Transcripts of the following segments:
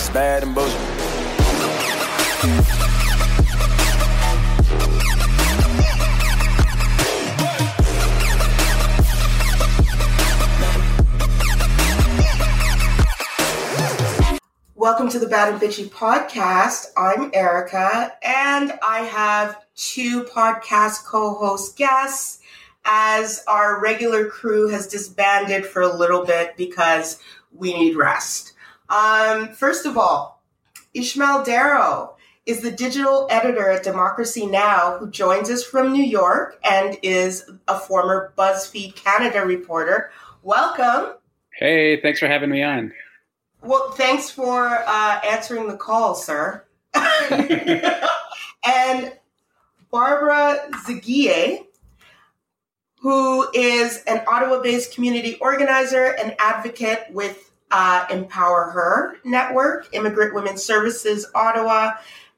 It's bad and bullshit. Welcome to the Bad and Bitchy podcast. I'm Erica, and I have two podcast co host guests as our regular crew has disbanded for a little bit because we need rest. Um, first of all, Ishmael Daro is the digital editor at Democracy Now!, who joins us from New York and is a former BuzzFeed Canada reporter. Welcome. Hey, thanks for having me on. Well, thanks for uh, answering the call, sir. and Barbara Nzigiye, who is an Ottawa based community organizer and advocate with uh, Empower Her Network, Immigrant Women's Services Ottawa,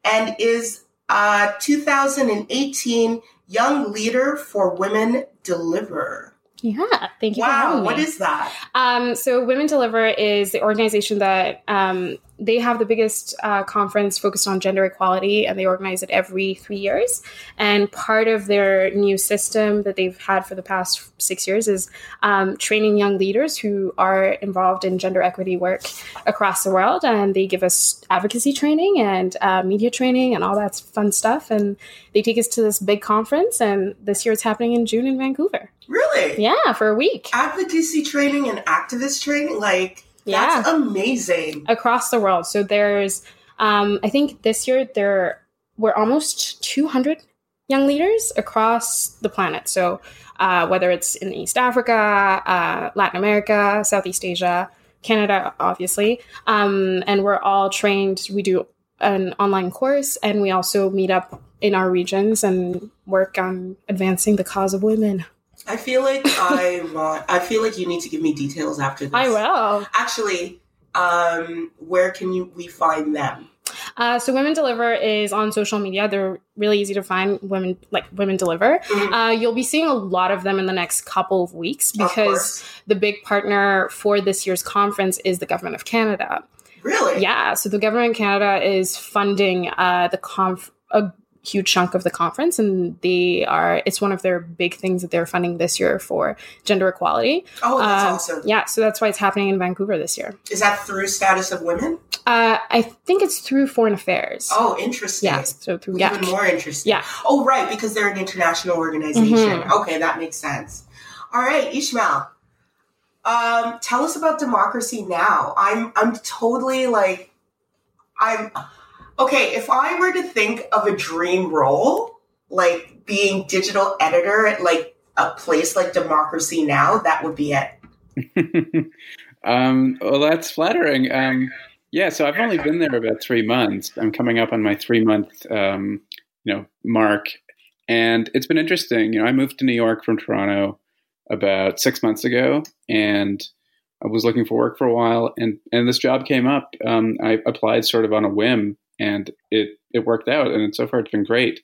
and is a 2018 Young Leader for Women Deliver. Yeah, thank you. Wow, what is that? Um, so, Women Deliver is the organization that um, they have the biggest uh, conference focused on gender equality, and they organize it every three years. And part of their new system that they've had for the past six years is um, training young leaders who are involved in gender equity work across the world. And they give us advocacy training and uh, media training and all that fun stuff. And they take us to this big conference, and this year it's happening in June in Vancouver. Really? Yeah, for a week. Advocacy training and activist training, like that's yeah. amazing. Across the world. So there's um, I think this year there were almost 200 young leaders across the planet. So uh, whether it's in East Africa, uh, Latin America, Southeast Asia, Canada, obviously, um, and we're all trained. We do an online course, and we also meet up in our regions and work on advancing the cause of women. I feel like I want. I feel like you need to give me details after this. I will. Actually, um, where can you we find them? Uh, so Women Deliver is on social media. They're really easy to find. Women like Women Deliver. Mm-hmm. Uh, you'll be seeing a lot of them in the next couple of weeks because of the big partner for this year's conference is the government of Canada. Really? Yeah. So the government of Canada is funding uh, the conf a huge chunk of the conference and they are it's one of their big things that they're funding this year for gender equality. Oh that's um, awesome. yeah so that's why it's happening in vancouver this year. Is that through status of women? Uh, i think it's through foreign affairs. Oh interesting. Yeah so through yeah. even more interesting. Yeah. Oh right because they're an international organization. Mm-hmm. okay that makes sense. All right ishmael um, tell us about democracy now! I'm i'm totally like i'm okay, if I were to think of a dream role, like being digital editor at like a place like Democracy Now, that would be it. um, well, that's flattering. Um, yeah, so I've only been there about three months. I'm coming up on my three month, um, you know, mark, and it's been interesting. You know, I moved to New York from Toronto about six months ago, and I was looking for work for a while, and and this job came up. Um, I applied sort of on a whim, and it it worked out, and so far it's been great.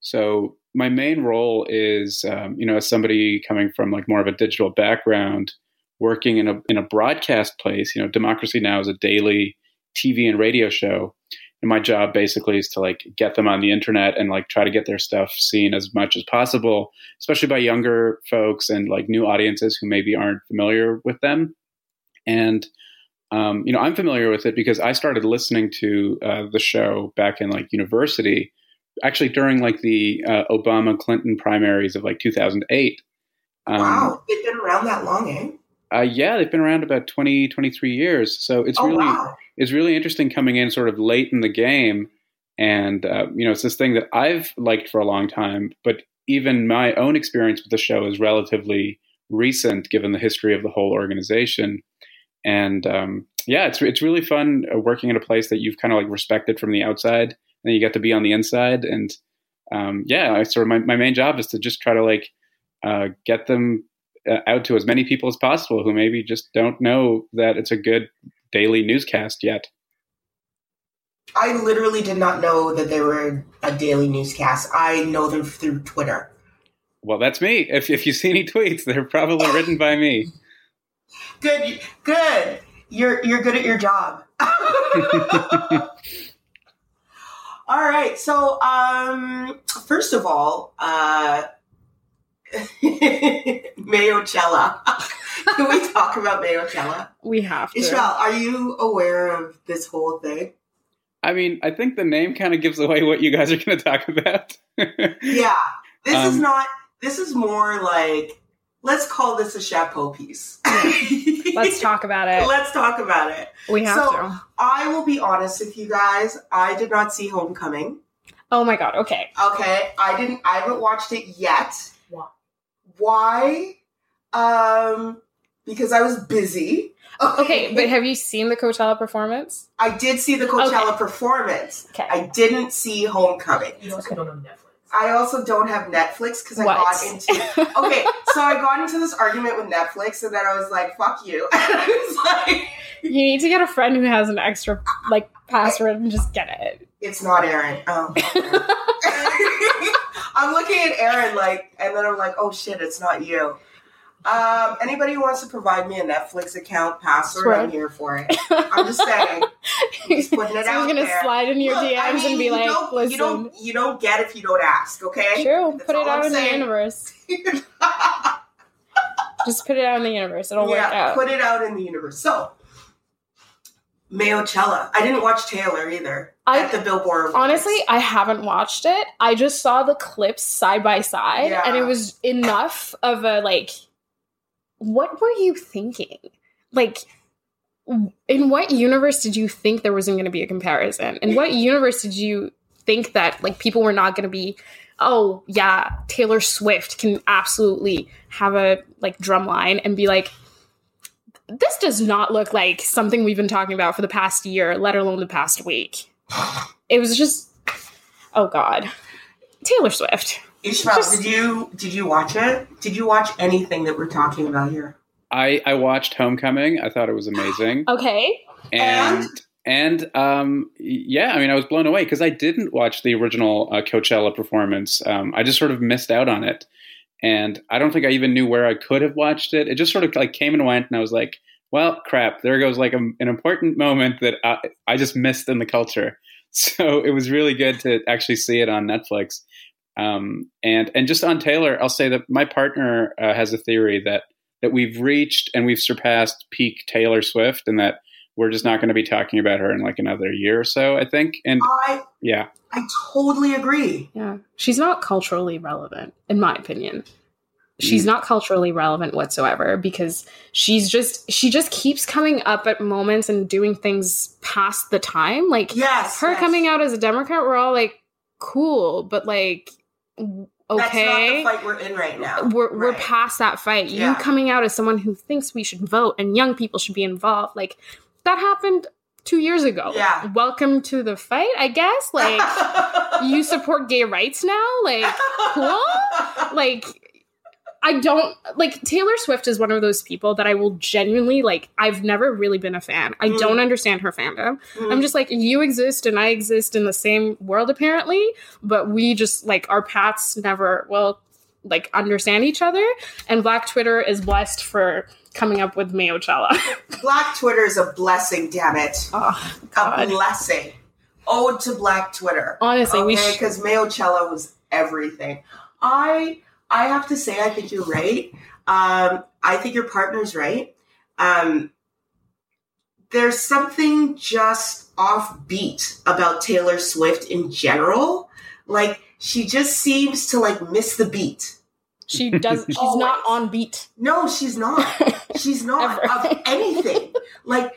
So my main role is, um, you know, as somebody coming from like more of a digital background, working in a in a broadcast place. You know, Democracy Now is a daily TV and radio show, and my job basically is to like get them on the internet and like try to get their stuff seen as much as possible, especially by younger folks and like new audiences who maybe aren't familiar with them. And um, you know, I'm familiar with it because I started listening to uh, the show back in like university, actually during like the uh, Obama Clinton primaries of like 2008. Um, wow, they've been around that long, eh? Uh, yeah, they've been around about 20, 23 years. So it's oh, really wow. it's really interesting coming in sort of late in the game, and uh, you know, it's this thing that I've liked for a long time, but even my own experience with the show is relatively recent given the history of the whole organization and um, yeah, it's it's really fun uh, working in a place that you've kind of like respected from the outside, and you get to be on the inside. And um, yeah, I sort of my, my main job is to just try to like uh, get them uh, out to as many people as possible who maybe just don't know that it's a good daily newscast yet. I literally did not know that they were a daily newscast. I know them through Twitter. Well, that's me. If, if you see any tweets, they're probably written by me good, good. You're you're good at your job. all right. So, um, first of all, uh, Mayochella. Can we talk about Mayochella? We have to. Ishmael, are you aware of this whole thing? I mean, I think the name kind of gives away what you guys are going to talk about. Yeah. This is Um, not, this is more like, let's call this a chapeau piece. Let's talk about it. Let's talk about it. We have So- to. I will be honest with you guys. I did not see Homecoming. Oh my god. Okay. Okay, I didn't. I haven't watched it yet. Why? Why? Um, because I was busy. Okay, but have you seen the Coachella performance? I did see the Coachella Okay. performance. Okay. I didn't see Homecoming. You also don't have Netflix. I also don't have Netflix because I What? got into. Okay, so I got into this argument with Netflix, and then I was like, "Fuck you!" And I was like, You need to get a friend who has an extra like password and just get it. "It's not Aaron." Oh. okay. I'm looking at Aaron like, and then I'm like, "Oh shit, it's not you." Um, anybody who wants to provide me a Netflix account password, I'm here for it. I'm just saying. Just putting it Someone's out gonna there. slide in your Look, DMs I mean, and be you like, don't, "Listen, you don't, you don't get if you don't ask." Okay. true. That's Put it out I'm in the universe. Just put it out in the universe. It'll work yeah, out." put it out in the universe. So, Mayochella. I didn't watch Taylor either I- at the Billboard. Awards. Honestly, I haven't watched it. I just saw the clips side by side, Yeah. and it was enough of a like. What were you thinking? Like, in what universe did you think there wasn't going to be a comparison? In what universe did you think that like people were not going to be? Oh yeah, Taylor Swift can absolutely have a like drum line and be like, this does not look like something we've been talking about for the past year, let alone the past week. It was just, oh god, Taylor Swift. Ishmael, just- did you did you watch it? Did you watch anything that we're talking about here? I, I watched Homecoming. I thought it was amazing. Okay, and and um yeah i mean i was blown away because i didn't watch the original uh, coachella performance um i just sort of missed out on it and i don't think i even knew where i could have watched it it just sort of like came and went and i was like well crap there goes like a, an important moment that I, I just missed in the culture so it was really good to actually see it on netflix um and and just on taylor i'll say that my partner uh, has a theory that that we've reached and we've surpassed peak taylor swift and that we're just not going to be talking about her in like another year or so, I think. And I yeah, I totally agree. yeah, she's not culturally relevant, in my opinion. She's Mm. not culturally relevant whatsoever because she's just she just keeps coming up at moments and doing things past the time. Like Yes, her yes. coming out as a Democrat, we're all like, cool, but like, w- That's okay. not the fight we're in right now. we're we're past that fight. Yeah. You coming out as someone who thinks we should vote and young people should be involved, like that happened two years ago. Yeah. Welcome to the fight, I guess. Like you support gay rights now? Like cool? Like I don't like Taylor Swift is one of those people that I will genuinely like I've never really been a fan. I Mm. don't understand her fandom. Mm. I'm just like you exist and I exist in the same world apparently, but we just like our paths never will like understand each other. And Black Twitter is blessed for coming up with Mayochella. Black Twitter is a blessing, damn it. oh A blessing. Ode to Black Twitter. Honestly, we okay, sh- because Mayochella was everything. I I have to say, I think you're right. Um, I think your partner's right. Um, there's something just offbeat about Taylor Swift in general. Like she just seems to like miss the beat. she does she's Always. not on beat. No, she's not. She's not of anything. like,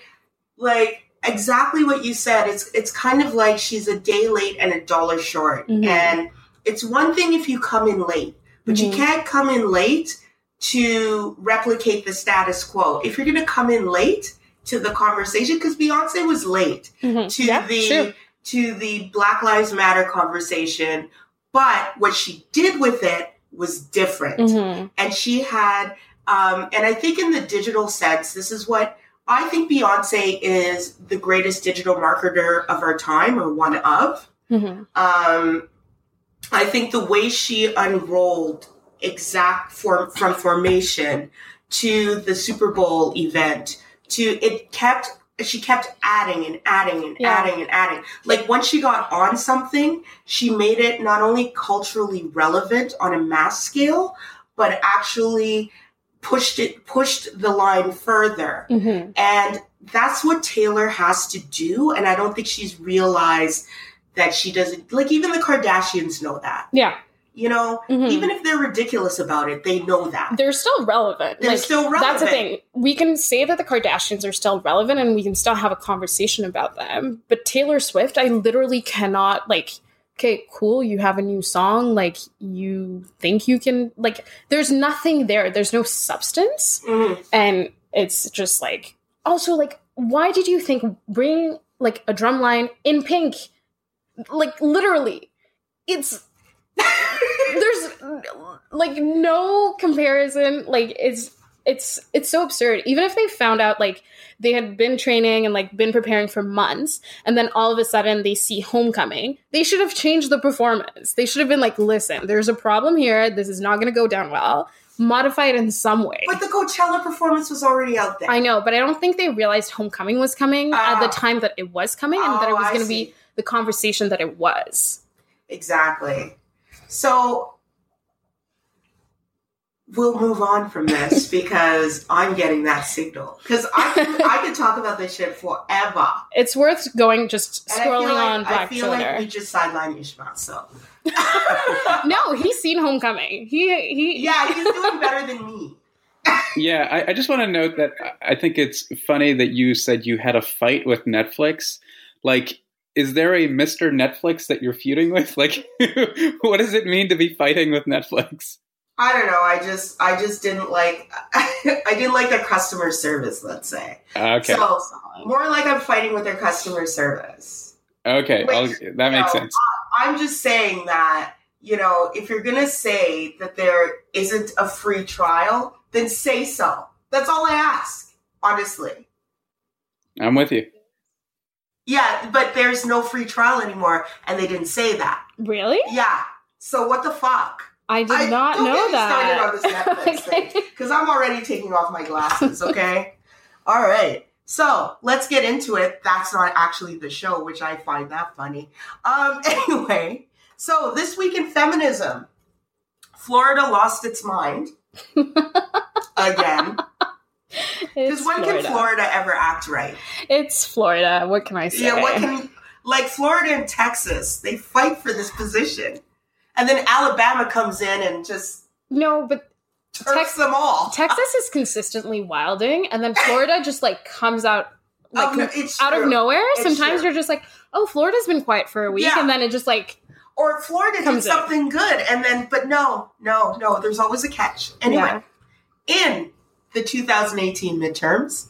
like exactly what you said. It's it's kind of like she's a day late and a dollar short. Mhm. And it's one thing if you come in late, but you Mhm. can't come in late to replicate the status quo. If you're going to come in late to the conversation, because Beyonce was late Mhm. to Yeah, the true. to the Black Lives Matter conversation, but what she did with it was different Mhm. and she had um, and i think in the digital sense this is what i think beyonce is the greatest digital marketer of our time or one of Mhm. um, i think the way she unrolled exact form from formation to the super bowl event to it kept she kept adding and adding and Yeah. adding and adding. Like once she got on something, she made it not only culturally relevant on a mass scale, but actually pushed it pushed the line further. hmm And that's what Taylor has to do. And I don't think she's realized that she doesn't like even the Kardashians know that. Yeah. You know, Mhm. even if they're ridiculous about it, they know that. They're still relevant. They're Like, still relevant. That's the thing. We can say that the Kardashians are still relevant and we can still have a conversation about them. But Taylor Swift, I literally cannot like okay, cool, you have a new song, like you think you can like there's nothing there. There's no substance Mhm. and it's just like also like why did you think bring like a drum line in pink? Like literally. It's there's like no comparison like it's it's it's so absurd even if they found out like they had been training and like been preparing for months and then all of a sudden they see homecoming they should have changed the performance they should have been like listen there's a problem here this is not going to go down well modify it in some way But the Coachella performance was already out there. i know but i don't think they realized homecoming was coming at the Ah. time that it was coming and that it Oh, was going to be the conversation that it was Exactly. So we'll move on from this because I'm getting that signal. Because I can, I can talk about this shit forever. it's worth going just And I feel scrolling like, on I black feel twitter like we just sidelined Ishmael. So no, he's seen Homecoming. He he. yeah, he's doing better than me. Yeah, I, I just want to note that I- I think it's funny that you said you had a fight with Netflix. Like, is there a Mr. Netflix that you're feuding with? Like, what does it mean to be fighting with Netflix? I don't know. I just I just didn't like I didn't like their customer service. Let's say Okay, so. More like I'm fighting with their customer service. okay, I'll, that makes no. sense. I'm just saying that, you know, if you're going to say that there isn't a free trial, then say so. That's all I ask, honestly. I'm with you. Yeah, but there's no free trial anymore, and they didn't say that. Really? Yeah. So what the fuck? I did I- not don't know get me that. started on this Netflix thing. Because I'm already taking off my glasses, okay? all right. So let's get into it. That's not actually the show, which I find that funny. Um, anyway, so this week in feminism, Florida lost its mind again. Because when Florida. can Florida ever act right? It's Florida. What can I say? Yeah, what can like Florida and Texas? They fight for this position, and then Alabama comes in and just no, but Tex- them all. Texas is consistently wilding, and then Florida just like comes out oh, like Oh, no, it's out of nowhere. It's Sometimes true. you're just like, oh, Florida's been quiet for a week, Yeah. and then it just like or Florida did Comes in. something good, and then but no, no, no. There's always a catch. Anyway, in the 2018 midterms,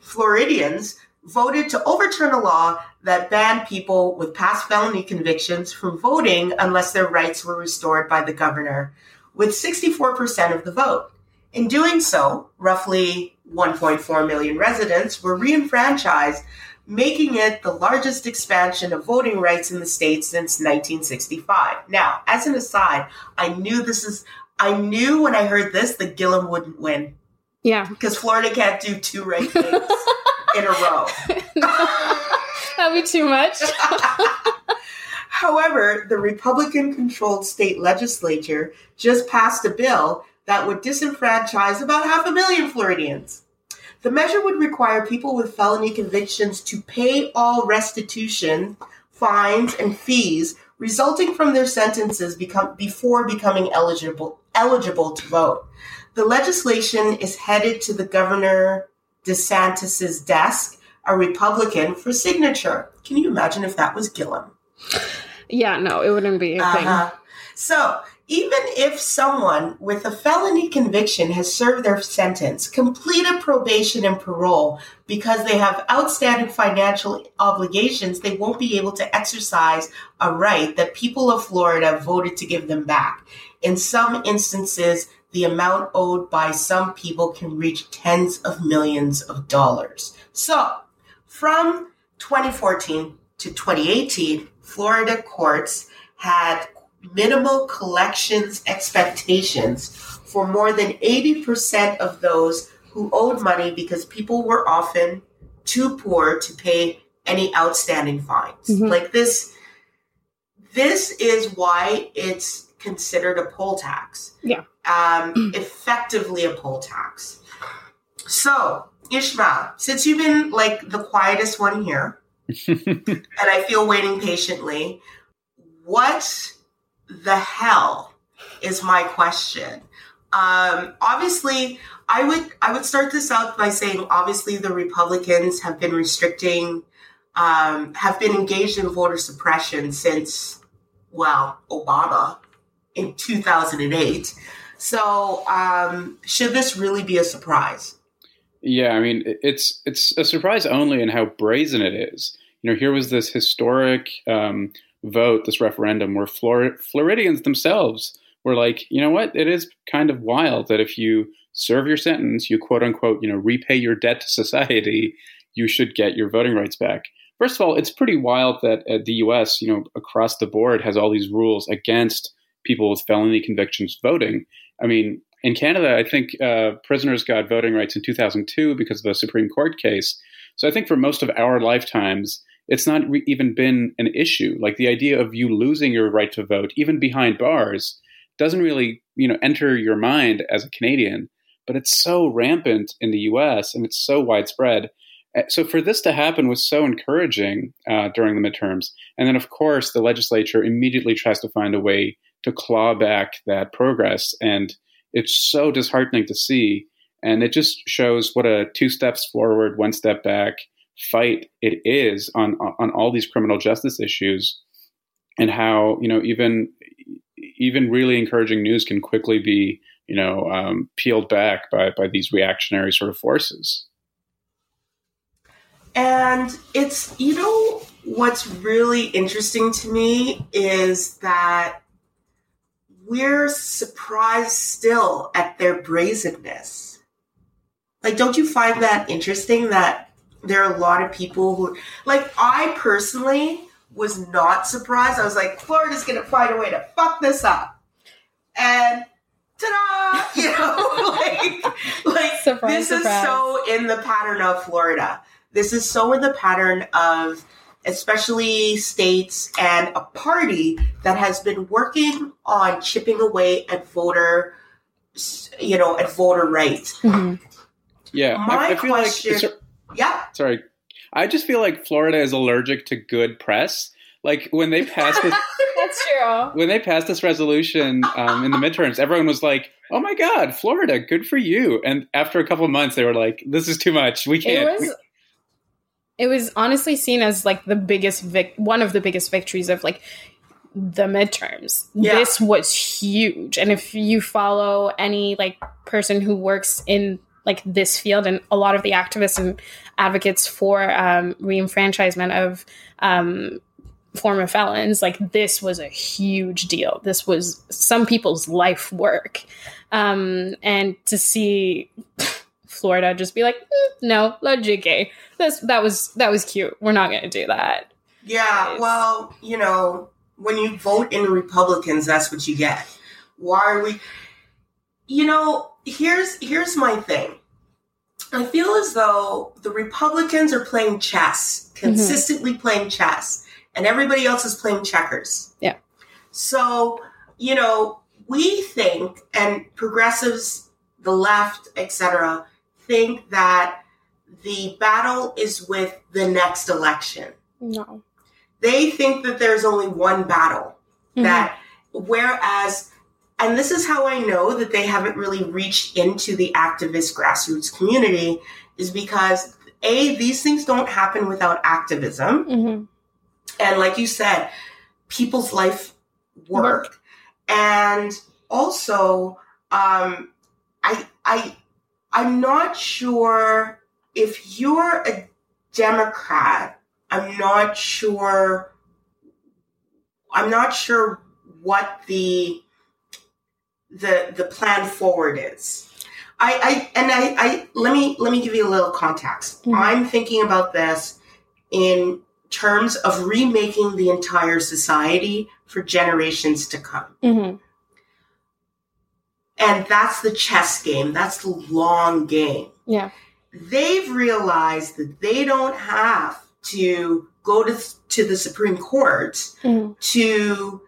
Floridians voted to overturn a law that banned people with past felony convictions from voting unless their rights were restored by the governor, with 64% of the vote. In doing so, roughly 1.4 million residents were reenfranchised, making it the largest expansion of voting rights in the state since 1965. Now, as an aside, I knew this is I knew when I heard this that Gillum wouldn't win yeah, because Florida can't do two right things in a row. that'd be too much. However, the Republican controlled state legislature just passed a bill that would disenfranchise about half a million Floridians. The measure would require people with felony convictions to pay all restitution, fines, and fees resulting from their sentences become, before becoming eligible eligible to vote. The legislation is headed to the Governor DeSantis's desk, a Republican, for signature. Can you imagine if that was Gillum? Yeah, no, it wouldn't be a. Uh-huh. So, even if someone with a felony conviction has served their sentence, completed probation and parole because they have outstanding financial obligations, they won't be able to exercise a right that people of Florida voted to give them back. In some instances, the amount owed by some people can reach tens of millions of dollars. So, from 2014 to 2018, Florida courts had minimal collections expectations for more than 80% of those who owed money because people were often too poor to pay any outstanding fines. Mhm. Like this, this is why it's considered a poll tax. Yeah. Um, effectively a poll tax. So, Ishmael, since you've been like the quietest one here, and I feel waiting patiently, what the hell is my question? Um, obviously, I would I would start this out by saying obviously the Republicans have been restricting, um, have been engaged in voter suppression since well Obama in 2008. So um, should this really be a surprise? Yeah, I mean, it's it's a surprise only in how brazen it is. You know, here was this historic um, vote, this referendum, where Flor- Floridians themselves were like, you know what, it is kind of wild that if you serve your sentence, you quote unquote, you know, repay your debt to society, you should get your voting rights back. First of all, it's pretty wild that uh, the U.S., you know, across the board has all these rules against people with felony convictions voting. I mean, in Canada, I think uh, prisoners got voting rights in 2002 because of a Supreme Court case. So I think for most of our lifetimes, it's not re- even been an issue. Like the idea of you losing your right to vote, even behind bars, doesn't really, you know, enter your mind as a Canadian. But it's so rampant in the U.S. and it's so widespread. Uh, So for this to happen was so encouraging uh, during the midterms. And then, of course, the legislature immediately tries to find a way to claw back that progress. And it's so disheartening to see. And it just shows what a two steps forward, one step back fight it is on on all these criminal justice issues, and how you know even even really encouraging news can quickly be you know um, peeled back by by these reactionary sort of forces. And it's, you know, what's really interesting to me is that we're surprised still at their brazenness. Like, don't you find that interesting that there are a lot of people who, like, I personally was not surprised. I was like, Florida's going to find a way to fuck this up. And ta da! You know, like, like Surprise, this is so in the pattern of Florida. This is so in the pattern of especially states and a party that has been working on chipping away at voter, you know, at voter rights. Mhm. Yeah, My I, I question- like Yeah, sorry, I just feel like Florida is allergic to good press. Like when they passed this That's true. when they passed this resolution um, in the midterms, everyone was like, "Oh my God, Florida, good for you!" And after a couple of months, they were like, "This is too much. We can't." was. It was honestly seen as like the biggest vic- one of the biggest victories of like the midterms. Yeah. This was huge, and if you follow any like person who works in like this field, and a lot of the activists and advocates for um, reenfranchisement of um, former felons, like this was a huge deal. This was some people's life work, um, and to see Florida just be like, "Mm, no, let JK. That's that was that was cute. We're not gonna do that. yeah. Well, you know, when you vote in Republicans, that's what you get. Why are we? You know, here's here's my thing. I feel as though the Republicans are playing chess, consistently playing chess, and everybody else is playing checkers. Yeah. So, you know, we think, and progressives, the left, etc., think that the battle is with the next election. No. They think that there's only one battle Mm-hmm. that whereas and this is how i know that they haven't really reached into the activist grassroots community is because a these things don't happen without activism Mhm. and like you said people's life work, and also um i i i'm not sure if you're a democrat i'm not sure i'm not sure what the the the plan forward is i i and i i let me let me give you a little context Mhm. i'm thinking about this in terms of remaking the entire society for generations to come Mhm. And that's the chess game that's the long game Yeah. they've realized that they don't have to go to, to the Supreme Court Mhm. to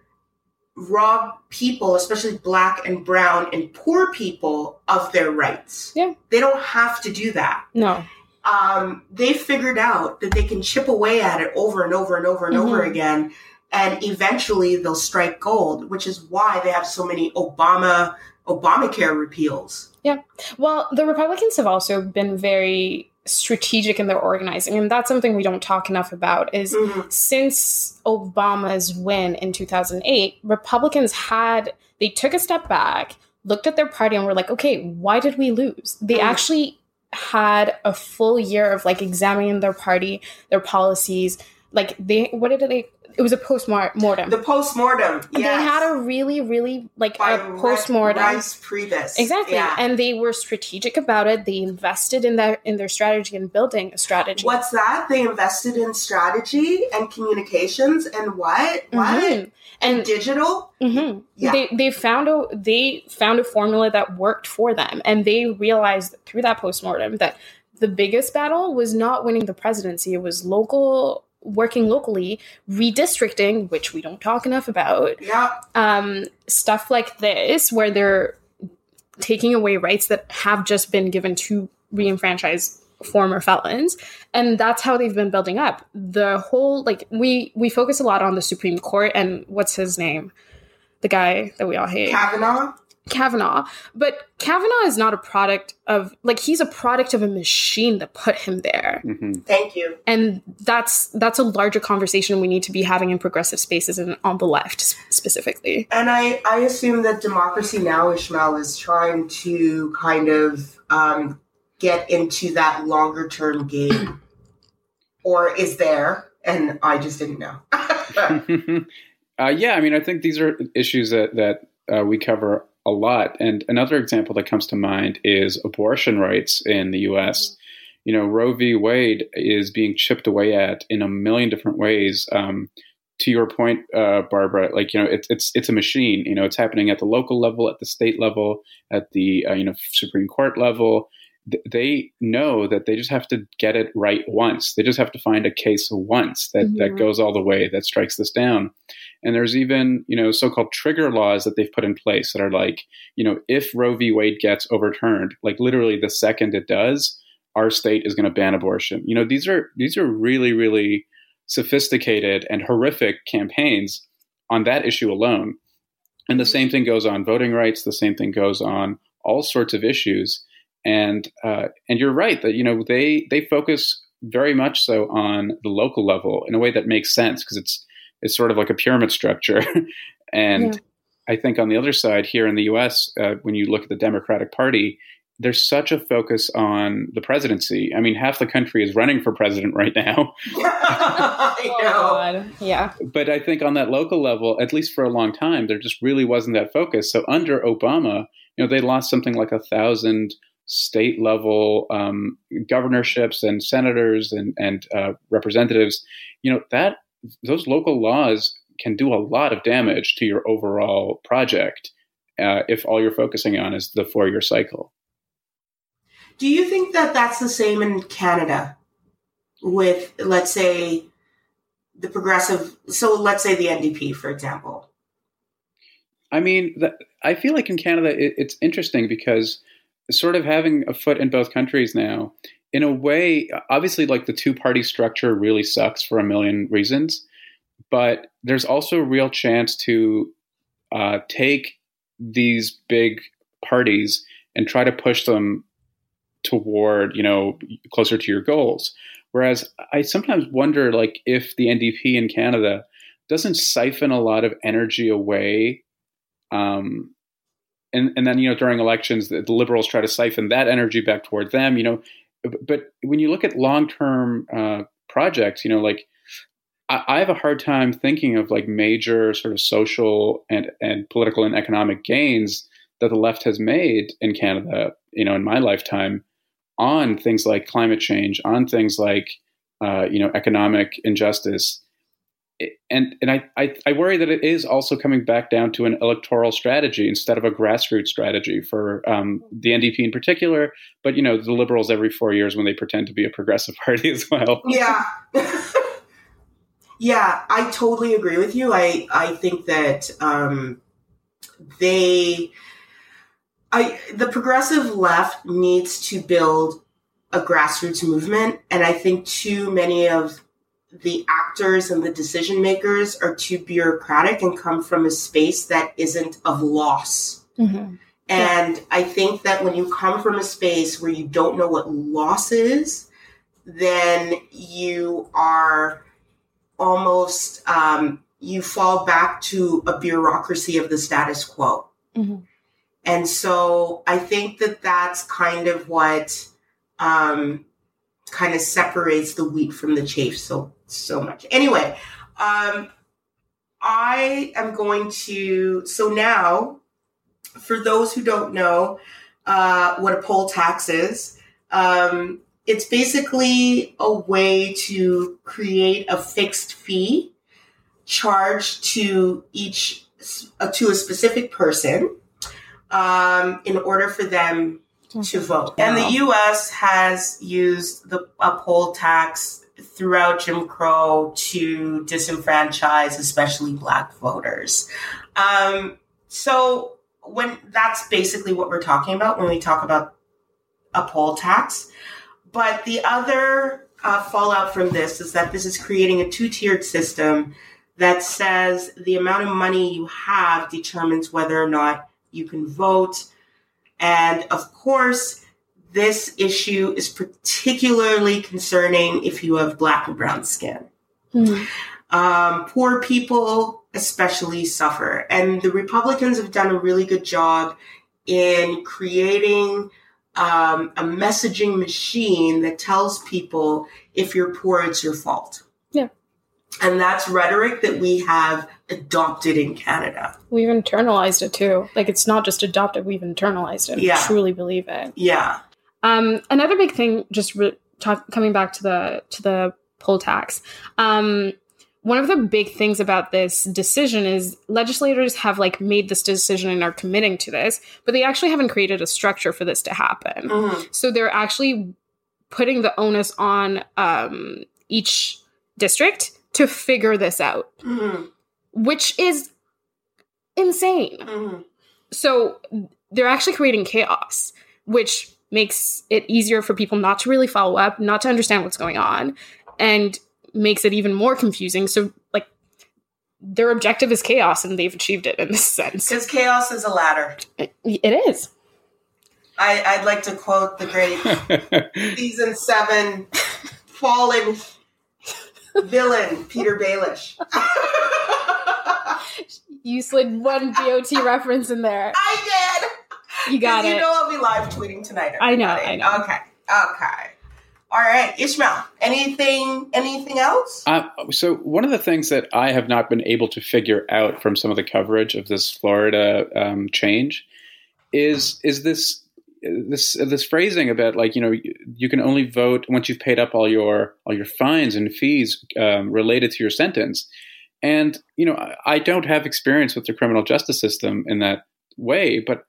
rob people, especially black and brown and poor people, of their rights. Yeah. They don't have to do that. No. Um, they figured out that they can chip away at it over and over and over and over Mhm. again, and eventually they'll strike gold, which is why they have so many Obama Obamacare repeals. Yeah. Well, the Republicans have also been very strategic in their organizing, and that's something we don't talk enough about. Is Mhm. since Obama's win in 2008, Republicans had they took a step back, looked at their party, and were like, "Okay, why did we lose?" They Mm. actually had a full year of like examining their party, their policies. Like they, what did they? It was a post mortem. The postmortem. They yes. had a really, really like By a post mortem. Reince Priebus. Exactly, Yeah. and they were strategic about it. They invested in their in their strategy and building a strategy. What's that? They invested in strategy and communications and what? What? Mhm. And Digital? hmm Yeah. they they found a they found a formula that worked for them, and they realized through that postmortem that the biggest battle was not winning the presidency; it was local working locally, redistricting, which we don't talk enough about. Yeah. um, stuff like this where they're taking away rights that have just been given to reenfranchise former felons and that's how they've been building up the whole like we we focus a lot on the supreme court and what's his name the guy that we all hate Kavanaugh? Kavanaugh. But Kavanaugh is not a product of like he's a product of a machine that put him there. hmm Thank you. And that's that's a larger conversation we need to be having in progressive spaces and on the left specifically. And I, I assume that Democracy Now! Ishmael is trying to kind of um, get into that longer term game. or is there, and I just didn't know. uh, yeah, I mean, I think these are issues that that uh, we cover a lot. And another example that comes to mind is abortion rights in the U.S. You know, Roe v. Wade is being chipped away at in a million different ways. Um, to your point, uh, Barbara, like you know, it's it's it's a machine. You know, it's happening at the local level, at the state level, at the uh, you know Supreme Court level. Th- They know that they just have to get it right once. They just have to find a case once that that Mhm. goes all the way, that strikes this down. And there's even you know so-called trigger laws that they've put in place that are like you know if Roe v. Wade gets overturned, like literally the second it does, our state is going to ban abortion. You know, these are these are really really sophisticated and horrific campaigns on that issue alone. And the same thing goes on voting rights. The same thing goes on all sorts of issues. And uh, and you're right that you know they they focus very much so on the local level in a way that makes sense because it's it's sort of like a pyramid structure. and Yeah. I think on the other side here in the U.S., uh, when you look at the Democratic Party, there's such a focus on the presidency. I mean, half the country is running for president right now. Oh. God. Yeah. But I think on that local level, at least for a long time, there just really wasn't that focus. So under Obama, you know, they lost something like a thousand state level um, governorships and senators and and uh, representatives. You know that those local laws can do a lot of damage to your overall project uh, if all you're focusing on is the four year cycle. Do you think that that's the same in Canada with, let's say, the progressive? So let's say the NDP, for example. I mean, the, I feel like in Canada, it, it's interesting because sort of having a foot in both countries now, in a way, obviously, like the two party structure really sucks for a million reasons, but there's also a real chance to uh, take these big parties and try to push them toward, you know, closer to your goals. Whereas I sometimes wonder, like, if the NDP in Canada doesn't siphon a lot of energy away um, and and then you know during elections the, the liberals try to siphon that energy back toward them you know. But, when you look at long term uh, projects you know like I, I have a hard time thinking of like major sort of social and and political and economic gains that the left has made in Canada you know in my lifetime on things like climate change on things like uh, you know economic injustice and and I, I, I worry that it is also coming back down to an electoral strategy instead of a grassroots strategy for um, the NDP in particular, but you know the Liberals every four years when they pretend to be a progressive party as well. Yeah, yeah, I totally agree with you. I I think that um, they, I the progressive left needs to build a grassroots movement, and I think too many of the actors and the decision makers are too bureaucratic and come from a space that isn't of loss. Mm-hmm. And yeah. I think that when you come from a space where you don't know what loss is, then you are almost, um, you fall back to a bureaucracy of the status quo. Mm-hmm. And so I think that that's kind of what um, kind of separates the wheat from the chaff so so much. Anyway, um, I am going to. So now, for those who don't know uh, what a poll tax is, um, it's basically a way to create a fixed fee charged to each uh, to a specific person um, in order for them to vote. And the U.S. has used the a poll tax throughout Jim Crow to disenfranchise, especially Black voters. Um, so when that's basically what we're talking about when we talk about a poll tax. But the other uh, fallout from this is that this is creating a two-tiered system that says the amount of money you have determines whether or not you can vote and of course, this issue is particularly concerning if you have black and brown skin. Mm-hmm. Um, poor people especially suffer. And the Republicans have done a really good job in creating um, a messaging machine that tells people if you're poor, it's your fault. Yeah. And that's rhetoric that we have adopted in Canada. We've internalized it too. Like it's not just adopted, we've internalized it. Yeah. We truly believe it. Yeah. Um, another big thing, just re- talk, coming back to the to the poll tax. Um, one of the big things about this decision is legislators have like made this decision and are committing to this, but they actually haven't created a structure for this to happen. Mm-hmm. So they're actually putting the onus on um, each district to figure this out. Mm-hmm which is insane. Mm-hmm. So they're actually creating chaos, which makes it easier for people not to really follow up, not to understand what's going on, and makes it even more confusing. So, like, their objective is chaos, and they've achieved it in this sense. Because chaos is a ladder. It, it is. I, would like to quote the great season seven fallen villain Petyr Baelish. You slid one GOT reference in there. I did. You got it. You know I'll be live tweeting tonight. Everybody. I know. I know. Okay. Okay. All right, Ishmael. Anything? Anything else? Uh, so one of the things that I have not been able to figure out from some of the coverage of this Florida um, change is is this this this phrasing about like you know you can only vote once you've paid up all your all your fines and fees um, related to your sentence. And, you know, I don't have experience with the criminal justice system in that way, but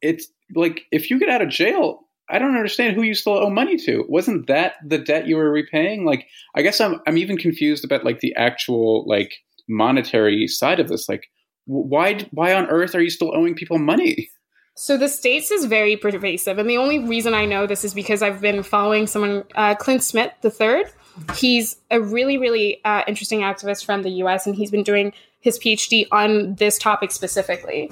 it's like if you get out of jail, I don't understand who you still owe money to. Wasn't that the debt you were repaying? Like, I guess I'm I'm even confused about like the actual like monetary side of this. Like, why why on earth are you still owing people money? So the states is very pervasive, and the only reason I know this is because I've been following someone, uh, Clint Smith the third, he's a really, really uh, interesting activist from the US, and he's been doing his PhD on this topic specifically.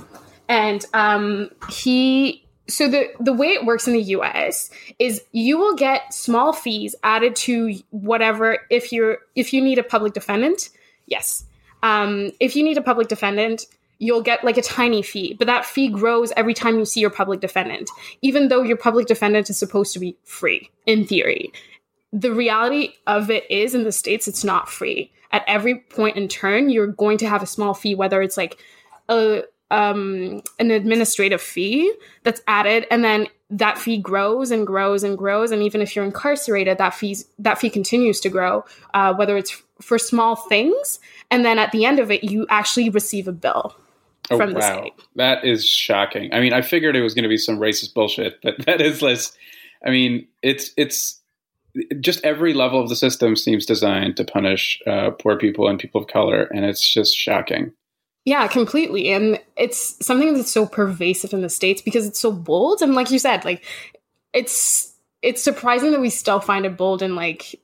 And um, he, so the the way it works in the US is you will get small fees added to whatever if you're if you need a public defendant. Yes, um, if you need a public defendant, you'll get like a tiny fee, but that fee grows every time you see your public defendant, even though your public defendant is supposed to be free in theory the reality of it is in the states it's not free at every point in turn you're going to have a small fee whether it's like a, um, an administrative fee that's added, and then that fee grows and grows and grows. And even if you're incarcerated, that fees that fee continues to grow, uh, whether it's for small things, and then at the end of it, you actually receive a bill Oh, from the wow. state. That is shocking. I mean, I figured it was going to be some racist bullshit, but that is less. I mean, it's it's just every level of the system seems designed to punish uh, poor people and people of color, and it's just shocking. Yeah, completely. And it's something that's so pervasive in the States because it's so bold. And like you said, like it's it's surprising that we still find it bold and like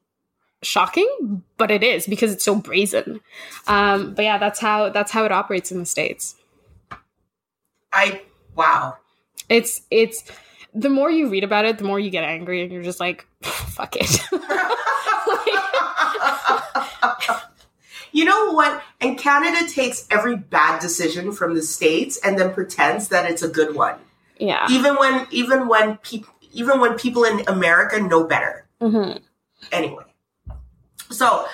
shocking, but it is because it's so brazen. Um, but yeah, that's how that's how it operates in the States. I wow. It's it's the more you read about it, the more you get angry and you're just like, fuck it. you know what? And Canada takes every bad decision from the states and then pretends that it's a good one, yeah. even when even when people even when people in America know better. hmm Anyway, so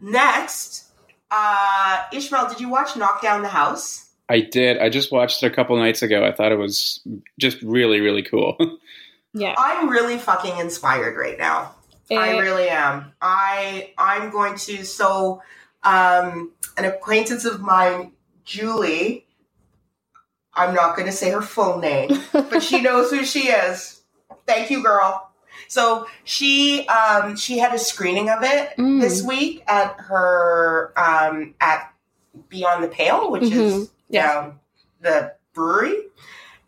next, uh, Ishmael, did you watch Knock Down the House? I did. I just watched it a couple nights ago. I thought it was just really, really cool. Yeah. I'm really fucking inspired right now. I really am. I I'm going to so um an acquaintance of mine, Julie. I'm not going to say her full name, but she knows who she is. Thank you, girl. So she um she had a screening of it Mm. this week at her um at Beyond the Pale, which is Mhm. Yeah. down the brewery.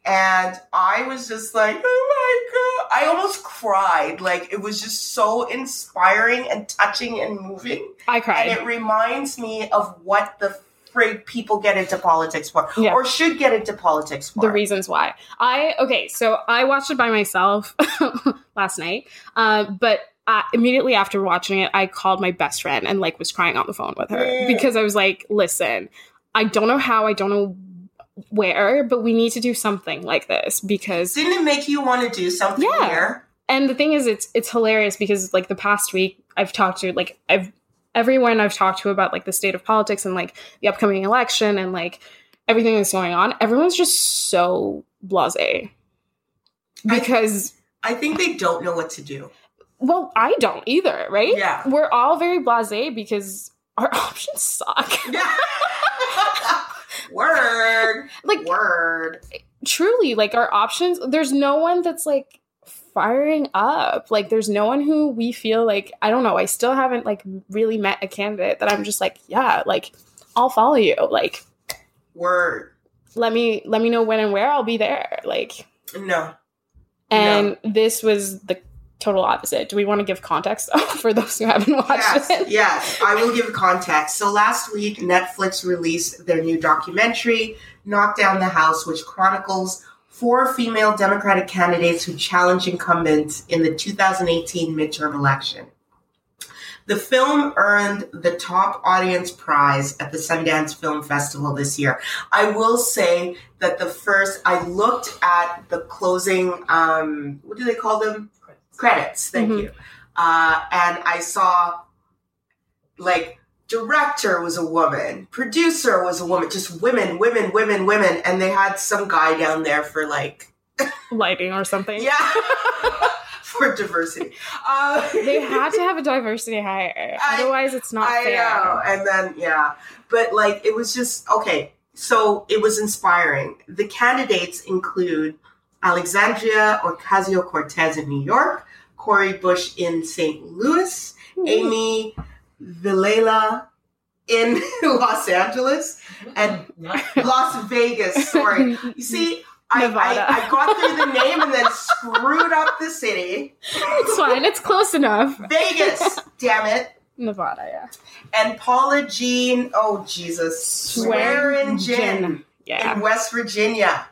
And I was just like, oh my God. I almost cried. Like, it was just so inspiring and touching and moving. I cried. And it reminds me of what the frig people get into politics for, Yeah. or should get into politics for. the reasons why i okay so i watched it by myself last night uh, but uh, immediately after watching it i called my best friend and like was crying on the phone with her Mm. because i was like listen i don't know how i don't know where but we need to do something like this because Didn't it make you want to do something Yeah. here? and the thing is it's it's hilarious because like the past week i've talked to like i've everyone i've talked to about like the state of politics and like the upcoming election and like everything that's going on everyone's just so blasé because I think they don't know what to do. well i don't either right Yeah. we're all very blasé because our options suck Word. like Word. truly like our options there's no one that's like firing up like there's no one who we feel like i don't know i still haven't like really met a candidate that i'm just like yeah like i'll follow you like Word. let me let me know when and where i'll be there like No. and this was the total opposite do we want to give context for those who haven't watched Yes, it yes. I will give context. So last week, Netflix released their new documentary, Knock Down the House, which chronicles four female Democratic candidates who challenge incumbents in the 2018 midterm election. The film earned the top audience prize at the Sundance Film Festival this year. I will say that the first, I looked at the closing, um, what do they call them? Credits. Thank Mhm. you. Uh, and I saw like director was a woman, producer was a woman, just women, women, women, women, and they had some guy down there for like lighting or something yeah for diversity. Uh, they had to have a diversity hire I- otherwise it's not I fair know, and then yeah, but like it was just okay. So it was inspiring. The candidates include Alexandria Ocasio Cortez in New York, Cori Bush in St. Louis, Amy Vilela in Los Angeles, and Las Vegas. Sorry, you see. I, I, I got through the name and then screwed up the city. it's fine it's close enough Vegas, damn it. nevada yeah and Paula Jean, oh Jesus, Swearengin Swearengin. yeah in West Virginia.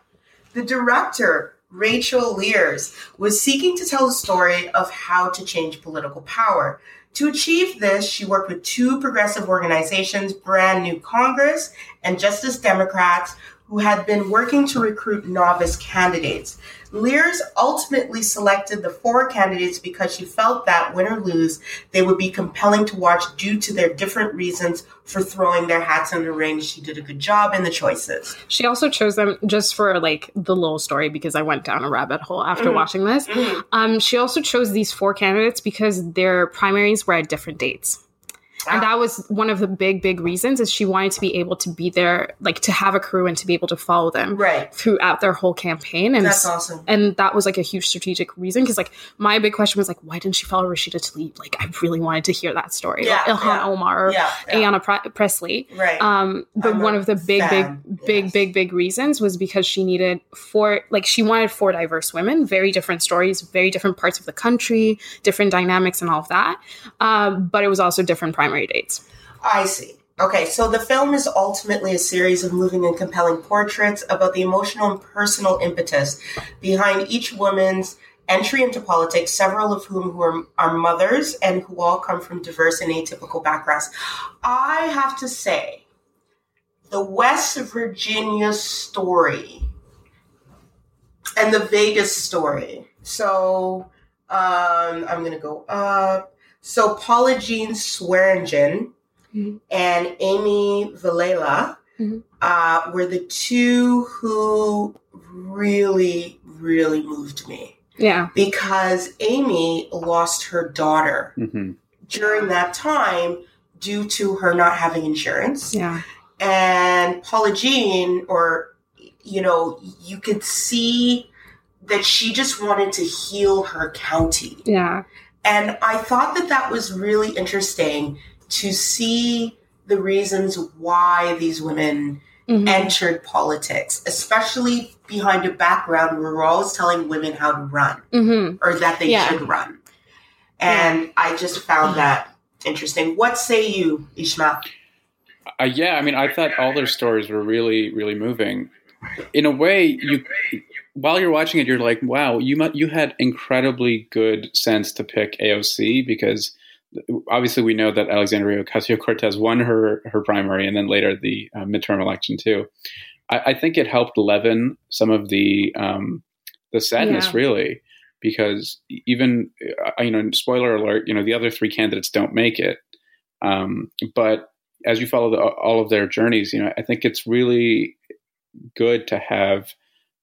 The director, Rachel Lears, was seeking to tell the story of how to change political power. To achieve this, she worked with two progressive organizations, Brand New Congress and Justice Democrats, who had been working to recruit novice candidates. Lears ultimately selected the four candidates because she felt that, win or lose, they would be compelling to watch due to their different reasons for throwing their hats in the ring. She did a good job in the choices. She also chose them just for like the little story because I went down a rabbit hole after Mhm. watching this. Mhm. Um, she also chose these four candidates because their primaries were at different dates. And that was one of the big, big reasons is she wanted to be able to be there, like to have a crew and to be able to follow them Right. throughout their whole campaign. And That's awesome. and that was like a huge strategic reason because like my big question was like why didn't she follow Rashida Tlaib? Like I really wanted to hear that story. Yeah, Like Ilhan yeah. Omar or yeah. Ayanna Pre- Presley. Right. Um, but I'm one of the big, fan, big, big, yes. big, big reasons was because she needed four, like she wanted four diverse women, very different stories, very different parts of the country, different dynamics, and all of that. Um, but it was also different primary dates. I see. Okay, so the film is ultimately a series of moving and compelling portraits about the emotional and personal impetus behind each woman's entry into politics, several of whom who are, are mothers and who all come from diverse and atypical backgrounds. I have to say, the West Virginia story and the Vegas story. So um, I'm going to go up. So Paula Jean Swearengin Mhm. and Amy Vilela Mhm. uh, were the two who really, really moved me Yeah. because Amy lost her daughter hmm during that time due to her not having insurance. Yeah. And Paula Jean, or, you know, you could see that she just wanted to heal her county. Yeah. And I thought that that was really interesting to see the reasons why these women Mhm. entered politics, especially behind a background where we're always telling women how to run Mhm. or that they Yeah. should run. And I just found that interesting. What say you, Ishmael? Uh, yeah, I mean, I thought all their stories were really, really moving. In a way, you while you're watching it, you're like, wow, you mu- you had incredibly good sense to pick AOC because obviously we know that Alexandria Ocasio Cortez won her her primary and then later the uh, midterm election too. I, I think it helped leaven some of the um, the sadness, Yeah. really, because even uh, you know, spoiler alert, you know, the other three candidates don't make it, um, but as you follow the, all of their journeys, you know, I think it's really good to have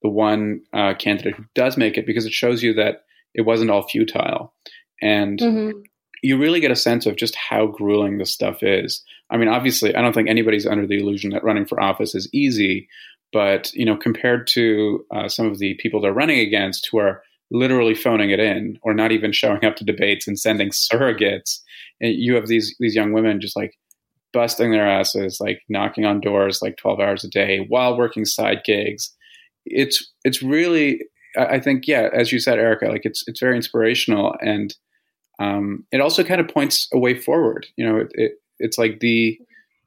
the one uh, candidate who does make it because it shows you that it wasn't all futile, and Mhm. you really get a sense of just how grueling this stuff is. I mean, obviously, I don't think anybody's under the illusion that running for office is easy, but you know, compared to uh, some of the people they're running against who are literally phoning it in or not even showing up to debates and sending surrogates, and you have these these young women just like busting their asses, like knocking on doors like twelve hours a day while working side gigs. It's it's really, I think, yeah, as you said, Erica, like it's it's very inspirational and um, it also kind of points a way forward. You know, it, it, it's like the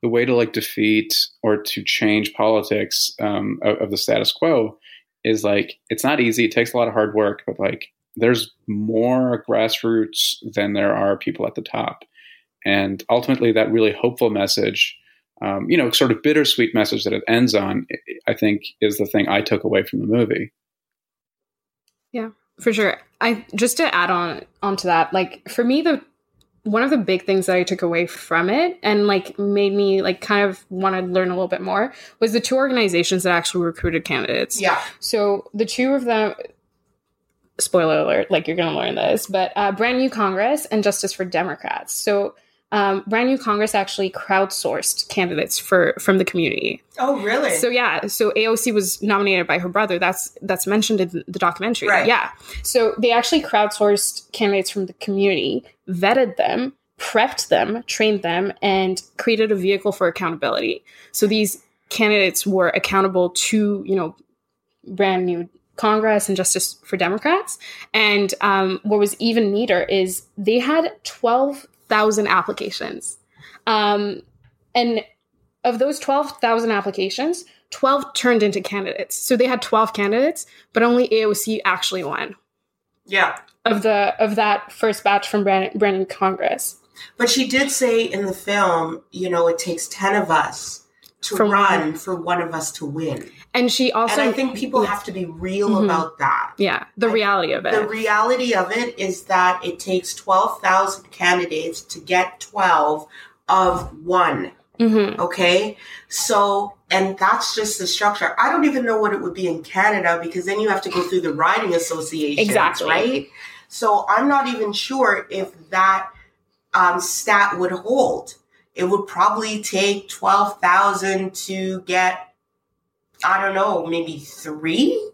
the way to like defeat or to change politics um, of, of the status quo is like it's not easy. It takes a lot of hard work, but like there's more grassroots than there are people at the top, and ultimately that really hopeful message. Um, you know, sort of bittersweet message that it ends on, I think, is the thing I took away from the movie. Yeah, for sure. I just to add on onto that, like for me the one of the big things that I took away from it and like made me like kind of want to learn a little bit more was the two organizations that actually recruited candidates. Yeah. So the two of them spoiler alert, like you're gonna learn this, but uh, Brand New Congress and Justice for Democrats. So um, Brand New Congress actually crowdsourced candidates for from the community. Oh, really? So yeah, so AOC was nominated by her brother. That's that's mentioned in the documentary. Right. Yeah. So they actually crowdsourced candidates from the community, vetted them, prepped them, trained them, and created a vehicle for accountability. So these candidates were accountable to, you know, brand new Congress and Justice for Democrats. And um, what was even neater is they had 12,000 applications. Um, and of those 12,000 applications, 12 turned into candidates. So they had 12 candidates, but only AOC actually won yeah. of the of that first batch from Brandon, Brand New Congress. But she did say in the film, you know, it takes 10 of us to For run for one of us to win. And she also, and I think people have to be real Mhm. about that. yeah, the I- reality of it. The reality of it is that it takes 12,000 candidates to get 12 of one. hmm Okay. So, and that's just the structure. I don't even know what it would be in Canada because then you have to go through the riding association. Exactly. Right. So I'm not even sure if that um, stat would hold. It would probably take 12,000 to get, I don't know, maybe three?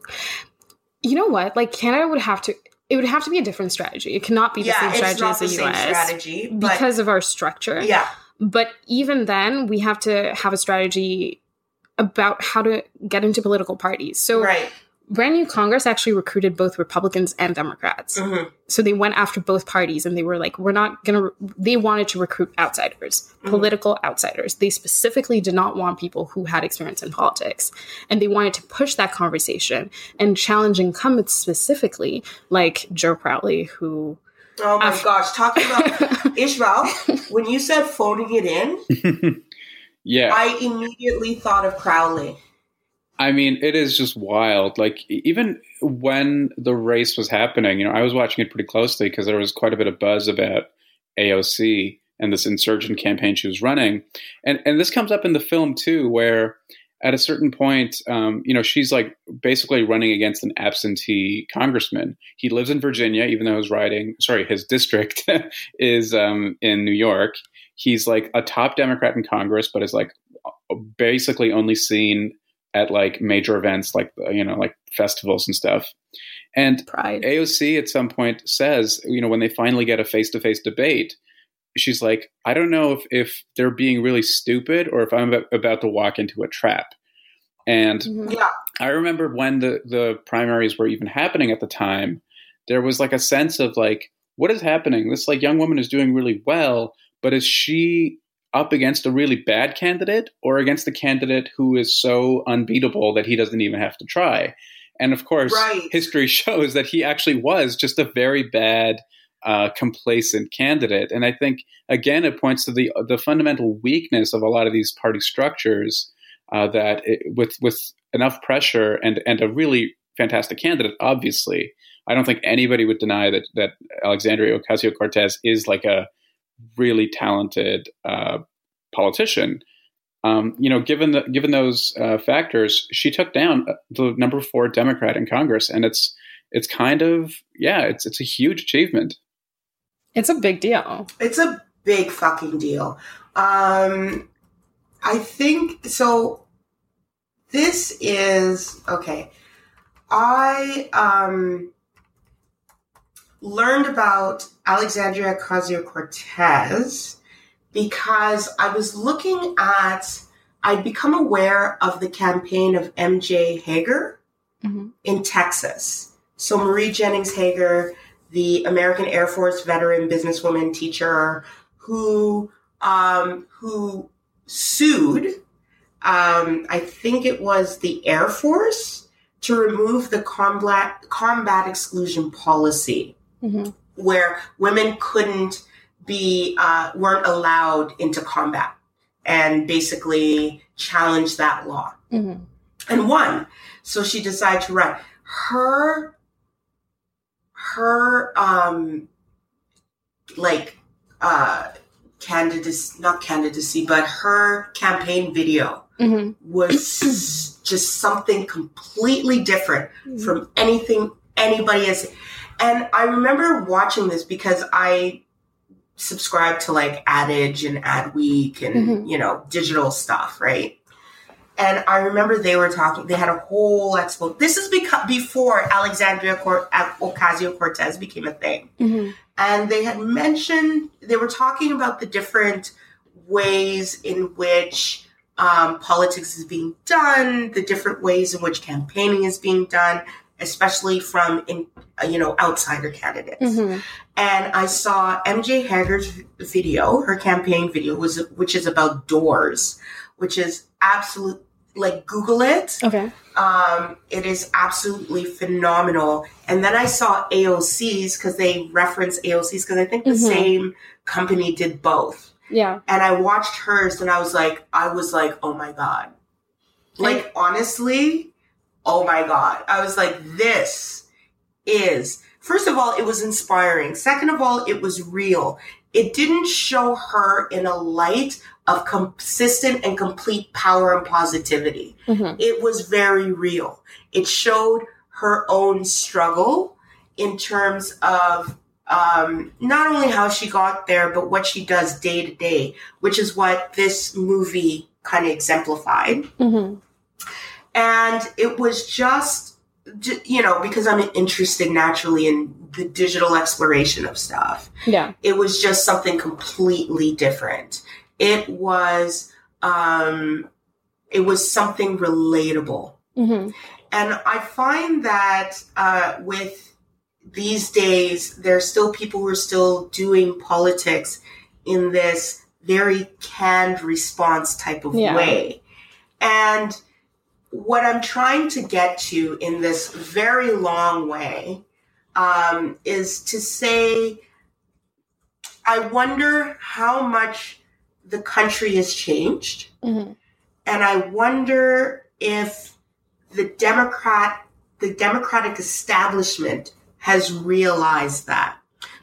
You know what? Like Canada would have to. It would have to be a different strategy. It cannot be the yeah, same strategy as the the US strategy. But because of our structure. yeah. But even then, we have to have a strategy about how to get into political parties. So, right. Brand new Congress actually recruited both Republicans and Democrats. Mhm. So they went after both parties and they were like, we're not going to, they wanted to recruit outsiders, Mhm. political outsiders. They specifically did not want people who had experience in politics. And they wanted to push that conversation and challenge incumbents specifically, like Joe Crowley, who. Oh my I've- gosh. Talking about Ishmael, when you said phoning it in, yeah. I immediately thought of Crowley. I mean, it is just wild. Like even when the race was happening, you know, I was watching it pretty closely because there was quite a bit of buzz about AOC and this insurgent campaign she was running, and and this comes up in the film too, where at a certain point, um, you know, she's like basically running against an absentee congressman. He lives in Virginia, even though his riding, sorry, his district is um, in New York. He's like a top Democrat in Congress, but is like basically only seen at like major events like you know like festivals and stuff and Pride. aoc at some point says you know when they finally get a face-to-face debate she's like i don't know if, if they're being really stupid or if i'm about, about to walk into a trap and Mhm. Yeah. I remember when the the primaries were even happening at the time, there was like a sense of like, what is happening? This like young woman is doing really well, but is she up against a really bad candidate or against the candidate who is so unbeatable that he doesn't even have to try? And of course, Right. history shows that he actually was just a very bad, uh, complacent candidate. And I think again, it points to the the fundamental weakness of a lot of these party structures uh, that it, with with enough pressure and and a really fantastic candidate, obviously, I don't think anybody would deny that that Alexandria Ocasio Cortez is like a really talented uh, politician. Um, you know, given the given those uh, factors, she took down the number four Democrat in Congress, and it's it's kind of yeah, it's it's a huge achievement. It's a big deal. It's a big fucking deal. Um, I think so. This is okay. I um, learned about Alexandria Ocasio Cortez because I was looking at. I'd become aware of the campaign of MJ Hegar Mhm. in Texas. So Marie Jennings Hegar, the American Air Force veteran businesswoman teacher who um, who sued, um, I think it was the Air Force, to remove the combat combat exclusion policy, Mhm. where women couldn't be uh, weren't allowed into combat, and basically challenged that law Mhm. and won. So she decided to run. Her, her, um, like, uh, candidacy, not candidacy, but her campaign video Mhm. was just something completely different from anything anybody has. And I remember watching this because I subscribe to like Ad Age and Adweek and, Mhm. you know, digital stuff, right? And I remember they were talking, they had a whole expo. This is because before Alexandria Cor- Ocasio Cortez became a thing Mhm. and they had mentioned they were talking about the different ways in which um, politics is being done, the different ways in which campaigning is being done, especially from in uh, you know outsider candidates. Mhm. And I saw MJ Hegar's video, her campaign video was which is about doors, which is absolute like Google it. Okay. Um, it is absolutely phenomenal. And then I saw AOC's because they reference AOC's because I think the Mhm. same company did both. Yeah. And I watched hers and I was like, I was like, oh my God. Like, honestly, oh my God. I was like, this is, first of all, it was inspiring. Second of all, it was real. It didn't show her in a light of consistent and complete power and positivity. Mhm. It was very real. It showed her own struggle in terms of um, not only how she got there, but what she does day to day, which is what this movie kind of exemplified. Mhm. And it was just, you know, because I'm interested naturally in the digital exploration of stuff Yeah. it was just something completely different. It was um it was something relatable. hmm And I find that uh with these days there are still people who are still doing politics in this very canned response type of Yeah. way. And what I'm trying to get to in this very long way um, is to say, I wonder how much the country has changed. hmm And I wonder if the Democrat, the Democratic establishment has realized that.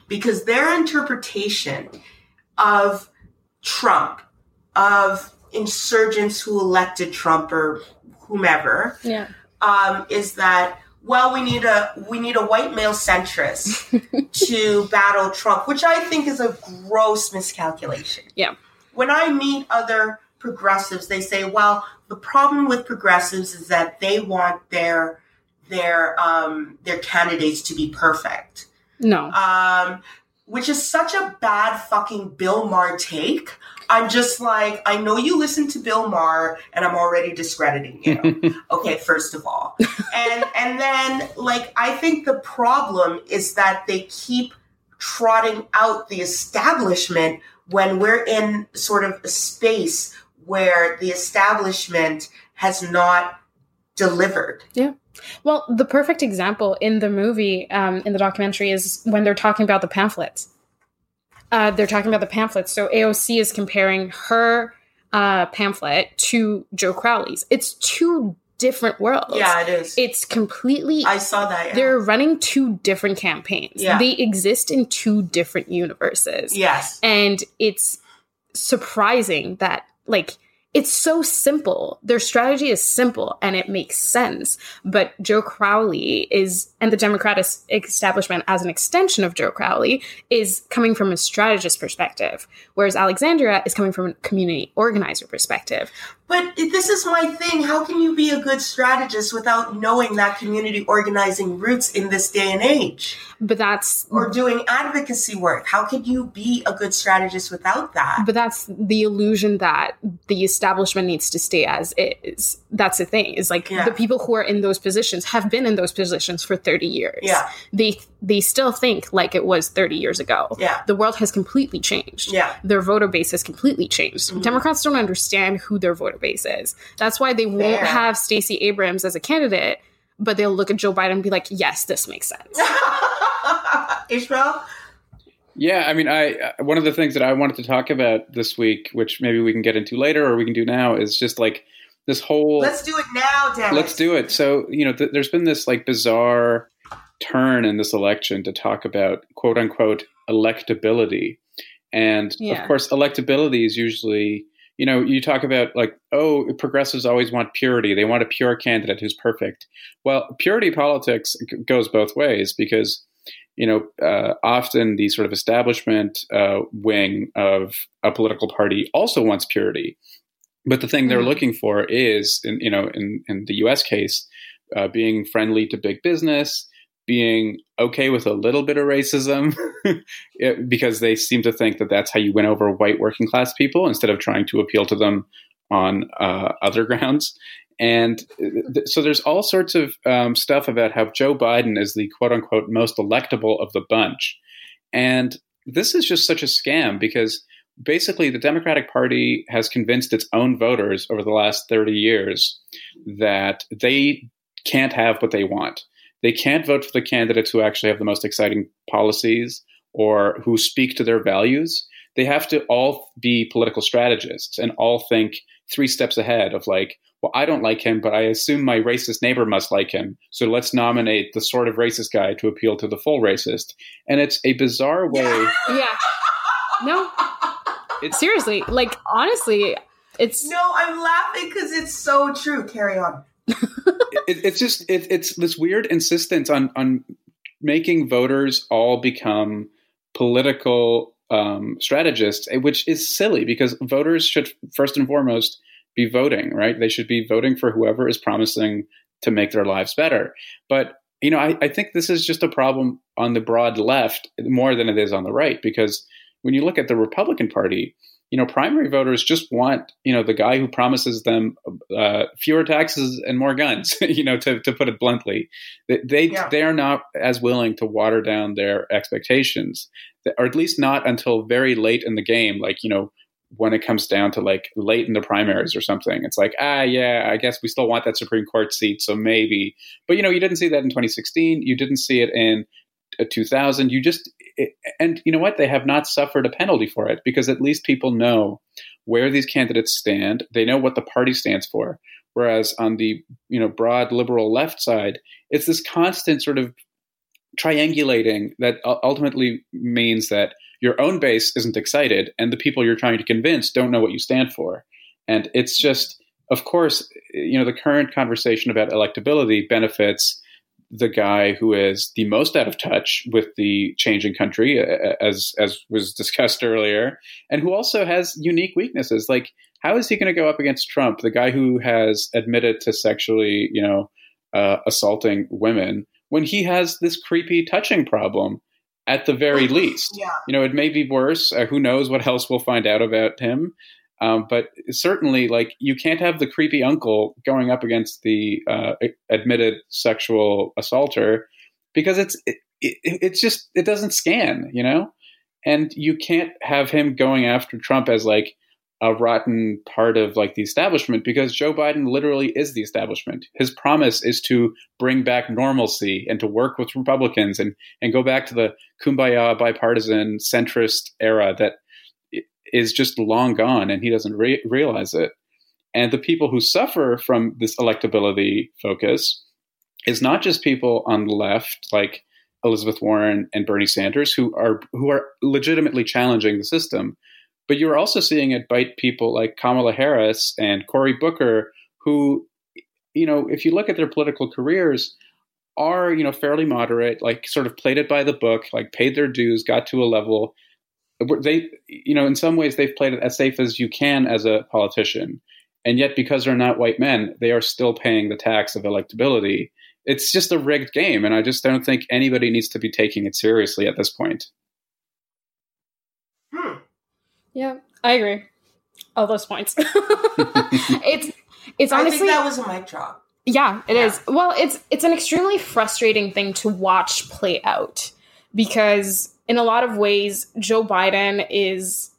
Because their interpretation of Trump, of insurgents who elected Trump or whomever, Yeah. um, is that well we need a we need a white male centrist to battle Trump, which I think is a gross miscalculation. Yeah. When I meet other progressives, they say, well, the problem with progressives is that they want their their um, their candidates to be perfect. No. Um, which is such a bad fucking Bill Maher take. I'm just like, I know you listen to Bill Maher, and I'm already discrediting you. okay, first of all, and and then like I think the problem is that they keep trotting out the establishment when we're in sort of a space where the establishment has not delivered. Yeah. Well, the perfect example in the movie, um, in the documentary, is when they're talking about the pamphlets. Uh, they're talking about the pamphlets. So AOC is comparing her uh, pamphlet to Joe Crowley's. It's two different worlds. Yeah, it is. It's completely. I saw that. Yeah. They're running two different campaigns. Yeah. They exist in two different universes. yes. And it's surprising that, like, it's so simple. Their strategy is simple and it makes sense. But Joe Crowley is, and the Democratic establishment as an extension of Joe Crowley, is coming from a strategist perspective, whereas Alexandria is coming from a community organizer perspective. But this is my thing. How can you be a good strategist without knowing that community organizing roots in this day and age? But that's Or doing advocacy work? How could you be a good strategist without that? but that's the illusion that the establishment needs to stay as is. That's the thing. Is like Yeah. the people who are in those positions have been in those positions for 30 years. Yeah. They they still think like it was 30 years ago. Yeah. The world has completely changed. Yeah. Their voter base has completely changed. Mhm. Democrats don't understand who their voter base is. That's why they won't have Stacey Abrams as a candidate, but they'll look at Joe Biden and be like, "Yes, this makes sense." Ishmael Yeah, I mean, I uh, one of the things that I wanted to talk about this week, which maybe we can get into later or we can do now, is just like this whole. Let's do it now, Dennis. Let's do it. So you know, th- there's been this like bizarre turn in this election to talk about quote unquote electability, and Yeah. of course, electability is usually you know you talk about like oh progressives always want purity they want a pure candidate who's perfect well purity politics g- goes both ways because you know uh, often the sort of establishment uh, wing of a political party also wants purity but the thing they're Mhm. looking for is in you know in, in the us case uh, being friendly to big business being okay with a little bit of racism it- because they seem to think that that's how you win over white working class people instead of trying to appeal to them on uh, other grounds. And th- so there's all sorts of um, stuff about how Joe Biden is the quote unquote most electable of the bunch. And this is just such a scam because basically the Democratic Party has convinced its own voters over the last 30 years that they can't have what they want. They can't vote for the candidates who actually have the most exciting policies or who speak to their values. they have to all be political strategists and all think three steps ahead of like, well, I don't like him, but I assume my racist neighbor must like him. So let's nominate the sort of racist guy to appeal to the full racist. And it's a bizarre way. Yeah. No. It's- Seriously, like honestly, it's No, I'm laughing because it's so true. Carry on. it, it's just it, it's this weird insistence on on making voters all become political um, strategists, eh, which is silly because voters should first and foremost be voting, right? They should be voting for whoever is promising to make their lives better. But you know, I, I think this is just a problem on the broad left more than it is on the right because when you look at the Republican Party, you know, primary voters just want, you know, the guy who promises them uh, fewer taxes and more guns, you know, to, to put it bluntly. They they, Yeah. they are not as willing to water down their expectations, or at least not until very late in the game, like, you know, when it comes down to like late in the primaries or something. It's like, ah, yeah, I guess we still want that Supreme Court seat, so maybe. But, you know, you didn't see that in 2016. You didn't see it in uh, 2000. You just, it, and you know what? They have not suffered a penalty for it because at least people know where these candidates stand. They know what the party stands for. Whereas on the you know broad liberal left side, it's this constant sort of triangulating that ultimately means that your own base isn't excited, and the people you're trying to convince don't know what you stand for. And it's just, of course, you know, the current conversation about electability benefits the guy who is the most out of touch with the changing country, uh, as as was discussed earlier, and who also has unique weaknesses. Like, how is he going to go up against Trump, the guy who has admitted to sexually, you know, uh, assaulting women, when he has this creepy touching problem? At the very least, Yeah. you know, it may be worse. Uh, who knows what else we'll find out about him? Um, but certainly, like you can't have the creepy uncle going up against the uh, admitted sexual assaulter because it's it, it, it's just it doesn't scan, you know. And you can't have him going after Trump as like a rotten part of like the establishment because Joe Biden literally is the establishment. His promise is to bring back normalcy and to work with Republicans and and go back to the kumbaya bipartisan centrist era that is just long gone and he doesn't re- realize it. And the people who suffer from this electability focus is not just people on the left like Elizabeth Warren and Bernie Sanders who are who are legitimately challenging the system, but you're also seeing it bite people like Kamala Harris and Cory Booker who you know, if you look at their political careers are, you know, fairly moderate, like sort of played it by the book, like paid their dues, got to a level they you know in some ways they've played it as safe as you can as a politician and yet because they're not white men they are still paying the tax of electability it's just a rigged game and i just don't think anybody needs to be taking it seriously at this point Hmm. yeah, I agree. All those points. it's it's I honestly think that was a mic drop. Yeah, it Yeah. is. Well, it's it's an extremely frustrating thing to watch play out because in a lot of ways Joe Biden is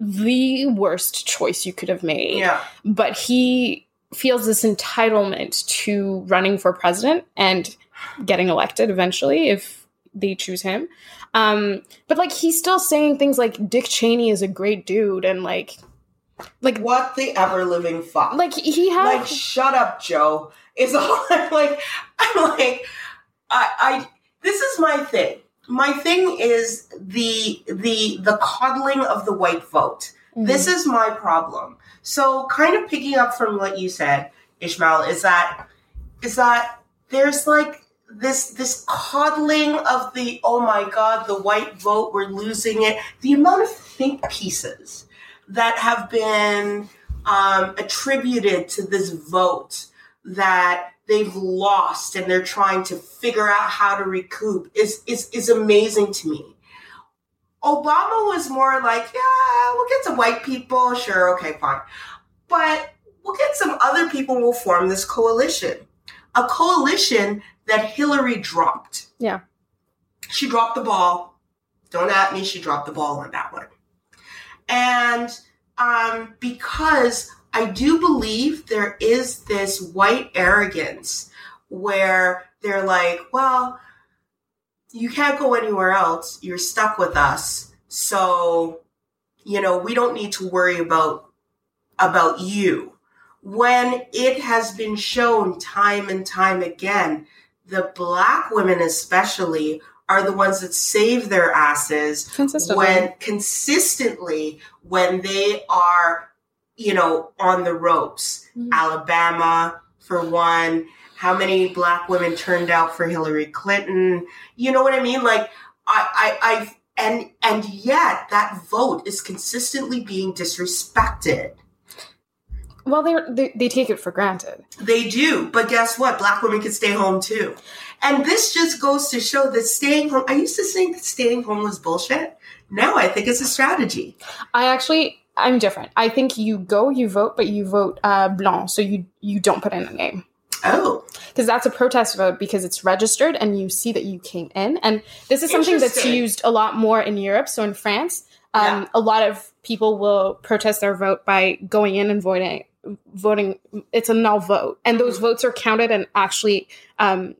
the worst choice you could have made. Yeah. But he feels this entitlement to running for president and getting elected eventually if they choose him. Um, but like he's still saying things like Dick Cheney is a great dude and like like What the ever living fuck? like he had like shut up joe is all i'm like i'm like i i this is my thing my thing is the the the coddling of the white vote. Mm-hmm. this is my problem. So kind of picking up from what you said ishmael is that is that there's like this this coddling of the oh my god the white vote we're losing it. The amount of think pieces that have been um, attributed to this vote that they've lost and they're trying to figure out how to recoup is is is amazing to me. Obama was more like, yeah, we'll get some white people, sure, okay, fine. But we'll get some other people, we'll form this coalition. A coalition that Hillary dropped. Yeah. She dropped the ball. Don't at me, she dropped the ball on that one. And um, because I do believe there is this white arrogance where they're like, well, you can't go anywhere else. You're stuck with us. So you know, we don't need to worry about about you. When it has been shown time and time again, the black women especially are the ones that save their asses Consistently. when consistently when they are you know on the ropes Mhm. alabama for one how many black women turned out for hillary clinton you know what i mean like i i i and and yet that vote is consistently being disrespected well, they, they they take it for granted. They do, but guess what? Black women can stay home too. And this just goes to show that staying home, I used to think that staying home was bullshit. Now I think it's a strategy. I actually, I'm different. I think you go, you vote, but you vote uh, blanc, so you you don't put in a name Oh, because that's a protest vote because it's registered and you see that you came in. And this is something that's used a lot more in Europe. So in France, um, Yeah. a lot of people will protest their vote by going in and voting. Voting, it's a null vote, and those Mhm. votes are counted and actually um,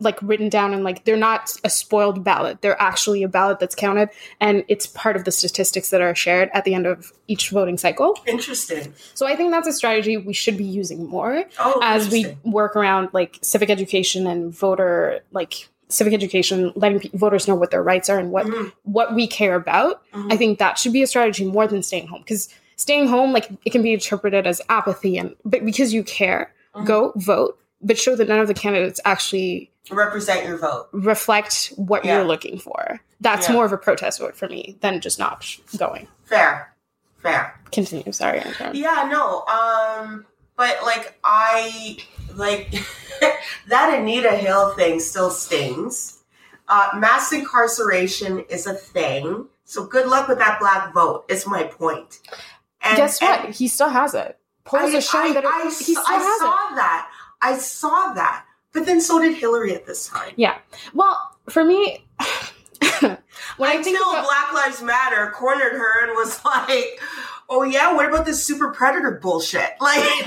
like written down and like they're not a spoiled ballot. They're actually a ballot that's counted, and it's part of the statistics that are shared at the end of each voting cycle. interesting. So I think that's a strategy we should be using more Oh, as we work around like civic education and voter like civic education letting pe- voters know what their rights are and what Mhm, what we care about mhm. i think that should be a strategy more than staying home because staying home like it can be interpreted as apathy and but because you care Mhm. go vote but show that none of the candidates actually represent your vote. reflect what Yeah. you're looking for that's Yeah. more of a protest vote for me than just not going Fair, fair. continue sorry Anton. Yeah, no. Um, but like I like that Anita Hill thing still stings. Uh, mass incarceration is a thing. So good luck with that black vote. Is my point. And, guess what and he still has it polls I, are showing I, that it, I, he still I has it saw that. I saw that. But then so did Hillary at this time. Yeah. Well, for me, when I Until think about, Black Lives Matter cornered her and was like, "Oh yeah, what about this super predator bullshit?" Like,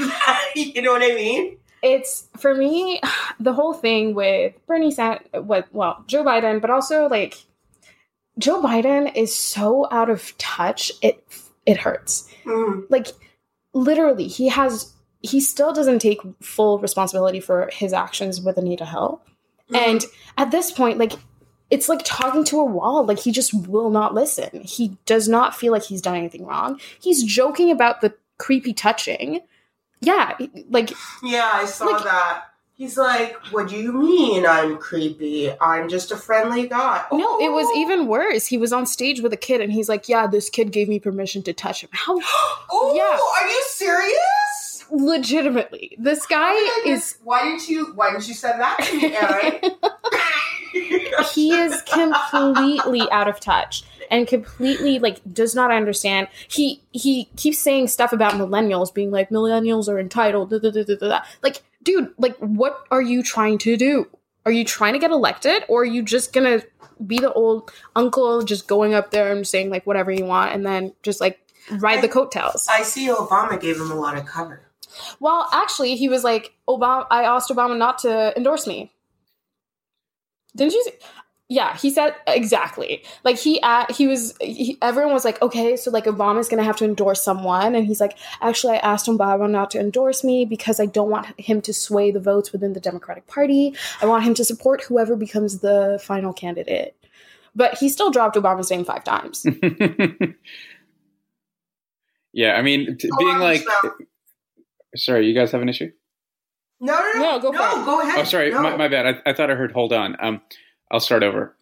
you know what I mean? it's for me the whole thing with Bernie Sanders, what well Joe Biden, but also like Joe Biden is so out of touch. It it hurts. Mm. Like literally, he has he still doesn't take full responsibility for his actions with Anita Hill, mm-hmm. and at this point, like. It's like talking to a wall. Like he just will not listen. He does not feel like he's done anything wrong. He's joking about the creepy touching. Yeah, like Yeah, I saw Like- that. He's like, "What do you mean I'm creepy? I'm just a friendly guy." No, it was Oh. even worse. He was on stage with a kid and he's like, Yeah, this kid gave me permission to touch him. How Oh, Yeah. are you serious? Legitimately? This oh guy How is Why didn't you? Why didn't you send that to me, Aaron? he is completely out of touch and completely like does not understand. He he keeps saying stuff about millennials being like millennials are entitled. Da, da, da. Like, dude, like what are you trying to do? Are you trying to get elected or are you just gonna be the old uncle just going up there and saying like whatever you want and then just like ride the coattails? I see Obama gave him a lot of cover. Well, actually, he was like, Obama. I asked Obama not to endorse me. Didn't you? See? Yeah, he said exactly. Like he, uh, he was. He, everyone was like, okay, so like Obama's gonna have to endorse someone, and he's like, actually, I asked Obama not to endorse me because I don't want him to sway the votes within the Democratic Party. I want him to support whoever becomes the final candidate. But he still dropped Obama's name five times. yeah, I mean, t- being like, Michelle. Sorry, you guys have an issue? No, no, no, No, go for it. go ahead. Oh, sorry, No. my, my bad. I, I thought I heard. Hold on. Um, I'll start over.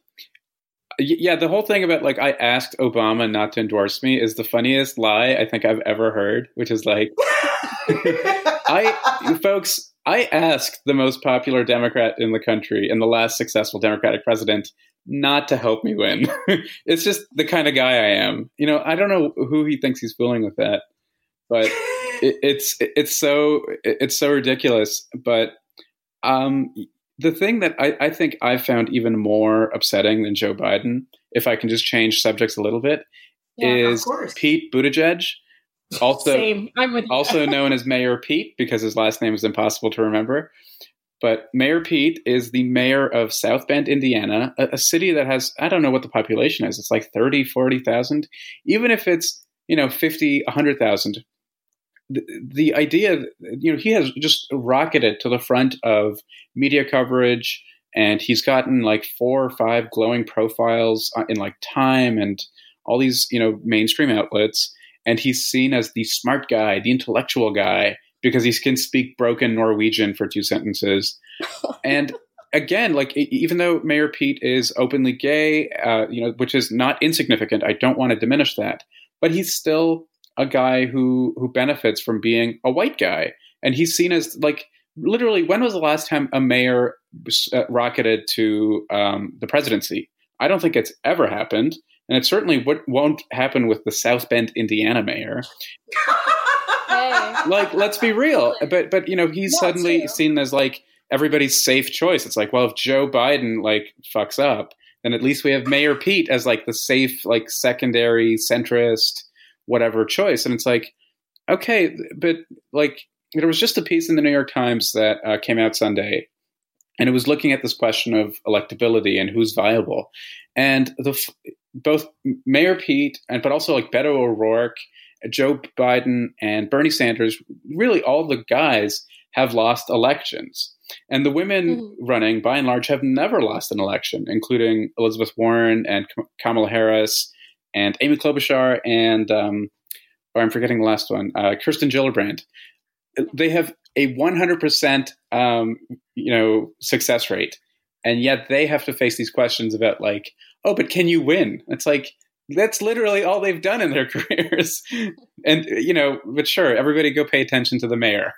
Y- Yeah, the whole thing about like I asked Obama not to endorse me is the funniest lie I think I've ever heard. Which is like, I folks, I asked the most popular Democrat in the country and the last successful Democratic president not to help me win. it's just the kind of guy I am. You know, I don't know who he thinks he's fooling with that, but it, it's it's so it's so ridiculous. But um, the thing that I, I think I found even more upsetting than Joe Biden, if I can just change subjects a little bit, Yeah, is. Pete Buttigieg, also Same. I'm with also known as Mayor Pete because his last name is impossible to remember. But Mayor Pete is the mayor of South Bend, Indiana, a, a city that has, I don't know what the population is. It's like 30, 40,000. Even if it's, you know, 50, 100,000. The, the idea, you know, he has just rocketed to the front of media coverage and he's gotten like four or five glowing profiles uh, in like Time and all these, you know, mainstream outlets. And he's seen as the smart guy, the intellectual guy, because he can speak broken Norwegian for two sentences. and again, like even though Mayor Pete is openly gay, uh, you know, which is not insignificant, I don't want to diminish that, but he's still a guy who who benefits from being a white guy, and he's seen as like literally. When was the last time a mayor uh, rocketed to um, the presidency? I don't think it's ever happened, and it certainly w- won't happen with the South Bend, Indiana mayor. Hey. like, let's be real, but but you know, he's Not suddenly too. seen as like everybody's safe choice. It's like, well, if Joe Biden like fucks up, then at least we have Mayor Pete as like the safe, like secondary centrist, whatever choice. And it's like, okay, but like there was just a piece in the New York Times that uh, came out Sunday, and it was looking at this question of electability and who's viable, and the both Mayor Pete and but also like Beto O'Rourke, Joe Biden, and Bernie Sanders, really all the guys have lost elections. And the women Mhm. running, by and large, have never lost an election, including Elizabeth Warren and Kamala Harris and Amy Klobuchar and, um, or I'm forgetting the last one, uh, Kirsten Gillibrand. They have a 100% um, you know success rate, and yet they have to face these questions about like, oh, but can you win? It's like that's literally all they've done in their careers, and you know, but sure, everybody go pay attention to the mayor.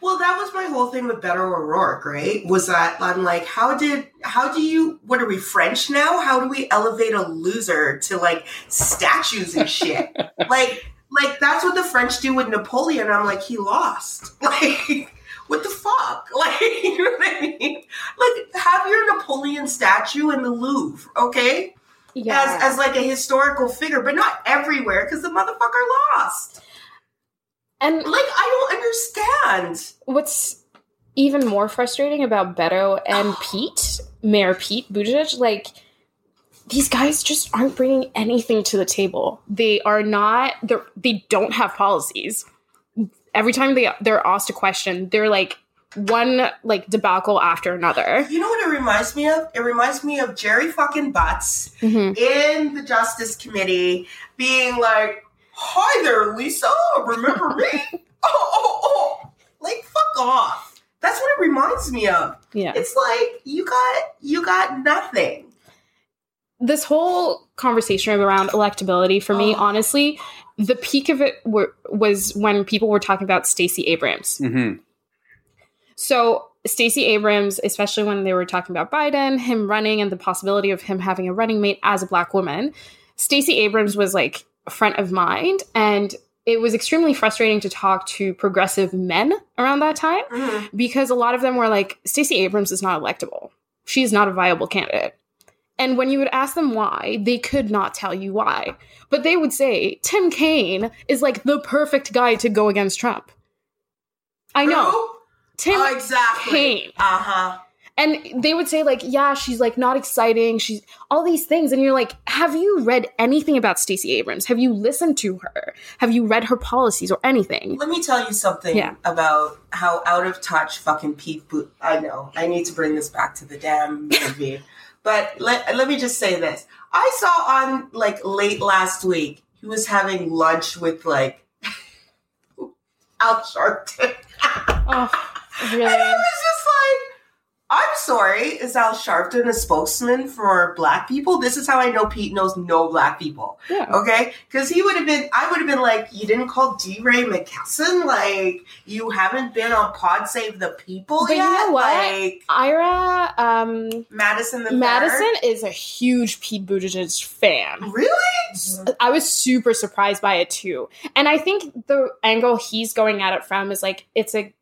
Well, that was my whole thing with Beto O'Rourke, right? Was that I'm like, how did, how do you, what are we French now? How do we elevate a loser to like statues and shit? like, like that's what the French do with Napoleon. I'm like, he lost. Like, what the fuck? Like, you know what I mean? Like, have your Napoleon statue in the Louvre, okay? Yeah. As as like a historical figure, but not everywhere because the motherfucker lost. And Like, I don't understand. what's even more frustrating about Beto and Pete, Mayor Pete Buttigieg, like these guys just aren't bringing anything to the table. They are not. They they don't have policies. Every time they they're asked a question, they're like one like debacle after another. You know what it reminds me of? It reminds me of Gerry fucking Butts Mhm. in the Justice Committee being like, Hi there, Lisa, remember me? oh, oh, oh. Like, fuck off. That's what it reminds me of. Yeah. It's like you got you got nothing. this whole conversation around electability for me, Oh. honestly, the peak of it were, was when people were talking about Stacey Abrams. hmm So Stacey Abrams, especially when they were talking about Biden, him running, and the possibility of him having a running mate as a black woman, Stacey Abrams was like front of mind, and it was extremely frustrating to talk to progressive men around that time Mhm. because a lot of them were like, Stacey Abrams is not electable. She is not a viable candidate. And when you would ask them why, they could not tell you why. But they would say, Tim Kaine is like the perfect guy to go against Trump. I know. Who? Tim Oh, exactly. Kaine. Uh huh. And they would say, like, yeah, she's like not exciting. She's all these things. And you're like, have you read anything about Stacey Abrams? Have you listened to her? Have you read her policies or anything? Let me tell you something Yeah. about how out of touch fucking Pete Boot. I know. I need to bring this back to the damn movie. but let, let me just say this. I saw on like late last week, he was having lunch with like Al Sharpton. Oh, really? I'm sorry, is Al Sharpton a spokesman for black people? This is how I know Pete knows no black people. Yeah. Okay? Because he would have been, I would have been like, you didn't call DeRay McKesson? Like, you haven't been on Pod Save the People But you yet? know what? Like, Ira um, Madison the Madison is a huge Pete Buttigieg fan. Really? I was super surprised by it too. And I think the angle he's going at it from is like it's a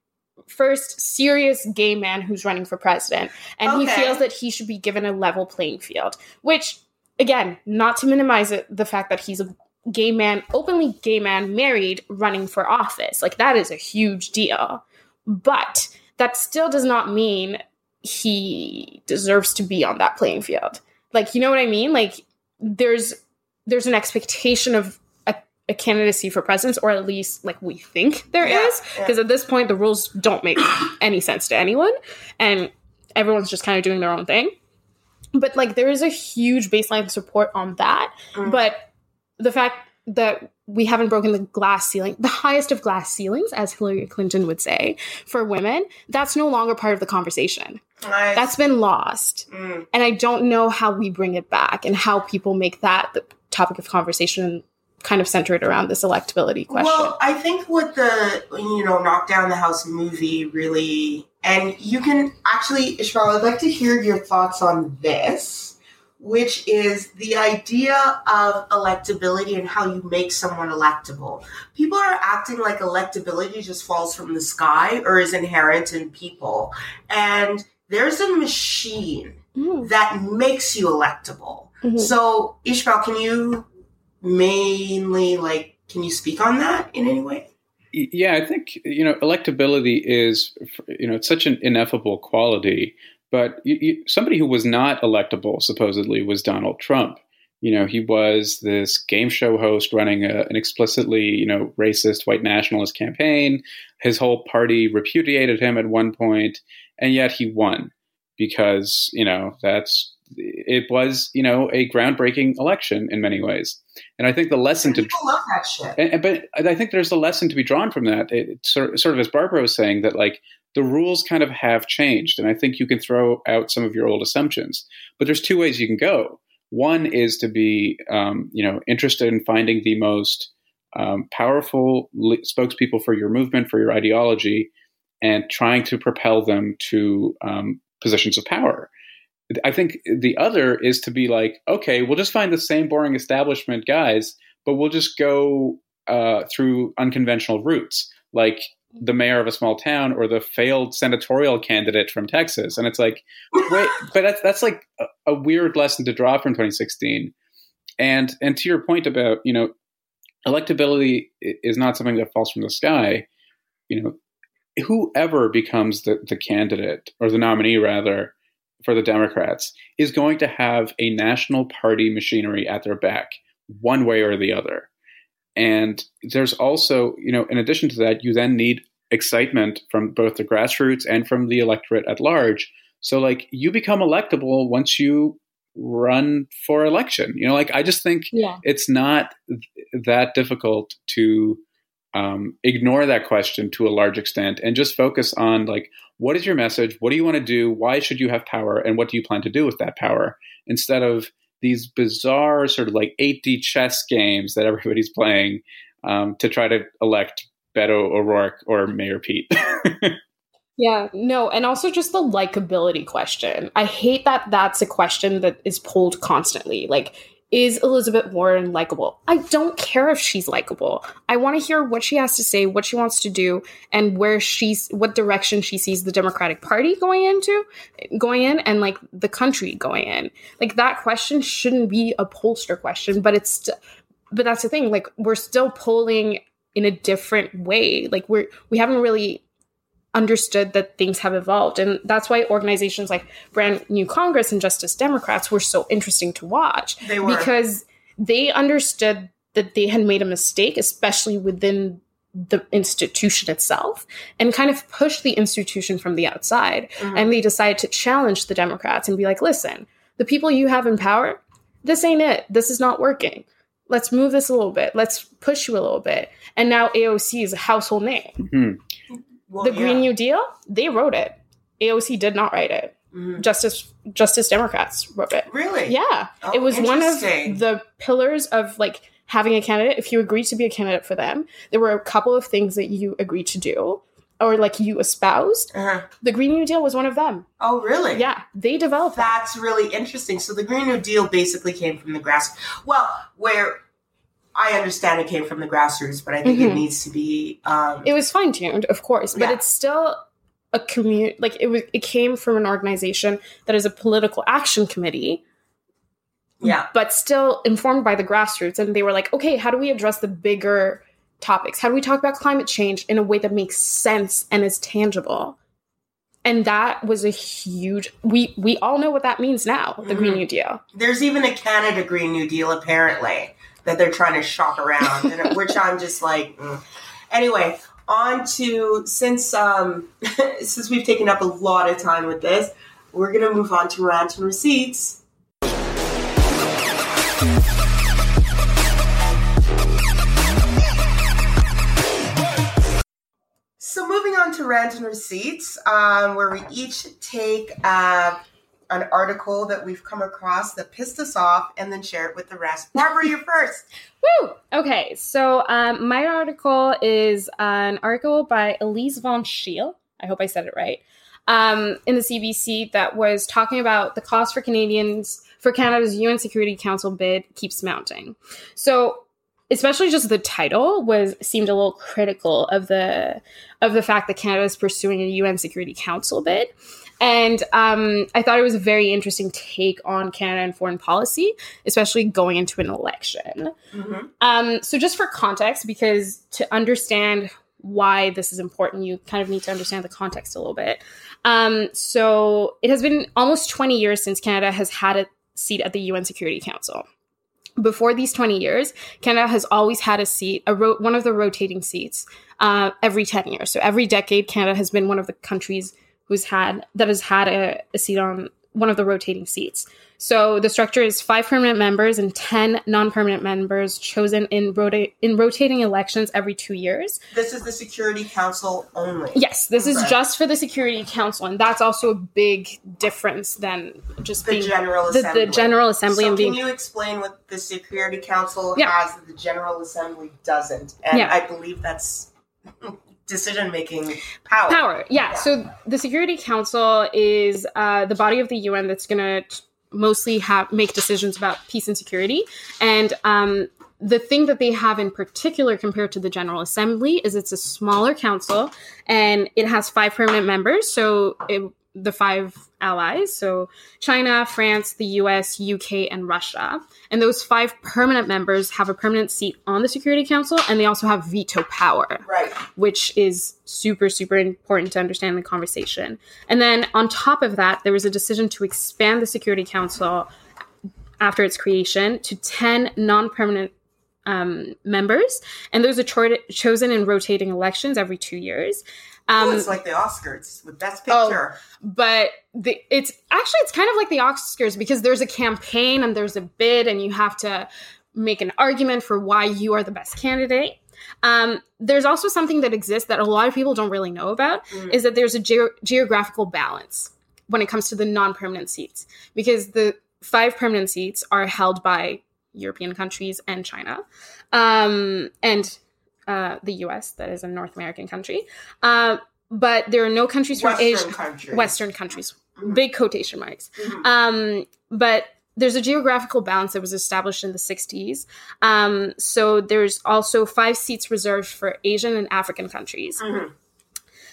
first serious gay man who's running for president and he feels that he should be given a level playing field, which again, not to minimize it, the fact that he's a gay man, openly gay man married running for office. Like that is a huge deal. But that still does not mean he deserves to be on that playing field. Like, you know what I mean? Like there's there's an expectation of a candidacy for president, or at least like we think there Yeah, is, yeah. because at this point the rules don't make any sense to anyone, and everyone's just kind of doing their own thing. But like there is a huge baseline support on that, Mm. but the fact that we haven't broken the glass ceiling, the highest of glass ceilings, as Hillary Clinton would say, for women, that's no longer part of the conversation. I- That's been lost. Mm. And I don't know how we bring it back and how people make that the topic of conversation kind of centered around this electability question. Well, I think what the you know knock down the house movie really, and you can actually, Ishmael, I'd like to hear your thoughts on this, which is the idea of electability and how you make someone electable. People are acting like electability just falls from the sky or is inherent in people, and there's a machine Mm, that makes you electable. mhm. So, Ishmael, can you mainly like can you speak on that in any way? Yeah, I think you know electability is you know it's such an ineffable quality. But you, you, somebody who was not electable supposedly was Donald Trump. You know, he was this game show host running a, an explicitly you know racist white nationalist campaign. His whole party repudiated him at one point, and yet he won because you know that's it was you know a groundbreaking election in many ways. And I think the lesson to People love that shit. and, and- but I think there's a lesson to be drawn from that. It, it's sort, sort of as Barbara was saying that like the rules kind of have changed, and I think you can throw out some of your old assumptions. But there's two ways you can go. One is to be um, you know interested in finding the most um, powerful spokespeople for your movement, for your ideology, and trying to propel them to um, positions of power. I think the other is to be like, okay, we'll just find the same boring establishment guys, but we'll just go uh, through unconventional routes, like the mayor of a small town or the failed senatorial candidate from Texas. And it's like, wait, but that's that's like a, a weird lesson to draw from 2016. And and to your point about you know, electability is not something that falls from the sky. You know, whoever becomes the, the candidate or the nominee rather for the Democrats is going to have a national party machinery at their back, one way or the other. And there's also, you know, in addition to that, you then need excitement from both the grassroots and from the electorate at large. So, like, you become electable once you run for election. You know, like, I just think yeah. it's not th- that difficult to um, ignore that question to a large extent and just focus on like what is your message? What do you want to do? Why should you have power? And what do you plan to do with that power? Instead of these bizarre sort of like 8d chess games that everybody's playing um, to try to elect beto o'rourke or mayor pete. Yeah, no, and also just the likability question. I hate that that's a question that is pulled constantly. Like, is Elizabeth Warren likable? I don't care if she's likable. I want to hear what she has to say, what she wants to do, and where she's what direction she sees the Democratic Party going into, going in, and like the country going in. Like that question shouldn't be a pollster question, but it's st- but that's the thing. Like we're still polling in a different way. Like we're we haven't really understood that things have evolved. And that's why organizations like Brand New Congress and Justice Democrats were so interesting to watch They were. because they understood that they had made a mistake, especially within the institution itself, and kind of pushed the institution from the outside. Mhm. And they decided to challenge the Democrats and be like, listen, the people you have in power, this ain't it. This is not working. Let's move this a little bit. Let's push you a little bit. And now AOC is a household name Hmm. Well, the yeah. Green New Deal, they wrote it. AOC did not write it. Mhm. Justice Justice Democrats wrote it. Really? Yeah. Oh, it was one of the pillars of like having a candidate. If you agreed to be a candidate for them, there were a couple of things that you agreed to do or like you espoused. Uh-huh. The Green New Deal was one of them. Oh, really? Yeah, they developed that. That's really interesting. So the Green New Deal basically came from the grass. Well, where I understand it came from the grassroots, but I think it Mhm. needs to be. Um, It was fine tuned, of course, but Yeah. it's still a community. Like it was, it came from an organization that is a political action committee yeah. but still informed by the grassroots. And they were like, okay, how do we address the bigger topics? How do we talk about climate change in a way that makes sense and is tangible? And that was a huge. We we all know what that means now. The Green Mhm. New Deal. There's even a Canada Green New Deal, apparently. That they're trying to shop around, and, which I'm just like, mm. anyway. On to since um since we've taken up a lot of time with this, we're gonna move on to rant and receipts. So moving on to rant and receipts, um, where we each take uh, an article that we've come across that pissed us off and then share it with the rest. Barbara, you're first. Woo! Okay, so um, my article is an article by Elise von Scheel. I hope I said it right. Um, in the CBC that was talking about the cost for Canadians for Canada's UN Security Council bid keeps mounting. So especially just the title was seemed a little critical of the of the fact that Canada is pursuing a UN Security Council bid. And um, I thought it was a very interesting take on Canada and foreign policy, especially going into an election. Mm-hmm. Um, so, just for context, because to understand why this is important, you kind of need to understand the context a little bit. Um, so, it has been almost 20 years since Canada has had a seat at the UN Security Council. Before these 20 years, Canada has always had a seat, a ro- one of the rotating seats, uh, every 10 years. So every decade, Canada has been one of the countries who's had that has had a, a seat on one of the rotating seats. So the structure is five permanent members and ten non-permanent members chosen in rota- in rotating elections every two years. This is the Security Council only. Yes, this is just for the Security Council, and that's also a big difference than just the being General the, Assembly. the General Assembly so and being can you explain what the Security Council Yeah. has that the General Assembly doesn't? And Yeah. I believe that's decision making power. power. Yeah. Yeah. So the Security Council is uh, the body of the UN that's going to mostly have make decisions about peace and security, and um, the thing that they have in particular compared to the General Assembly is it's a smaller council and it has five permanent members. So it, the five allies, so China, France, the US, UK, and Russia. And those five permanent members have a permanent seat on the Security Council and they also have veto power Right. which is super, super important to understand the conversation. And then on top of that, there was a decision to expand the Security Council after its creation to 10 non permanent um, members. And those are cho- chosen in rotating elections every two years. Oh, Um, it's like the Oscars with Best Oh. Picture. but the, it's actually it's kind of like the Oscars because there's a campaign and there's a bid and you have to make an argument for why you are the best candidate. Um, there's also something that exists that a lot of people don't really know about Mm. is that there's a geo- geographical balance when it comes to the non-permanent seats because the five permanent seats are held by European countries and China, um, and uh, the U.S. That is a North American country. Uh, but there are no countries from Western Asia, countries. Western countries, Mhm. big quotation marks. Mhm. Um, but there's a geographical balance that was established in the 60s. Um, so there's also five seats reserved for Asian and African countries. Mhm.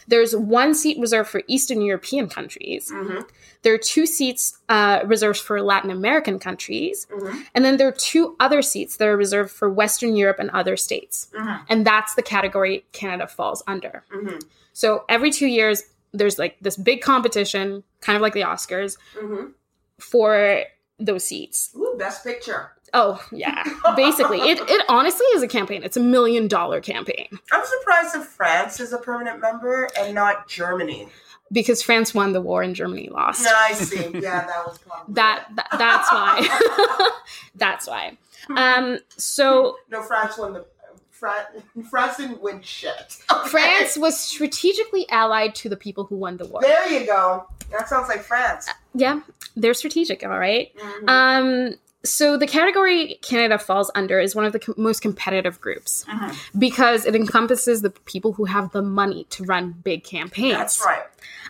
There's one seat reserved for Eastern European countries. Mhm. There are two seats uh, reserved for Latin American countries. Mhm. And then there are two other seats that are reserved for Western Europe and other states. Mhm. And that's the category Canada falls under. Mhm. So every two years, there's like this big competition, kind of like the Oscars, Mhm. for those seats. Ooh, Best Picture. Oh, yeah. Basically, it, it honestly is a campaign. It's a million dollar campaign I'm surprised that France is a permanent member and not Germany. because France won the war and Germany lost. No, I see. Yeah, that was probably That, that that's why. that's why. Um so No, France won the. France, France didn't win shit. France was strategically allied to the people who won the war. There you go. That sounds like France. Yeah, they're strategic, all right? Mhm. Um so the category Canada falls under is one of the com- most competitive groups Mhm. because it encompasses the people who have the money to run big campaigns. That's right.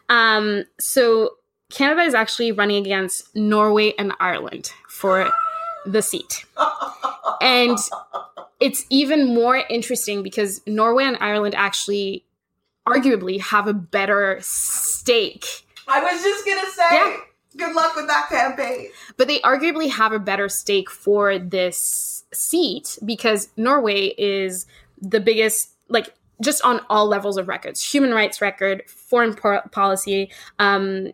Um, so Canada is actually running against Norway and Ireland for the seat. And it's even more interesting because Norway and Ireland actually arguably have a better stake, I was just gonna say. Yeah. Good luck with that campaign. but they arguably have a better stake for this seat because Norway is the biggest, like, just on all levels of records human rights record, foreign po- policy, um,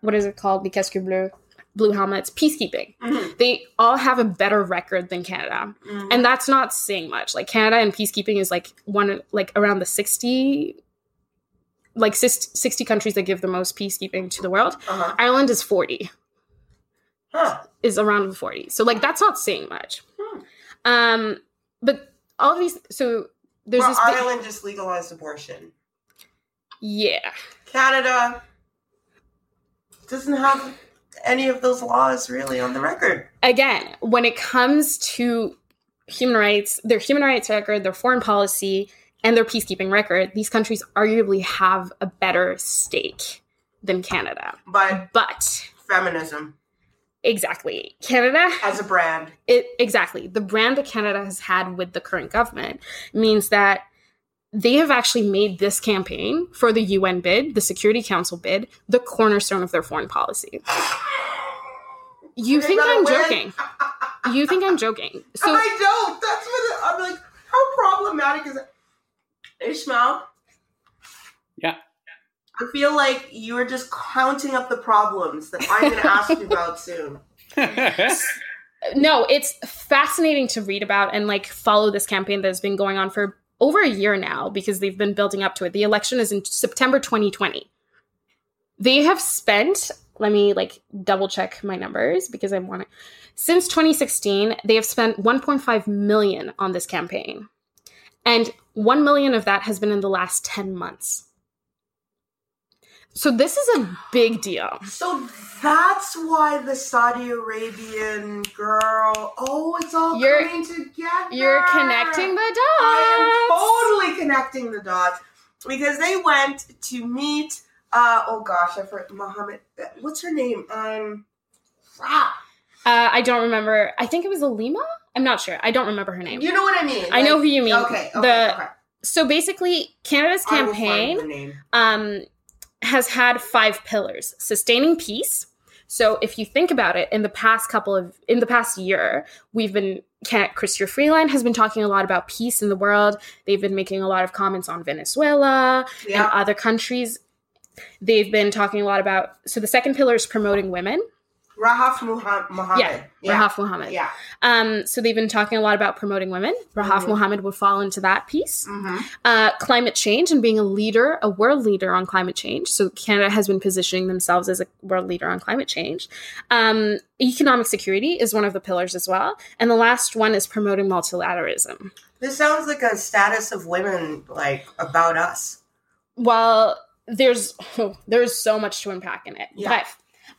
what is it called? Les Casques Bleus. Blue Helmets, peacekeeping. Mhm. They all have a better record than Canada. Mhm. And that's not saying much. Like Canada and peacekeeping is like one like around the 60 like 60 countries that give the most peacekeeping to the world. Uh-huh. Ireland is 40. Huh. Is around 40. So like that's not saying much. Hmm. Um but all of these so there's Well, this big- Ireland just legalized abortion. yeah. Canada doesn't have any of those laws really on the record. again, when it comes to human rights, their human rights record, their foreign policy, and their peacekeeping record, these countries arguably have a better stake than Canada. But But feminism exactly, Canada, as a brand. it, exactly, the brand that Canada has had with the current government means that they have actually made this campaign for the UN bid, the Security Council bid, the cornerstone of their foreign policy. You think I'm win. joking? You think I'm joking? So I don't. That's what it, I'm like. How problematic is it? Ishmael. Yeah. I feel like you are just counting up the problems that I'm going to ask you about soon. no, it's fascinating to read about and like follow this campaign that has been going on for over a year now because they've been building up to it. The election is in September 2020. They have spent, let me like double check my numbers because I want to. Since 2016, they have spent 1.5 million on this campaign. And 1 million of that has been in the last 10 months. So this is a big deal. So that's why the Saudi Arabian girl. Oh, it's all You're- coming together. You're connecting the dots. I am totally connecting the dots because they went to meet. Uh, oh gosh, I forgot Mohammed. uh, What's her name? Um, crap. Uh, I don't remember. I think it was Alima. I'm not sure. I don't remember her name. You know what I mean? I know who you mean. Okay, okay, The- okay. So basically, Canada's I will find campaign um, has had five pillars: sustaining peace. So if you think about it, in the past couple of in the past year, we've been Chrystia Freeland has been talking a lot about peace in the world. They've been making a lot of comments on Venezuela and other countries. They've been talking a lot about. So the second pillar is promoting women. Rahaf Muha- Mohammed. Yeah, Rahaf Mohammed. Yeah. Um, so they've been talking a lot about promoting women. Rahaf Mhm. Mohammed would fall into that piece. hmm Uh, climate change and being a leader, a world leader on climate change. So Canada has been positioning themselves as a world leader on climate change. Um, economic security is one of the pillars as well. And the last one is promoting multilateralism. This sounds like a status of women, like about us. Well, there's there's so much to unpack in it. Yeah. But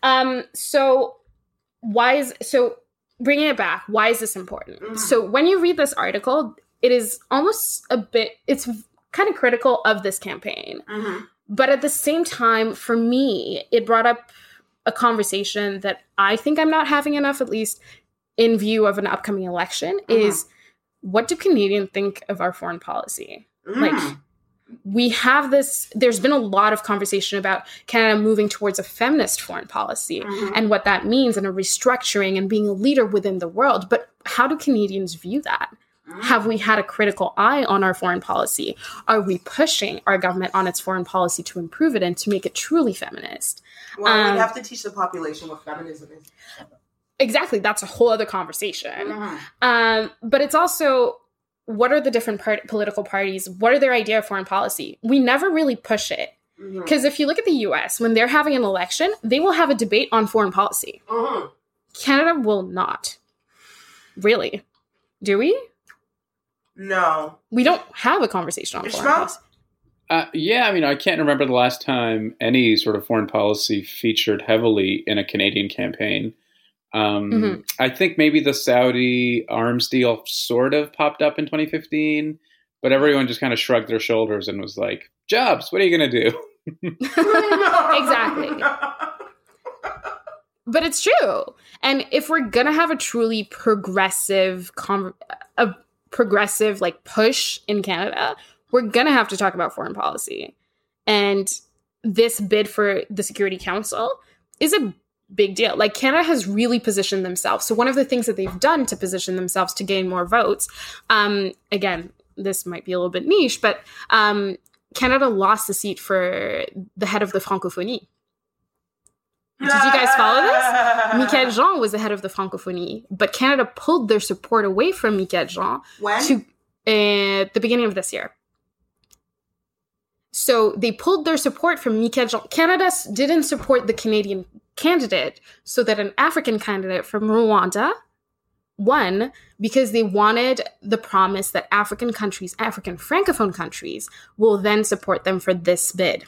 um, so why is so bringing it back? Why is this important? Mhm. So when you read this article, it is almost a bit. It's kind of critical of this campaign, Mm-hmm. but at the same time, for me, it brought up a conversation that I think I'm not having enough, at least in view of an upcoming election. Mhm. Is what do Canadians think of our foreign policy? Mm. like we have this there's been a lot of conversation about canada moving towards a feminist foreign policy Mhm. and what that means and a restructuring and being a leader within the world but how do canadians view that Mm. have we had a critical eye on our foreign policy are we pushing our government on its foreign policy to improve it and to make it truly feminist Well, um, we have to teach the population what feminism is. exactly that's a whole other conversation Mhm. Um, but it's also what are the different part- political parties? What are their idea of foreign policy? We never really push it because if you look at the U.S. when they're having an election, they will have a debate on foreign policy. Mhm. Canada will not. Really? Do we? No. We don't have a conversation on foreign Ishmael? policy. Uh, yeah, I mean, I can't remember the last time any sort of foreign policy featured heavily in a Canadian campaign. Um, Mhm. I think maybe the Saudi arms deal sort of popped up in 2015, but everyone just kind of shrugged their shoulders and was like, "Jobs, what are you going to do?" Exactly. But it's true. And if we're gonna have a truly progressive, con- a progressive like push in Canada, we're gonna have to talk about foreign policy. And this bid for the Security Council is a big deal. Like Canada has really positioned themselves. So one of the things that they've done to position themselves to gain more votes, um, again, this might be a little bit niche, but um, Canada lost the seat for the head of the Francophonie. Did you guys follow this? Michaëlle Jean was the head of the Francophonie, but Canada pulled their support away from Michaëlle Jean When? to uh, the beginning of this year. So they pulled their support from Michaëlle Jean. Canada didn't support the Canadian candidate, so that an African candidate from Rwanda won because they wanted the promise that African countries, African francophone countries, will then support them for this bid.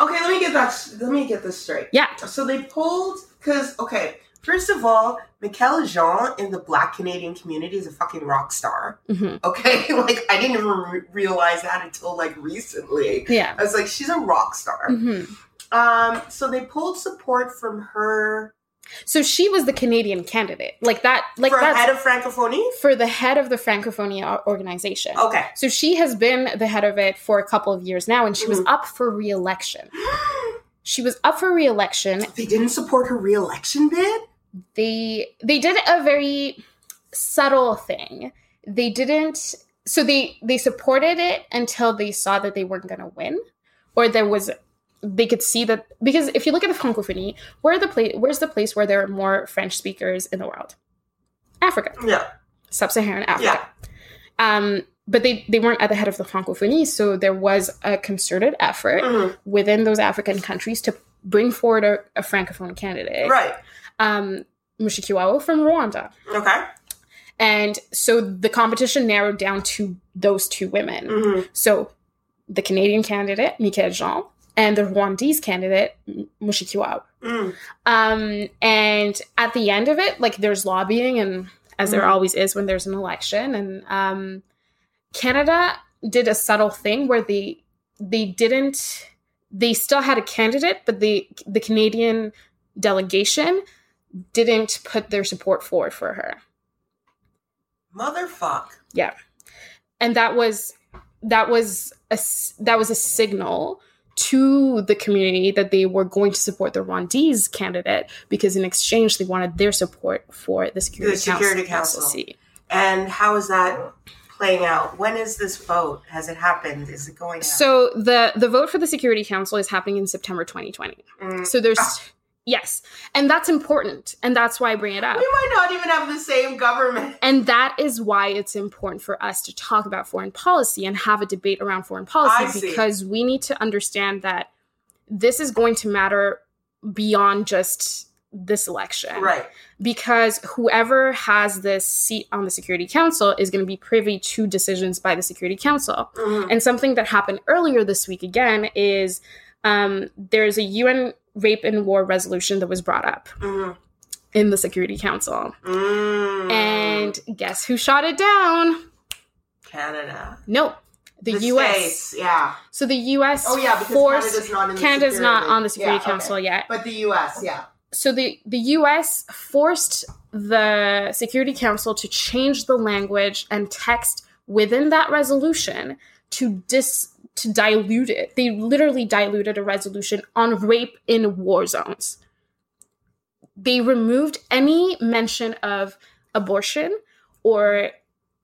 Okay, let me get that. Let me get this straight. Yeah. So they pulled because okay, first of all, Michaëlle Jean in the Black Canadian community is a fucking rock star. hmm Okay, like I didn't even re- realize that until like recently. Yeah. I was like, she's a rock star. hmm Um, so they pulled support from her So she was the Canadian candidate, like that, like for head of Francophonie. for the head of the Francophonie organization. Okay. So she has been the head of it for a couple of years now, and she was Mhm. up for re-election. She was up for re-election. they didn't support her re-election bid. They they did a very subtle thing. They didn't. So they they supported it until they saw that they weren't going to win, or there was they could see that because if you look at the francophonie, where the place where's the place where there are more French speakers in the world? Africa, Yeah. sub-Saharan Africa. Um, but they they weren't at the head of the francophonie, so there was a concerted effort Mhm. within those African countries to bring forward a, a francophone candidate. Right. Um, Mushikiwabo from Rwanda. Okay. And so the competition narrowed down to those two women. Mhm. So the Canadian candidate, Michaëlle Jean, and the Rwandese candidate, Mushikiwabo. Mm. Um, and at the end of it, like there's lobbying, and as there Mhm. always is when there's an election, and um, Canada did a subtle thing where they they didn't they still had a candidate, but the the Canadian delegation didn't put their support forward for her. Motherfuck. Yeah, and that was that was a that was a signal to the community that they were going to support the Rwandese candidate because in exchange they wanted their support for the Security, The Security Council, Council. And how is that playing out? When is this vote? Has it happened? Is it going out? So the the vote for the Security Council is happening in September 2020. Mm. So there's Ah. Yes, and that's important, and that's why I bring it up. we might not even have the same government. And that is why it's important for us to talk about foreign policy and have a debate around foreign policy because we need to understand that this is going to matter beyond just this election. Right. Because whoever has this seat on the Security Council is going to be privy to decisions by the Security Council. Mhm. And something that happened earlier this week again is um, there's a UN rape and war resolution that was brought up Mhm. in the Security Council. Mm. And guess who shot it down? Canada. No, the, US. States, yeah. So the US Oh yeah, because forced Canada's not in the Canada's not security. on the Security Yeah, Council okay. yet. But the US, yeah. So the the US forced the Security Council to change the language and text within that resolution to dis to dilute it. They literally diluted a resolution on rape in war zones. They removed any mention of abortion or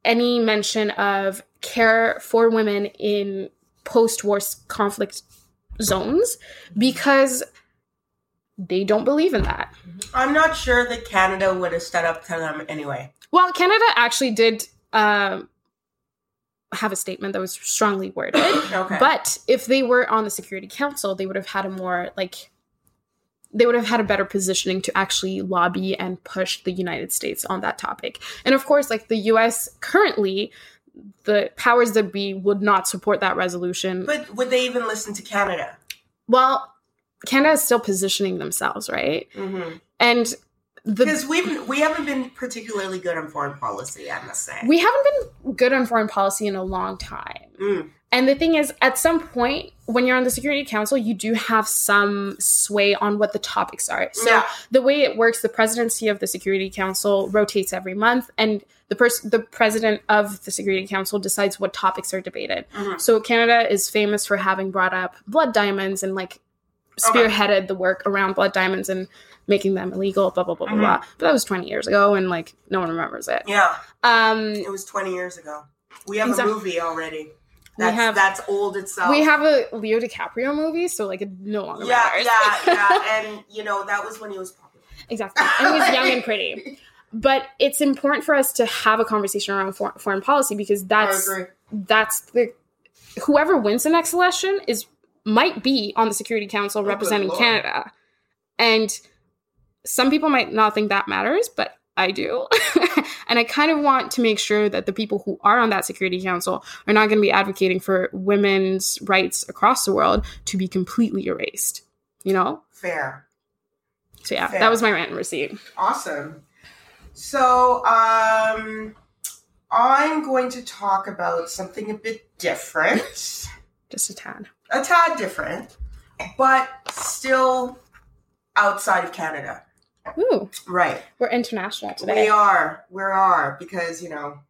any mention of care for women in post-war s- conflict zones because they don't believe in that. I'm not sure that Canada would have stood up to them anyway. Well, Canada actually did um have a statement that was strongly worded. Okay. But if they were on the Security Council, they would have had a more like they would have had a better positioning to actually lobby and push the United States on that topic. And of course, like the US currently, the powers that be would not support that resolution. But would they even listen to Canada? well, Canada is still positioning themselves, right? Mm-hmm. And Because we've we haven't been particularly good on foreign policy, I must say. we haven't been good on foreign policy in a long time. Mm. And the thing is, at some point, when you're on the Security Council, you do have some sway on what the topics are. So yeah. the way it works, the presidency of the Security Council rotates every month, and the person, the president of the Security Council, decides what topics are debated. Mhm. So Canada is famous for having brought up blood diamonds and like spearheaded the work around blood diamonds and making them illegal. Blah blah blah blah Mhm. blah. But that was 20 years ago, and like no one remembers it. Yeah. Um, It was 20 years ago. We have Exactly. a movie already. That's, we have that's old itself. we have a Leo DiCaprio movie, so like it no longer yeah, matters. yeah, yeah, and you know that was when he was popular. exactly. And he was young and pretty. But it's important for us to have a conversation around for- foreign policy because that's that's the whoever wins the next election is might be on the Security Council Oh, representing. Canada. And some people might not think that matters, but I do. and I kind of want to make sure that the people who are on that Security Council are not going to be advocating for women's rights across the world to be completely erased. You know? Fair. So yeah, Fair. that was my rant and receipt. Awesome. So, um, I'm going to talk about something a bit different, Just a tad. a tad different, but still outside of Canada. Ooh, Right. we're international today. We are. We are because you know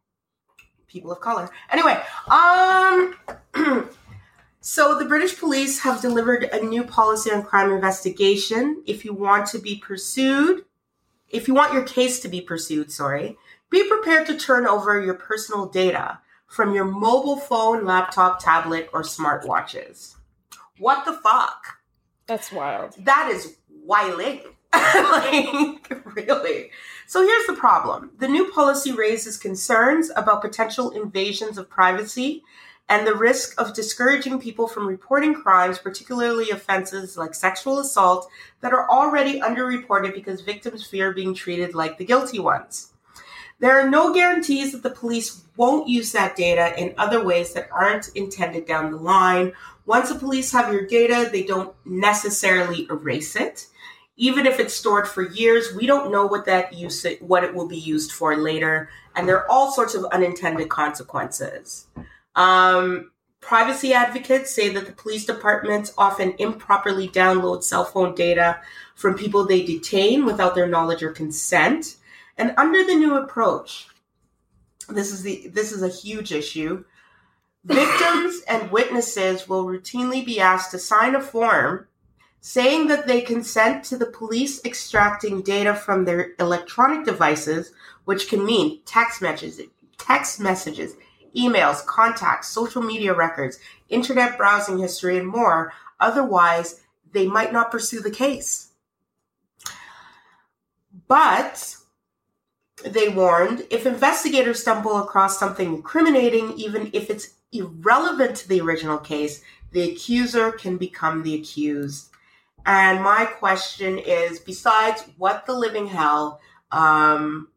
people of color. Anyway, um, so the British police have delivered a new policy on crime investigation. If you want to be pursued, if you want your case to be pursued, sorry, be prepared to turn over your personal data from your mobile phone, laptop, tablet, or smartwatches. What the fuck? That's wild. that is wiling. like, really. So here's the problem the new policy raises concerns about potential invasions of privacy and the risk of discouraging people from reporting crimes, particularly offenses like sexual assault, that are already underreported because victims fear being treated like the guilty ones. There are no guarantees that the police won't use that data in other ways that aren't intended down the line. Once the police have your data, they don't necessarily erase it. Even if it's stored for years, we don't know what that use what it will be used for later, and there are all sorts of unintended consequences. Um, privacy advocates say that the police departments often improperly download cell phone data from people they detain without their knowledge or consent. And under the new approach, this is the this is a huge issue. Victims and witnesses will routinely be asked to sign a form saying that they consent to the police extracting data from their electronic devices, which can mean text messages, text messages, emails, contacts, social media records, internet browsing history, and more. Otherwise, they might not pursue the case. But they warned if investigators stumble across something incriminating, even if it's irrelevant to the original case, the accuser can become the accused. And my question is besides what the living hell, um,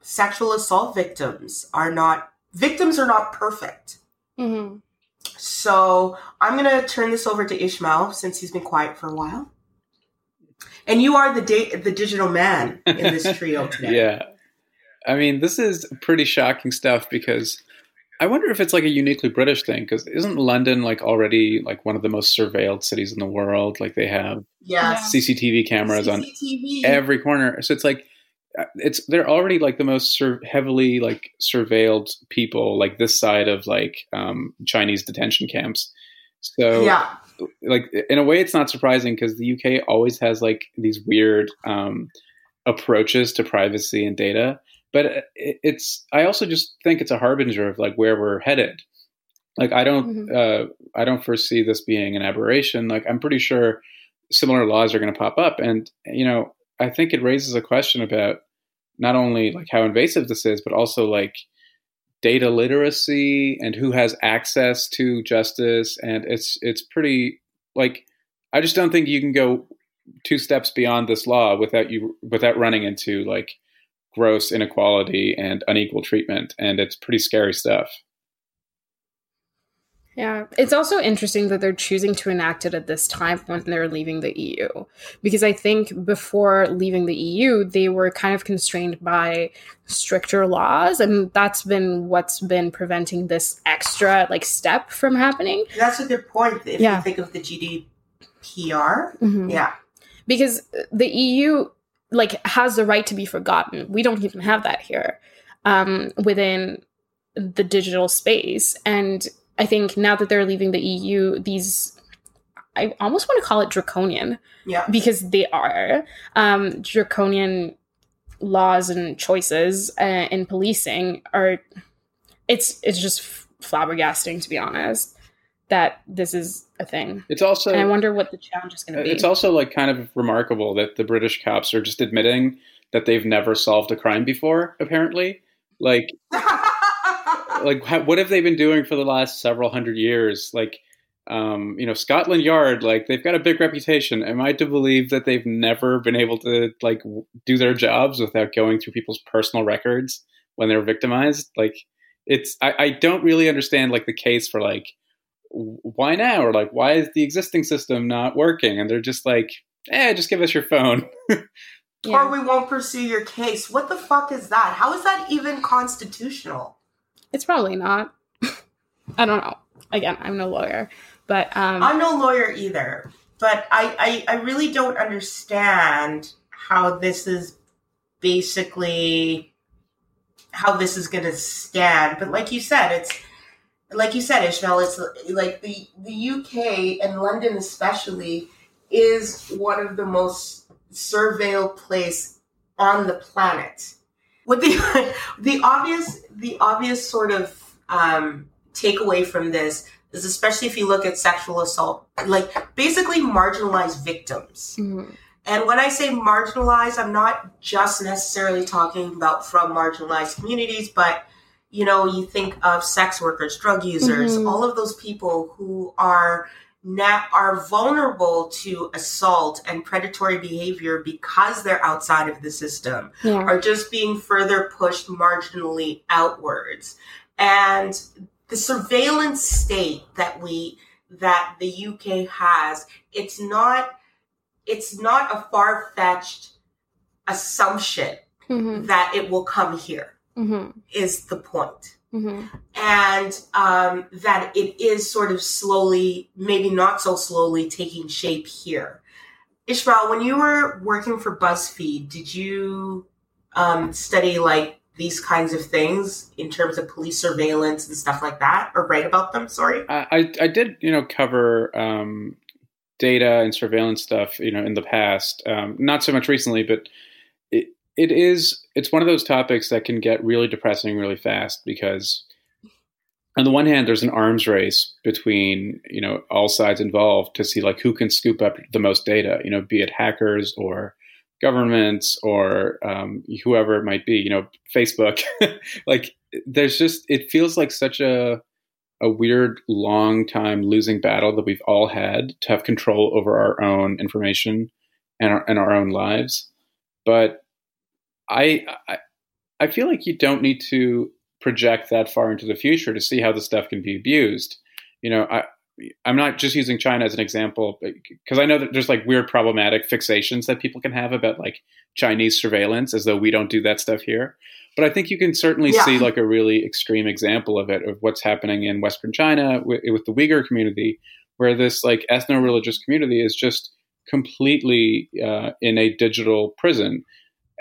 sexual assault victims are not, victims are not perfect. hmm So I'm going to turn this over to Ishmael since he's been quiet for a while. And you are the da- the digital man in this trio today. Yeah. I mean, this is pretty shocking stuff because I wonder if it's like a uniquely British thing because isn't London like already like one of the most surveilled cities in the world? Like they have Yes. CCTV cameras on CCTV. every corner. So it's like uh, it's they're already like the most sur- heavily like surveilled people like this side of like um, Chinese detention camps. So yeah. like in a way it's not surprising because the UK always has like these weird um, approaches to privacy and data but it, it's I also just think it's a harbinger of like where we're headed. Like I don't uh, I don't foresee this being an aberration. Like I'm pretty sure similar laws are going to pop up. And you know I think it raises a question about not only like how invasive this is but also like data literacy and who has access to justice. And it's it's pretty like I just don't think you can go two steps beyond this law without you without running into like gross inequality and unequal treatment and it's pretty scary stuff. Yeah, it's also interesting that they're choosing to enact it at this time when they're leaving the EU. Because I think before leaving the EU, they were kind of constrained by stricter laws, and that's been what's been preventing this extra like step from happening. That's a good point. If Yeah. you think of the GDPR. Mhm. Yeah. Because the EU like has the right to be forgotten. We don't even have that here um, within the digital space, and I think now that they're leaving the EU, these I almost want to call it draconian Yeah. because they are um, draconian laws and choices uh, in policing are it's it's just flabbergasting to be honest that this is a thing. It's also and I wonder what the challenge is going to be. It's also like kind of remarkable that the British cops are just admitting that they've never solved a crime before apparently. Like like what have they been doing for the last several hundred years? Like um, you know, Scotland Yard, like they've got a big reputation. Am I to believe that they've never been able to like do their jobs without going through people's personal records when they're victimized? Like, it's I, I don't really understand like the case for like why now or like why is the existing system not working? And they're just like, eh, just give us your phone. yeah. Or we won't pursue your case. What the fuck is that? How is that even constitutional? It's probably not. I don't know. Again, I'm no lawyer. But um, I'm no lawyer either. But I, I, I really don't understand how this is basically how this is going to stand. But like you said, it's like you said, Ishmael. It's like the the UK and London especially is one of the most surveilled place on the planet. What the the obvious the obvious sort of um, takeaway from this is especially if you look at sexual assault, like basically marginalized victims. Mm-hmm. And when I say marginalized, I'm not just necessarily talking about from marginalized communities, but you know, you think of sex workers, drug users, mm-hmm. all of those people who are now are vulnerable to assault and predatory behavior because they're outside of the system yeah. are just being further pushed marginally outwards and the surveillance state that we that the UK has, it's not it's not a far fetched assumption mm-hmm. that it will come here. Mm-hmm. Is the point. Mm-hmm. And um, that it is sort of slowly, maybe not so slowly, taking shape here. Ishmael, when you were working for BuzzFeed, did you um, study like these kinds of things in terms of police surveillance and stuff like that, or write about them? Sorry, I I did you know cover um, data and surveillance stuff you know in the past, um, not so much recently, but it is it's one of those topics that can get really depressing really fast because on the one hand there's an arms race between you know all sides involved to see like who can scoop up the most data you know be it hackers or governments or um, whoever it might be, you know, Facebook. like, there's just it feels like such a a weird long time losing battle that we've all had to have control over our own information and our, and our own lives. But I, I I feel like you don't need to project that far into the future to see how the stuff can be abused. You know, I, I'm not just using China as an example because I know that there's like weird problematic fixations that people can have about like Chinese surveillance as though we don't do that stuff here. But I think you can certainly yeah. see like a really extreme example of it of what's happening in Western China with, with the Uyghur community, where this like ethno-religious community is just completely uh, in a digital prison.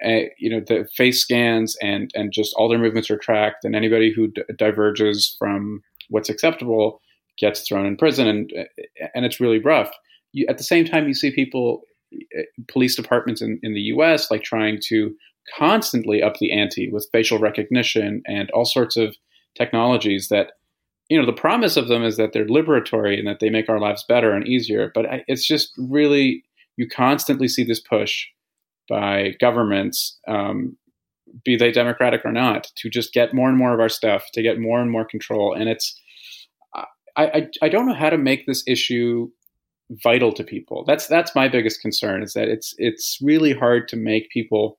You know, the face scans and and just all their movements are tracked, and anybody who d- diverges from what's acceptable gets thrown in prison, and and it's really rough. You, at the same time, you see people, eh, police departments in, in the U.S. like trying to constantly up the ante with facial recognition and all sorts of technologies that you know the promise of them is that they're liberatory and that they make our lives better and easier but it's just really you constantly see this push by governments um, be they democratic or not to just get more and more of our stuff to get more and more control and it's I, I, I don't know how to make this issue vital to people. That's that's my biggest concern is that it's it's really hard to make people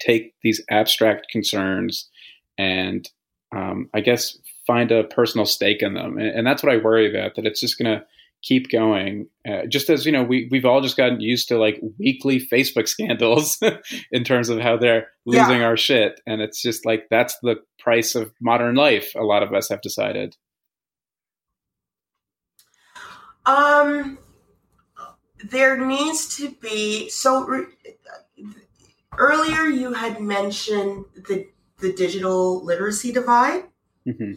take these abstract concerns and um, I guess find a personal stake in them, and, and, that's what I worry about. That it's just going to keep going. Uh, just as you know, we we've all just gotten used to like weekly Facebook scandals in terms of how they're losing yeah. our shit, and it's just like that's the price of modern life. A lot of us have decided. Um, there needs to be so. Re, earlier, you had mentioned the the digital literacy divide. Mm-hmm.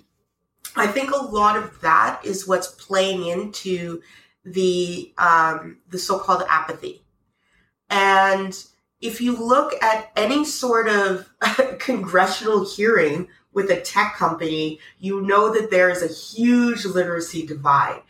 I think a lot of that is what's playing into the um, the so-called apathy. And if you look at any sort of congressional hearing with a tech company, you know that there is a huge literacy divide.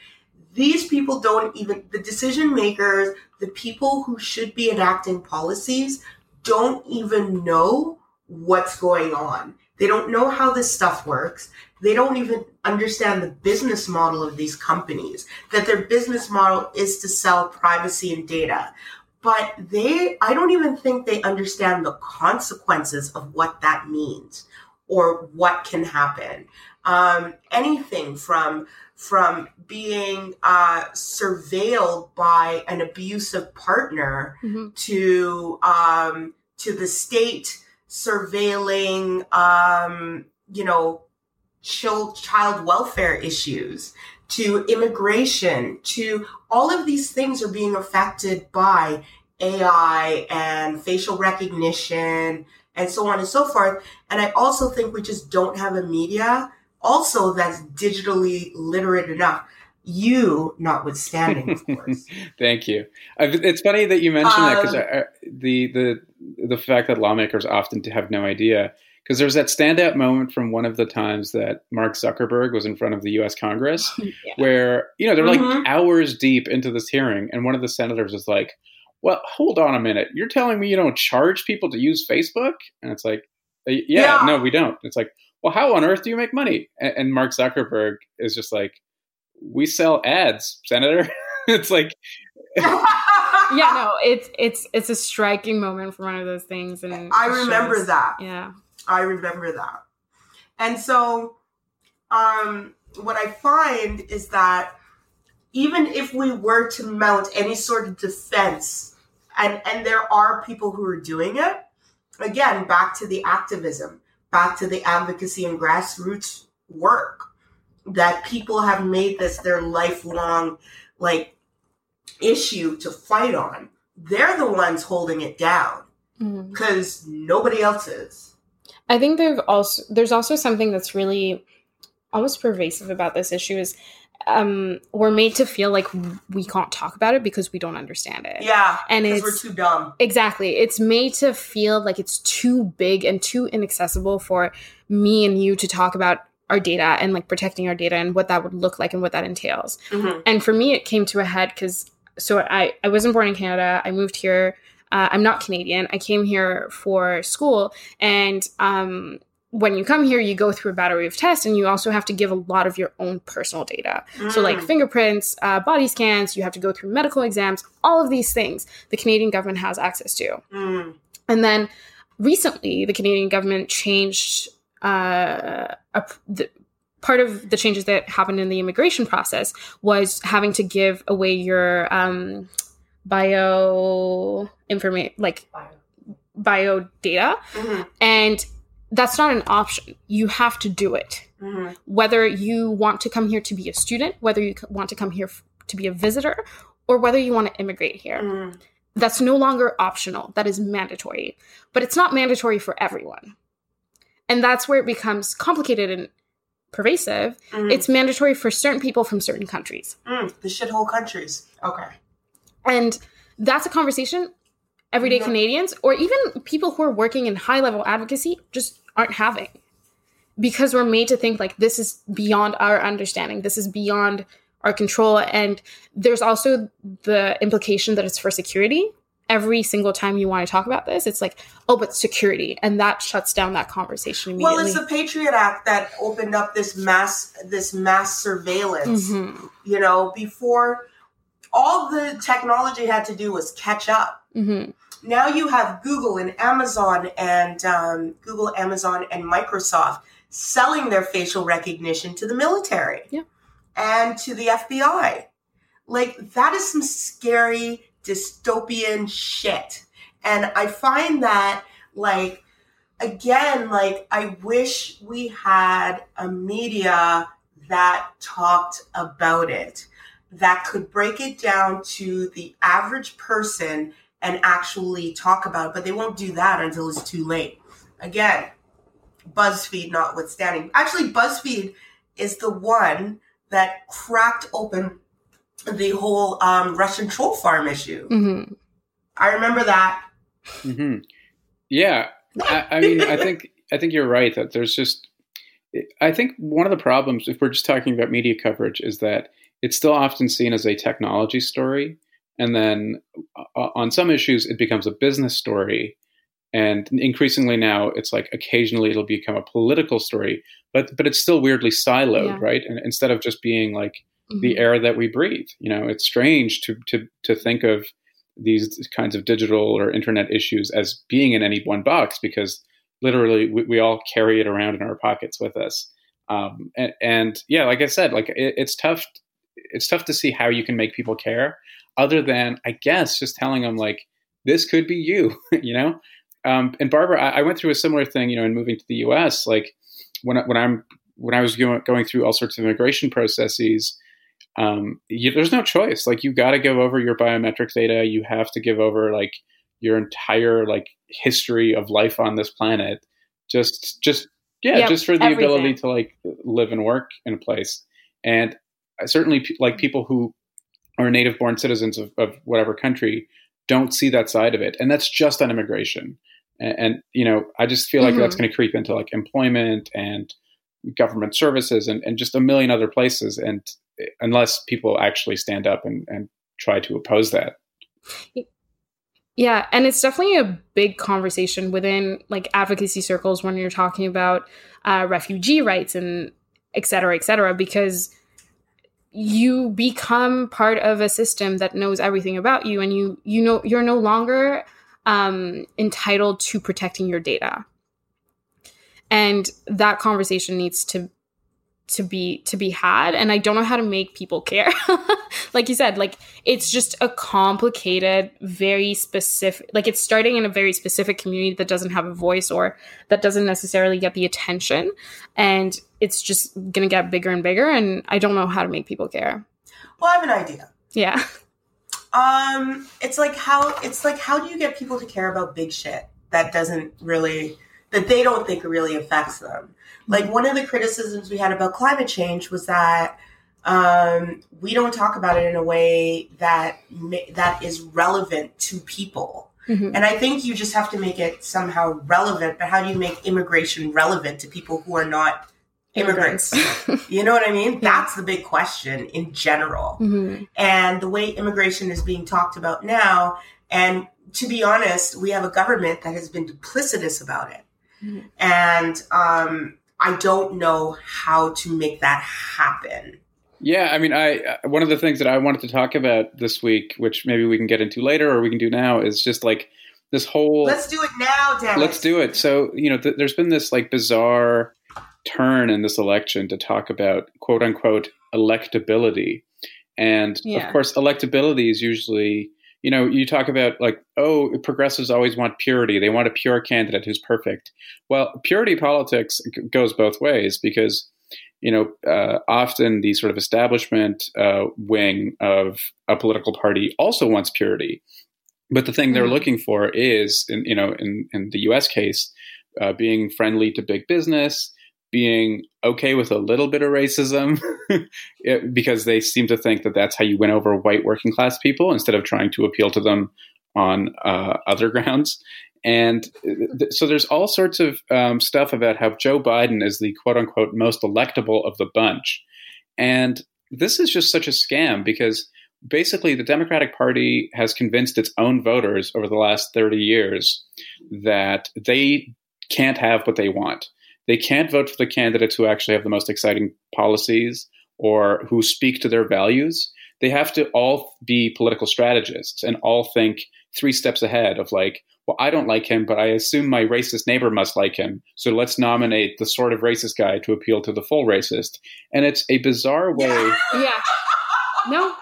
These people don't even, the decision makers, the people who should be enacting policies, don't even know what's going on. They don't know how this stuff works. They don't even understand the business model of these companies, that their business model is to sell privacy and data. But they, I don't even think they understand the consequences of what that means or what can happen. Um, anything from from being uh, surveilled by an abusive partner mm-hmm. to um, to the state surveilling, um, you know, child child welfare issues to immigration to all of these things are being affected by AI and facial recognition and so on and so forth. And I also think we just don't have a media also that's digitally literate enough. You, notwithstanding, of course. Thank you. It's funny that you mentioned um, that because the the the fact that lawmakers often have no idea. Because there's that standout moment from one of the times that Mark Zuckerberg was in front of the U.S. Congress, yeah. where you know they're mm-hmm. like hours deep into this hearing, and one of the senators is like, well, hold on a minute. You're telling me you don't charge people to use Facebook? And it's like, uh, yeah, yeah. no, we don't. It's like, well, how on earth do you make money? And, and Mark Zuckerberg is just like, we sell ads, Senator. it's like, yeah, no, it's it's it's a striking moment for one of those things, and I remember shows, that. Yeah, I remember that. And so, um, what I find is that even if we were to mount any sort of defense and and there are people who are doing it again back to the activism back to the advocacy and grassroots work that people have made this their lifelong like issue to fight on they're the ones holding it down because mm-hmm. nobody else is i think there's also there's also something that's really almost pervasive about this issue is um, we're made to feel like we can't talk about it because we don't understand it. Yeah, and it's we're too dumb. Exactly, it's made to feel like it's too big and too inaccessible for me and you to talk about our data and like protecting our data and what that would look like and what that entails. Mm-hmm. And for me, it came to a head because so I I wasn't born in Canada. I moved here. Uh, I'm not Canadian. I came here for school, and um, when you come here, you go through a battery of tests and you also have to give a lot of your own personal data. Mm. So, like mm. fingerprints, uh, body scans, you have to go through medical exams, all of these things the Canadian government has access to. Mm. And then recently, the Canadian government changed uh, a, the, part of the changes that happened in the immigration process was having to give away your um, bio information, like bio data. Mm-hmm. And that's not an option. You have to do it. Mm-hmm. Whether you want to come here to be a student, whether you want to come here f- to be a visitor, or whether you want to immigrate here. Mm. That's no longer optional. That is mandatory. But it's not mandatory for everyone. And that's where it becomes complicated and pervasive. Mm. It's mandatory for certain people from certain countries. Mm, the shithole countries. Okay. And that's a conversation everyday mm-hmm. Canadians or even people who are working in high level advocacy just aren't having because we're made to think like this is beyond our understanding this is beyond our control and there's also the implication that it's for security every single time you want to talk about this it's like oh but security and that shuts down that conversation immediately well it's the patriot act that opened up this mass this mass surveillance mm-hmm. you know before all the technology had to do was catch up mm-hmm now you have Google and Amazon and um, Google, Amazon, and Microsoft selling their facial recognition to the military yeah. and to the FBI. Like, that is some scary dystopian shit. And I find that, like, again, like, I wish we had a media that talked about it, that could break it down to the average person and actually talk about it, but they won't do that until it's too late. Again, BuzzFeed notwithstanding. Actually, BuzzFeed is the one that cracked open the whole um, Russian troll farm issue. Mm-hmm. I remember that. Mm-hmm. Yeah, I, I mean, I think I think you're right that there's just I think one of the problems, if we're just talking about media coverage, is that it's still often seen as a technology story. And then uh, on some issues, it becomes a business story. And increasingly now, it's like occasionally it'll become a political story, but but it's still weirdly siloed, yeah. right? And instead of just being like mm-hmm. the air that we breathe, you know, it's strange to to to think of these kinds of digital or internet issues as being in any one box because literally we, we all carry it around in our pockets with us. Um, and, and, yeah, like I said, like it, it's tough. It's tough to see how you can make people care, other than I guess just telling them like this could be you, you know. Um, and Barbara, I, I, went through a similar thing, you know, in moving to the U.S. Like when when I'm when I was going, going through all sorts of immigration processes, um, you, there's no choice. Like you got to give over your biometric data. You have to give over like your entire like history of life on this planet just just yeah yep, just for the everything. ability to like live and work in a place and certainly like people who are native born citizens of, of whatever country don't see that side of it and that's just on immigration and, and you know i just feel like mm-hmm. that's going to creep into like employment and government services and, and just a million other places and unless people actually stand up and, and try to oppose that. Yeah, and it's definitely a big conversation within like advocacy circles when you're talking about uh, refugee rights and et cetera, et cetera, because you become part of a system that knows everything about you, and you you know you're no longer um, entitled to protecting your data, and that conversation needs to to be to be had and i don't know how to make people care. Like you said like it's just a complicated very specific like it's starting in a very specific community that doesn't have a voice or that doesn't necessarily get the attention and it's just gonna get bigger and bigger and i don't know how to make people care. Well i have an idea. Yeah. Um it's like how it's like how do you get people to care about big shit that doesn't really that they don't think really affects them like one of the criticisms we had about climate change was that um, we don't talk about it in a way that that is relevant to people. Mm-hmm. And I think you just have to make it somehow relevant. But how do you make immigration relevant to people who are not immigrants? you know what I mean? Yeah. That's the big question in general. Mm-hmm. And the way immigration is being talked about now, and to be honest, we have a government that has been duplicitous about it. Mm-hmm. And um, I don't know how to make that happen. Yeah, I mean, I uh, one of the things that I wanted to talk about this week, which maybe we can get into later or we can do now, is just like this whole. Let's do it now, Dennis. Let's do it. So you know, th- there's been this like bizarre turn in this election to talk about quote unquote electability, and yeah. of course, electability is usually you know, you talk about like, oh, progressives always want purity. They want a pure candidate who's perfect. Well, purity politics goes both ways because, you know, uh, often the sort of establishment uh, wing of a political party also wants purity. But the thing mm-hmm. they're looking for is, in, you know, in, in the U.S. case, uh, being friendly to big business, being okay with a little bit of racism because they seem to think that that's how you win over white working class people instead of trying to appeal to them on uh, other grounds. And th- so there's all sorts of um, stuff about how Joe Biden is the quote unquote most electable of the bunch. And this is just such a scam because basically the Democratic Party has convinced its own voters over the last 30 years that they can't have what they want they can't vote for the candidates who actually have the most exciting policies or who speak to their values. They have to all be political strategists and all think three steps ahead of like, well, I don't like him, but I assume my racist neighbor must like him. So let's nominate the sort of racist guy to appeal to the full racist. And it's a bizarre way. Yeah. No.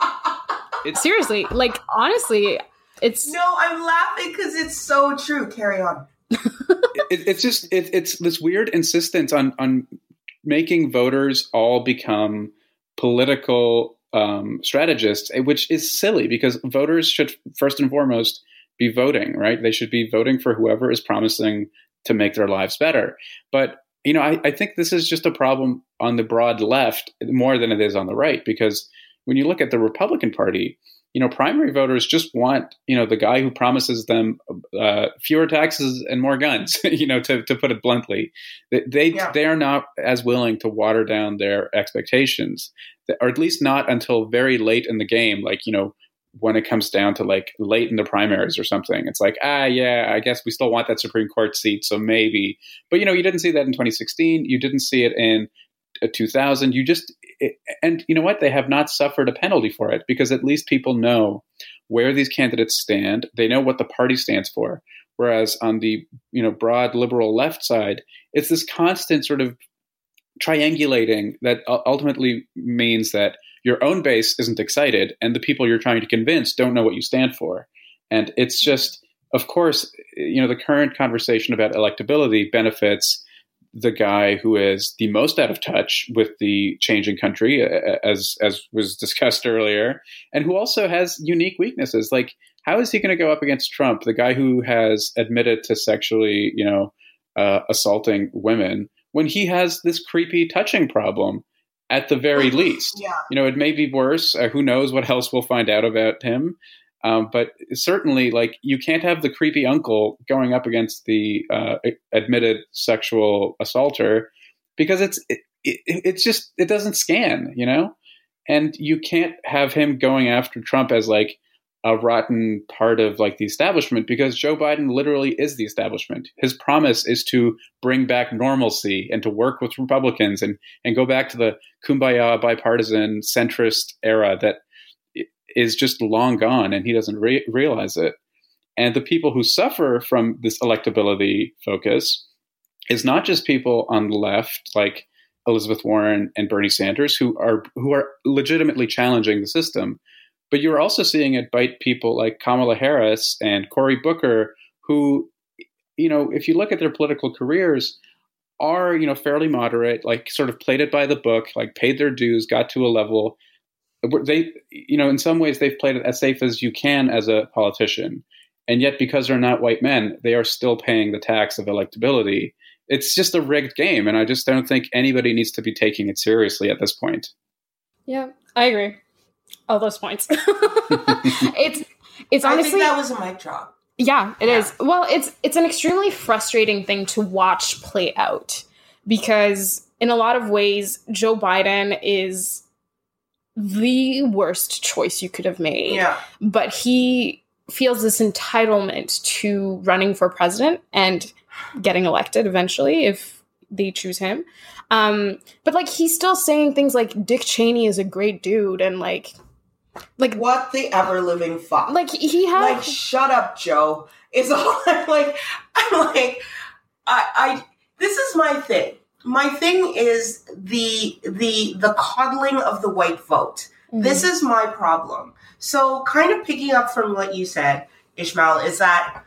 It's, Seriously, like honestly, it's No, I'm laughing because it's so true. Carry on it, it's just it, it's this weird insistence on on making voters all become political um, strategists, eh, which is silly because voters should first and foremost be voting, right? They should be voting for whoever is promising to make their lives better. But you know, I, I think this is just a problem on the broad left more than it is on the right because when you look at the Republican Party, you know, primary voters just want, you know, the guy who promises them uh, fewer taxes and more guns. you know, to, to put it bluntly, they they, yeah. they are not as willing to water down their expectations, or at least not until very late in the game. Like you know, when it comes down to like late in the primaries or something, it's like ah yeah, I guess we still want that Supreme Court seat, so maybe. But you know, you didn't see that in 2016. You didn't see it in 2000 you just and you know what? They have not suffered a penalty for it because at least people know where these candidates stand. They know what the party stands for. Whereas on the you know broad liberal left side it's this constant sort of triangulating that ultimately means that your own base isn't excited and the people you're trying to convince don't know what you stand for. And it's just of course you know the current conversation about electability benefits the guy who is the most out of touch with the changing country, as as was discussed earlier, and who also has unique weaknesses. Like, how is he going to go up against Trump, the guy who has admitted to sexually, you know, uh, assaulting women, when he has this creepy touching problem? At the very least, yeah. you know, it may be worse. Uh, who knows what else we'll find out about him? Um, but certainly, like you can't have the creepy uncle going up against the uh, admitted sexual assaulter because it's it, it, it's just it doesn't scan, you know. And you can't have him going after Trump as like a rotten part of like the establishment because Joe Biden literally is the establishment. His promise is to bring back normalcy and to work with Republicans and and go back to the kumbaya bipartisan centrist era that is just long gone and he doesn't re- realize it. And the people who suffer from this electability focus is not just people on the left like Elizabeth Warren and Bernie Sanders who are who are legitimately challenging the system, but you're also seeing it bite people like Kamala Harris and Cory Booker who you know, if you look at their political careers, are you know fairly moderate, like sort of played it by the book, like paid their dues, got to a level they you know in some ways they've played it as safe as you can as a politician. And yet because they're not white men they are still paying the tax of electability. It's just a rigged game and i just don't think anybody needs to be taking it seriously at this point. Yeah i agree. All those points. It's it's honestly that was a mic drop. Yeah it yeah. is. well it's it's an extremely frustrating thing to watch play out because in a lot of ways joe biden is the worst choice you could have made. Yeah. But he feels this entitlement to running for president and getting elected eventually if they choose him. Um, but like he's still saying things like Dick Cheney is a great dude and like like what the ever living fuck. Like he has like shut up, Joe. Is all I'm like I'm like I I this is my thing my thing is the the the coddling of the white vote. Mm-hmm. This is my problem. So kind of picking up from what you said, Ishmael, is that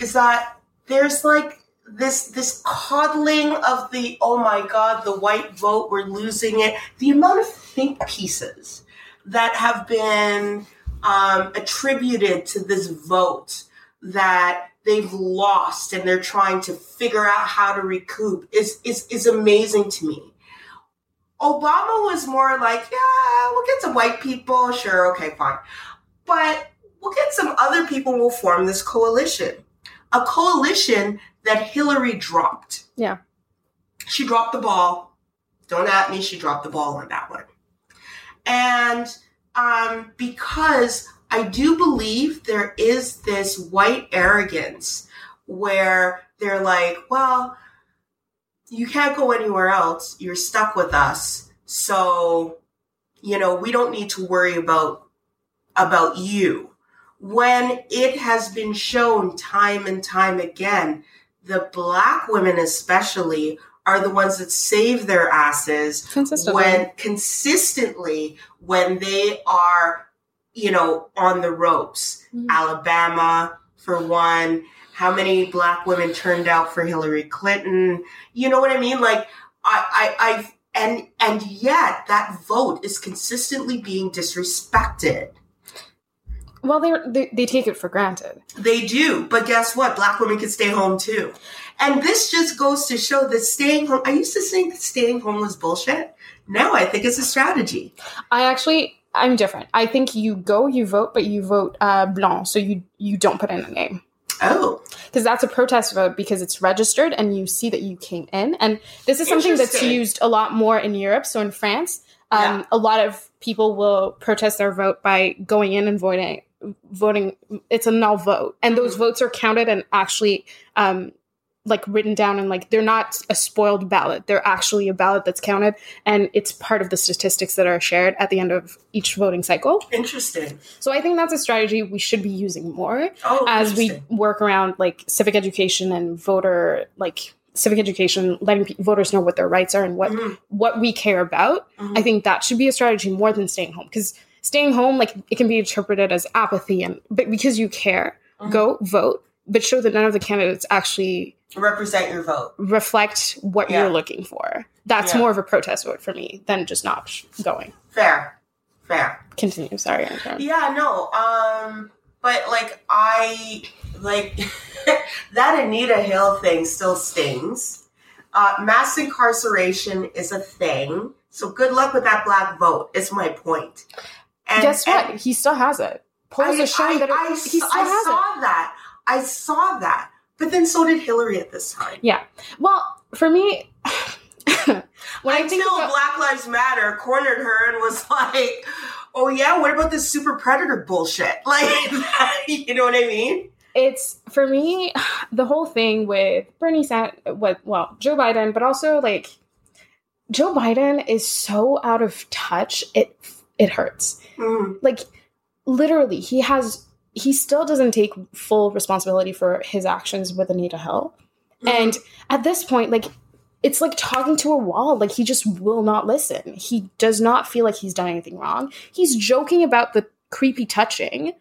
is that there's like this this coddling of the oh my god, the white vote, we're losing it. The amount of think pieces that have been um, attributed to this vote that they've lost and they're trying to figure out how to recoup is is is amazing to me. Obama was more like, yeah, we'll get some white people, sure, okay, fine. But we'll get some other people, we'll form this coalition. A coalition that Hillary dropped. Yeah. She dropped the ball. Don't at me, she dropped the ball on that one. And um, because I do believe there is this white arrogance where they're like, well, you can't go anywhere else. You're stuck with us. So, you know, we don't need to worry about about you. When it has been shown time and time again, the black women especially are the ones that save their asses consistently. when consistently when they are you know, on the ropes. Mm-hmm. Alabama, for one. How many black women turned out for Hillary Clinton? You know what I mean? Like, I, I, I, and, and yet that vote is consistently being disrespected. Well, they they take it for granted. They do, but guess what? Black women can stay home too, and this just goes to show that staying home. I used to think staying home was bullshit. Now I think it's a strategy. I actually I'm different. I think you go, you vote, but you vote uh, blanc, so you you don't put in a name. Oh, because that's a protest vote because it's registered and you see that you came in. And this is something that's used a lot more in Europe. So in France, um, yeah. a lot of people will protest their vote by going in and voting. Voting, it's a null vote, and those mm-hmm. votes are counted and actually um, like written down and like they're not a spoiled ballot they're actually a ballot that's counted and it's part of the statistics that are shared at the end of each voting cycle interesting so i think that's a strategy we should be using more oh, as we work around like civic education and voter like civic education letting p- voters know what their rights are and what mm-hmm. what we care about mm-hmm. i think that should be a strategy more than staying home because staying home like it can be interpreted as apathy and but because you care mm-hmm. go vote but show that none of the candidates actually represent your vote, reflect what yeah. you're looking for. That's yeah. more of a protest vote for me than just not going. Fair, fair. Continue. Sorry, Yeah, no. Um, but like I like that Anita Hill thing still stings. Uh, mass incarceration is a thing. So good luck with that black vote. Is my point. And, Guess what? And he still has it. Polls are showing that it, I, he still I has saw it. that. I saw that. But then so did Hillary at this time. Yeah. Well, for me, when I think about- Black Lives Matter cornered her and was like, "Oh yeah, what about this super predator bullshit?" Like, you know what I mean? It's for me the whole thing with Bernie Sanders, what well Joe Biden, but also like Joe Biden is so out of touch. It it hurts. Mm. Like literally, he has he still doesn't take full responsibility for his actions with Anita Hill. Mm-hmm. And at this point, like it's like talking to a wall. Like he just will not listen. He does not feel like he's done anything wrong. He's joking about the creepy touching.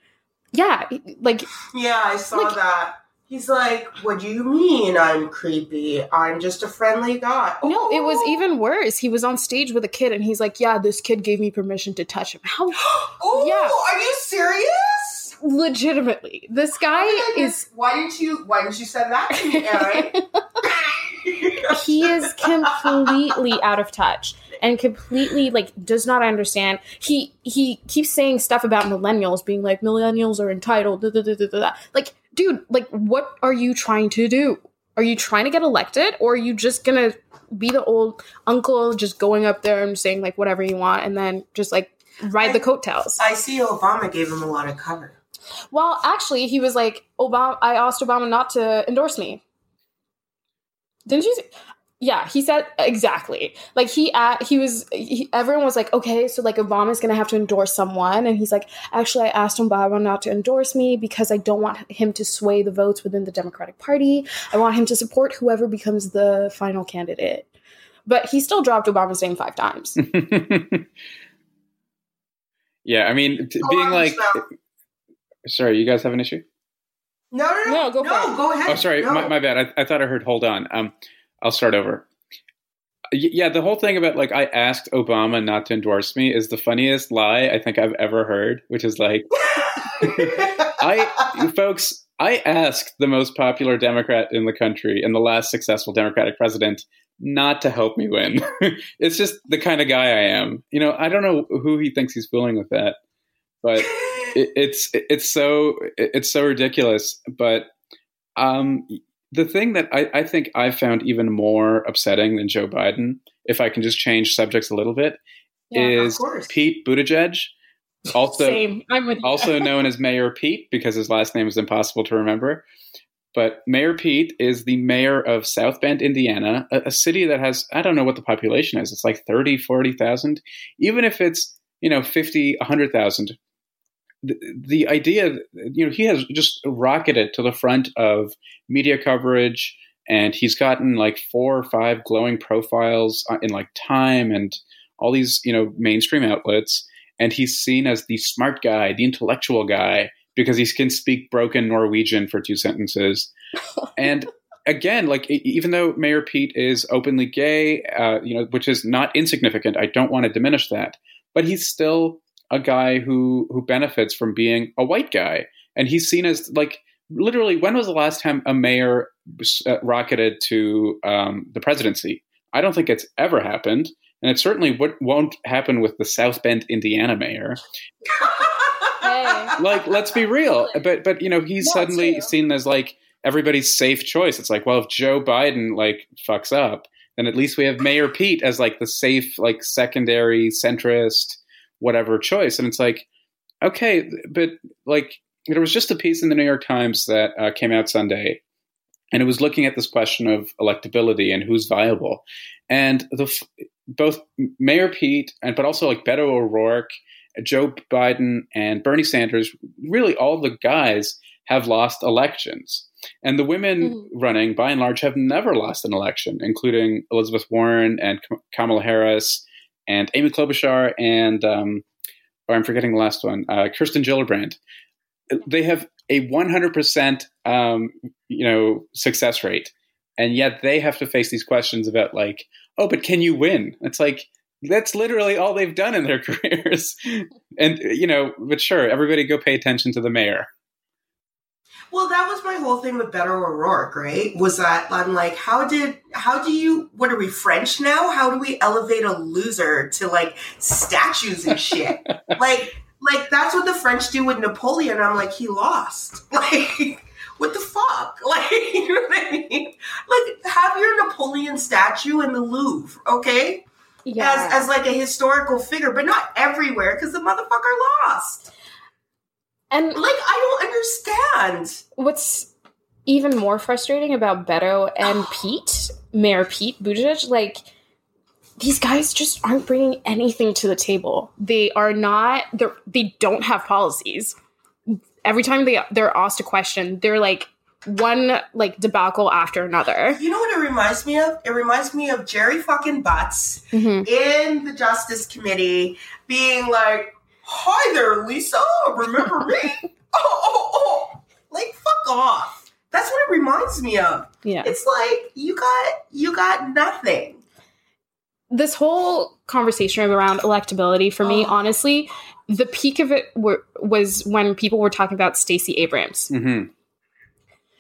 Yeah, like Yeah, I saw like, that. He's like, "What do you mean I'm creepy? I'm just a friendly guy." Oh. No, it was oh. even worse. He was on stage with a kid, and he's like, "Yeah, this kid gave me permission to touch him." How? oh, yeah. Are you serious? Legitimately, this oh guy is. Why didn't you? Why didn't you send that to me, Aaron? he is completely out of touch and completely like does not understand. He he keeps saying stuff about millennials being like millennials are entitled. Da, da, da, like, dude, like what are you trying to do? Are you trying to get elected, or are you just gonna be the old uncle just going up there and saying like whatever you want, and then just like ride I, the coattails? I see Obama gave him a lot of cover. Well, actually, he was like, Obama. I asked Obama not to endorse me. Didn't you? See? Yeah, he said exactly. Like he, at, he was. He, everyone was like, okay, so like Obama's gonna have to endorse someone, and he's like, actually, I asked Obama not to endorse me because I don't want him to sway the votes within the Democratic Party. I want him to support whoever becomes the final candidate. But he still dropped Obama's name five times. yeah, I mean, t- being like. Sorry, you guys have an issue? No, no, no. No, go, no, go ahead. Oh, sorry, no. my, my, bad. I, I, thought I heard hold on. Um, I'll start over. Yeah, the whole thing about like I asked Obama not to endorse me is the funniest lie I think I've ever heard, which is like I folks, I asked the most popular Democrat in the country and the last successful Democratic president not to help me win. it's just the kind of guy I am. You know, I don't know who he thinks he's fooling with that, but it, it's it's so it's so ridiculous. But um, the thing that I, I think I found even more upsetting than Joe Biden, if I can just change subjects a little bit, yeah, is Pete Buttigieg. Also, also known as Mayor Pete because his last name is impossible to remember. But Mayor Pete is the mayor of South Bend, Indiana, a, a city that has, I don't know what the population is. It's like 30, 40,000. Even if it's, you know, 50, 100,000, the, idea, you know, he has just rocketed to the front of media coverage, and he's gotten like four or five glowing profiles uh, in like Time and all these, you know, mainstream outlets. And he's seen as the smart guy, the intellectual guy, because he can speak broken Norwegian for two sentences. and again, like even though Mayor Pete is openly gay, uh, you know, which is not insignificant, I don't want to diminish that, but he's still a guy who who benefits from being a white guy, and he's seen as like literally. When was the last time a mayor uh, rocketed to um, the presidency? I don't think it's ever happened. and it certainly w- won't happen with the South Bend, Indiana mayor. Hey. Like, let's be real. But but you know, he's No, suddenly true. seen as like everybody's safe choice. It's like, well, if Joe Biden like fucks up, then at least we have Mayor Pete as like the safe, like secondary centrist, whatever choice. And it's like, okay, but like there was just a piece in the New York Times that uh, came out Sunday, and it was looking at this question of electability and who's viable, and the both Mayor Pete and but also like Beto O'Rourke, Joe Biden, and Bernie Sanders, really all the guys have lost elections. And the women Mhm. running, by and large, have never lost an election, including Elizabeth Warren and Kamala Harris and Amy Klobuchar and, um, or I'm forgetting the last one, uh, Kirsten Gillibrand. They have a 100% um, you know success rate, and yet they have to face these questions about like, oh, but can you win? It's like that's literally all they've done in their careers, and you know, but sure, everybody go pay attention to the mayor. Well, that was my whole thing with Beto O'Rourke, right? Was that I'm like, how did, how do you, what are we French now? How do we elevate a loser to like statues and shit? like, like that's what the French do with Napoleon. I'm like, he lost. Like, what the fuck? Like, you know what I mean? Like, have your Napoleon statue in the Louvre, okay? Yeah. As, as like a historical figure, but not everywhere because the motherfucker lost. And Like, I don't understand. what's even more frustrating about Beto and Pete, Mayor Pete Buttigieg, like these guys just aren't bringing anything to the table. They are not. They they don't have policies. Every time they they're asked a question, they're like one like debacle after another. You know what it reminds me of? It reminds me of Gerry fucking Butts Mhm. in the Justice Committee being like, Hi there, Lisa. Remember me? oh, oh, oh. Like, fuck off. That's what it reminds me of. Yeah. It's like you got you got nothing. this whole conversation around electability for me, Oh. honestly, the peak of it were, was when people were talking about Stacey Abrams. hmm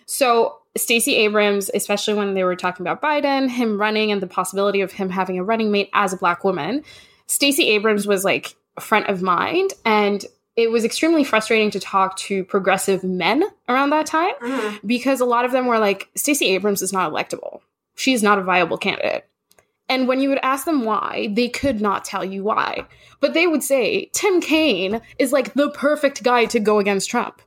So Stacey Abrams, especially when they were talking about Biden, him running, and the possibility of him having a running mate as a black woman, Stacey Abrams was like front of mind, and it was extremely frustrating to talk to progressive men around that time Mhm. because a lot of them were like, Stacey Abrams is not electable. She is not a viable candidate. And when you would ask them why, they could not tell you why. But they would say, Tim Kaine is like the perfect guy to go against Trump.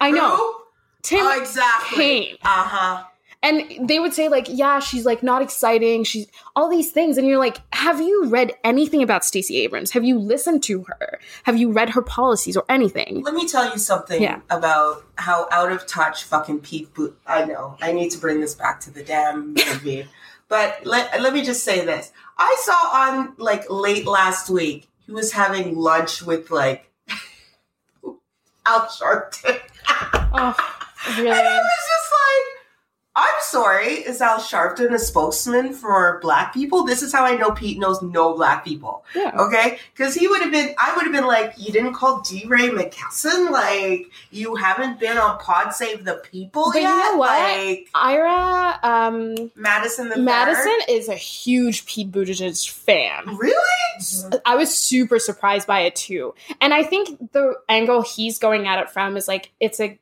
I know. Who? Tim Oh, exactly. Kaine. Uh huh. And they would say, like, yeah, she's like not exciting. She's all these things. And you're like, have you read anything about Stacey Abrams? Have you listened to her? Have you read her policies or anything? Let me tell you something Yeah. about how out of touch fucking Pete Boot. I know. I need to bring this back to the damn movie. but let, let me just say this. I saw on like late last week, he was having lunch with like Al Sharpton. Oh, really? I was just like, I'm sorry, is Al Sharpton a spokesman for black people? This is how I know Pete knows no black people. Yeah. Okay? Because he would have been, I would have been like, you didn't call DeRay McKesson? Like, you haven't been on Pod Save the People But you know what? Like, Ira um, Madison the Madison is a huge Pete Buttigieg fan. Really? I was super surprised by it too. And I think the angle he's going at it from is like it's a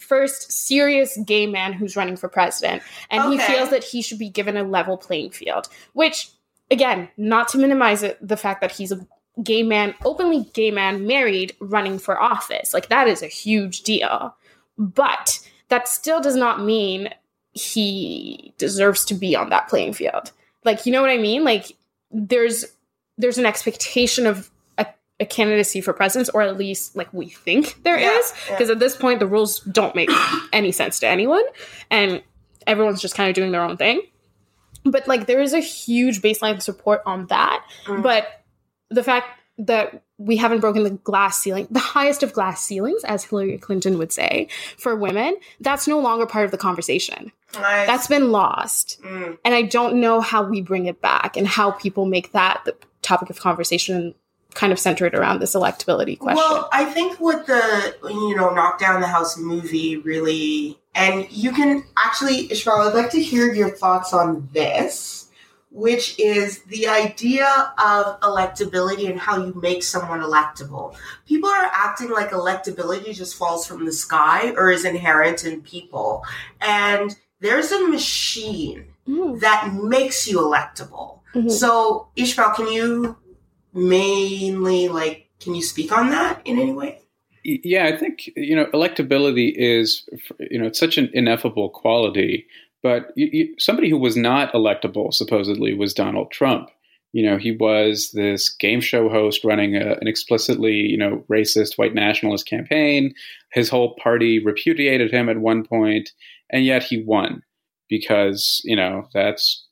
first serious gay man who's running for president and he feels that he should be given a level playing field, which again, not to minimize it the fact that he's a gay man, openly gay man married running for office. Like that is a huge deal. But that still does not mean he deserves to be on that playing field. Like, you know what I mean? Like there's there's an expectation of a, candidacy for president, or at least like we think there Yeah, is, yeah. because at this point the rules don't make any sense to anyone, and everyone's just kind of doing their own thing. But like there is a huge baseline support on that, Mm. but the fact that we haven't broken the glass ceiling, the highest of glass ceilings, as Hillary Clinton would say, for women, that's no longer part of the conversation. Nice. That's been lost Mm. and I don't know how we bring it back and how people make that the topic of conversation kind of centered around this electability question. Well, I think what the you know knock down the house movie really, and you can actually, Ishmael, I'd like to hear your thoughts on this. which is the idea of electability and how you make someone electable. People are acting like electability just falls from the sky or is inherent in people. And there's a machine mm. that makes you electable. Mm-hmm. So, Ishmael, can you mainly like can you speak on that in any way? Yeah, I think you know electability is you know it's such an ineffable quality but you, you, somebody who was not electable, supposedly, was Donald Trump. You know, he was this game show host running a, an explicitly, you know, racist white nationalist campaign. His whole party repudiated him at one point, and yet he won because, you know, that's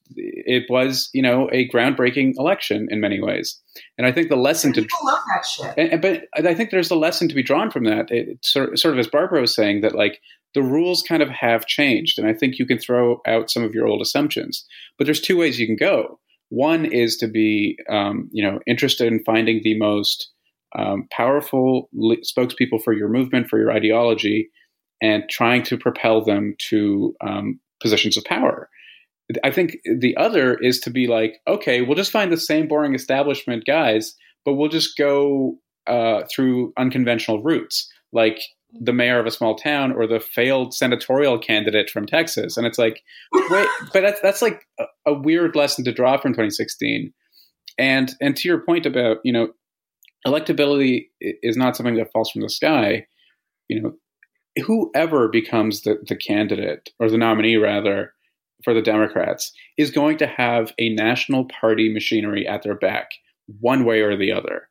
it was, you know, a groundbreaking election in many ways. And I think the lesson to love that shit. And, but I think there's a lesson to be drawn from that. It, sort, sort of as Barbara was saying that like the rules kind of have changed. And I think you can throw out some of your old assumptions. But there's two ways you can go. One is to be, um, you know, interested in finding the most um, powerful spokespeople for your movement, for your ideology, and trying to propel them to um, positions of power. I think the other is to be like, okay, we'll just find the same boring establishment guys, but we'll just go uh, through unconventional routes. Like the mayor of a small town or the failed senatorial candidate from Texas. And it's like, wait, but that's that's like a, a, weird lesson to draw from 2016. And and to your point about you know, electability is not something that falls from the sky. You know, whoever becomes the the candidate or the nominee rather for the Democrats is going to have a national party machinery at their back, one way or the other.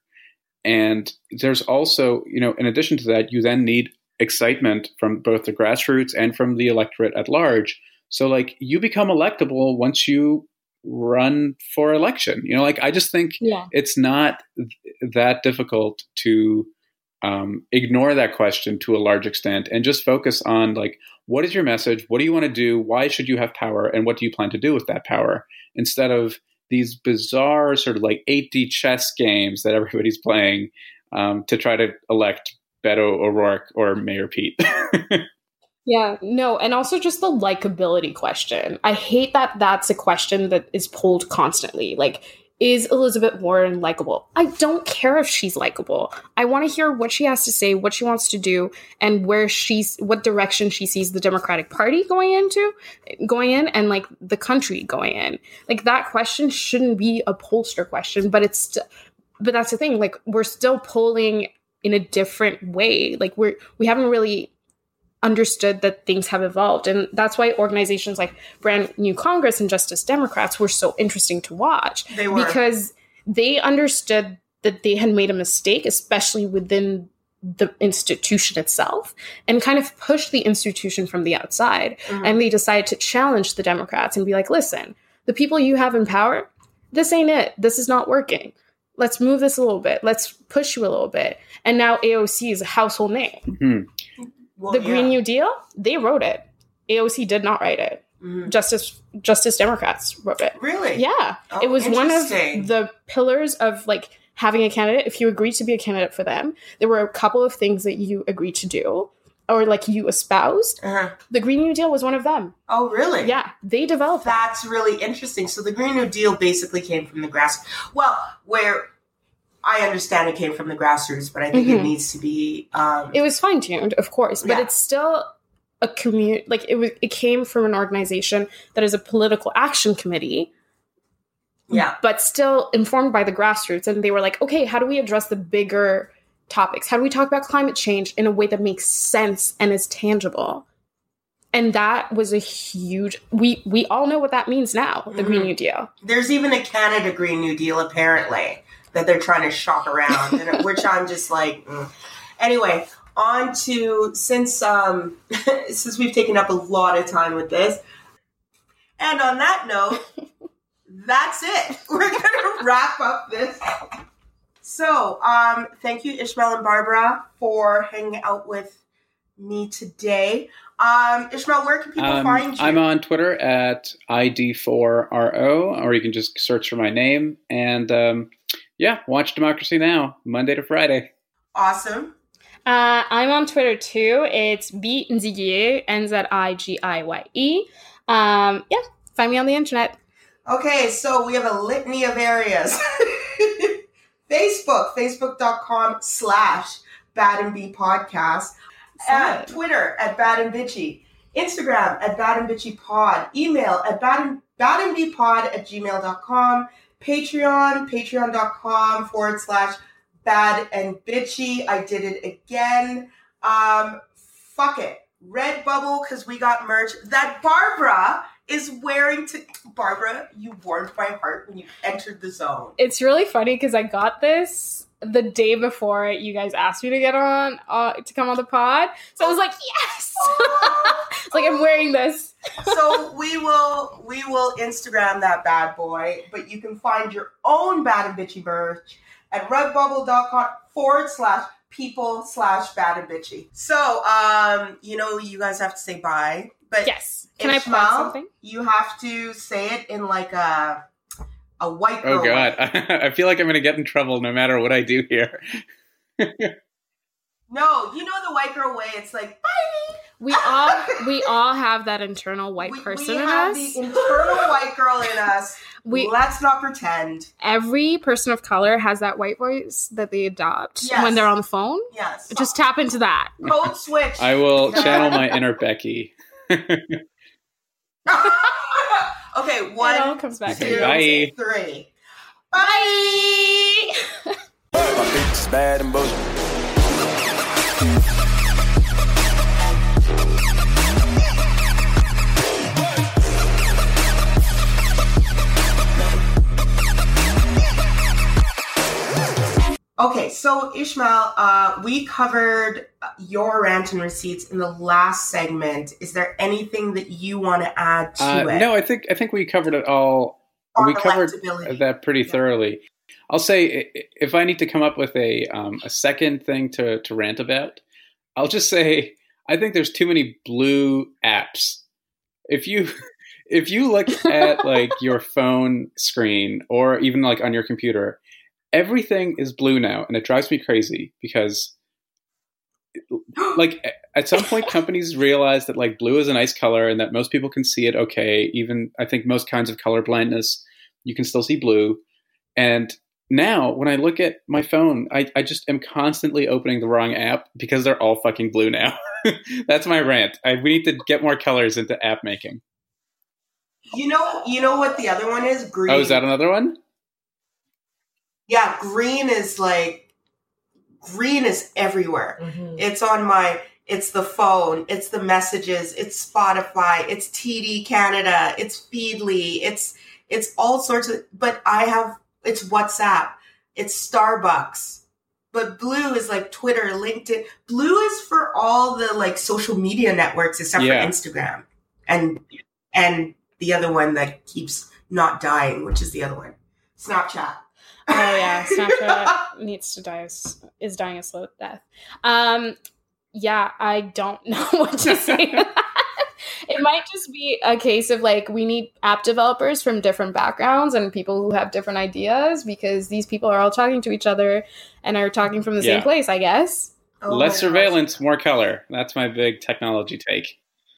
And there's also, you know, in addition to that, you then need excitement from both the grassroots and from the electorate at large. So, like, you become electable once you run for election. You know, like, I just think yeah. it's not that difficult to um, ignore that question to a large extent and just focus on, like, what is your message? What do you want to do? Why should you have power? And what do you plan to do with that power? Instead of these bizarre sort of like 8D chess games that everybody's playing um, to try to elect Beto O'Rourke or Mayor Pete. yeah, no, and also just the likability question. I hate that that's a question that is pulled constantly. Like, is Elizabeth Warren likable? I don't care if she's likable. I want to hear what she has to say, what she wants to do, and where she's what direction she sees the Democratic Party going into, going in, and like the country going in. Like that question shouldn't be a pollster question, but it's st- but that's the thing. Like we're still polling in a different way. Like we're we haven't really understood that things have evolved. And that's why organizations like Brand New Congress and Justice Democrats were so interesting to watch. They were. Because they understood that they had made a mistake, especially within the institution itself, and kind of pushed the institution from the outside. Mm-hmm. And they decided to challenge the Democrats and be like, listen, the people you have in power, this ain't it. This is not working. Let's move this a little bit. Let's push you a little bit. And now AOC is a household name. Mm-hmm. Well, the yeah. Green New Deal, they wrote it. AOC did not write it. Mm-hmm. Justice Justice Democrats wrote it. Really? Yeah. Oh, it was one of the pillars of like having a candidate. If you agreed to be a candidate for them, there were a couple of things that you agreed to do or like you espoused. Uh-huh. The Green New Deal was one of them. Oh, really? Yeah, they developed. That's that. really interesting. So the Green New Deal basically came from the grass. Well, where I understand it came from the grassroots, but I think mm-hmm. it needs to be. Um, it was fine tuned, of course, but yeah. it's still a community. Like it was, it came from an organization that is a political action committee. Yeah, but still informed by the grassroots, and they were like, okay, how do we address the bigger topics? How do we talk about climate change in a way that makes sense and is tangible? and that was a huge we we all know what that means now the mm-hmm. green new deal there's even a canada green new deal apparently that they're trying to shop around, and, which I'm just like. Mm. Anyway, on to since um since we've taken up a lot of time with this, and on that note, that's it. We're gonna wrap up this. So, um, thank you, Ishmael and Barbara, for hanging out with me today. Um, Ishmael, where can people um, find you? I'm on Twitter at ID4RO, or you can just search for my name. And um, yeah, watch Democracy Now! Monday to Friday. Awesome. Uh, I'm on Twitter too. It's B Nzigiye, N Z I G I Y E. Um, yeah, find me on the internet. Okay, so we have a litany of areas. Facebook, facebook.com slash Bad and B podcast. At Twitter at Bad and Bitchy. Instagram at Bad and Bitchy Pod. Email at Bad and, bad and B Pod at gmail.com. Patreon, patreon.com forward slash Bad and Bitchy. I did it again. Um, fuck it. Redbubble, because we got merch that Barbara is wearing to Barbara, you warmed my heart when you entered the zone. It's really funny because I got this the day before you guys asked me to get on uh, to come on the pod. So I was like, yes. it's like I'm wearing this. so we will we will Instagram that bad boy, but you can find your own bad and bitchy merch at redbubble.com forward slash people slash bad and bitchy. So um, you know, you guys have to say bye. But yes, can Ishmael, I plug something? You have to say it in like a a white oh, girl. Oh God. I feel like I'm going to get in trouble no matter what I do here. No, you know the white girl way. It's like bye. We all we all have that internal white We, person we in have us. the internal white girl in us. We Let's not pretend. every person of color has that white voice that they adopt Yes. when they're on the phone. Yes. Just tap into that. code switch. I will channel my inner Becky. Okay, It all one, comes back. two, Bye. three. Bye. My bitch is bad and bullshit. Okay, so Ishmael, uh, we covered your rant and receipts in the last segment. Is there anything that you want to add to Uh, it? no, I think I think we covered it all. On we covered that pretty Yeah. thoroughly. I'll say if I need to come up with a um, a second thing to to rant about, I'll just say I think there's too many blue apps. If you if you look at like your phone screen or even like on your computer, everything is blue now, and it drives me crazy because like at some point companies realize that like blue is a nice color and that most people can see it okay. Even i think most kinds of color blindness you can still see blue. And now when i look at my phone i, I just am constantly opening the wrong app because they're all fucking blue now. That's my rant. I, we need to get more colors into app making. You know, you know what the other one is? Green. oh is that another one yeah, green is like green is everywhere. Mm-hmm. It's on my it's the phone, it's the messages, it's Spotify, it's TD Canada, it's Feedly, it's it's all sorts of but I have it's WhatsApp, it's Starbucks. But blue is like Twitter, LinkedIn. Blue is for all the like social media networks except Yeah. for Instagram. And and the other one that keeps not dying, which is the other one. Snapchat. Oh yeah, Snapchat needs to die is, is dying a slow death. Um, yeah, I don't know what to say. it might just be a case of like we need app developers from different backgrounds and people who have different ideas because these people are all talking to each other and are talking from the Yeah. same place, I guess. Oh my less gosh. surveillance more color that's my big technology take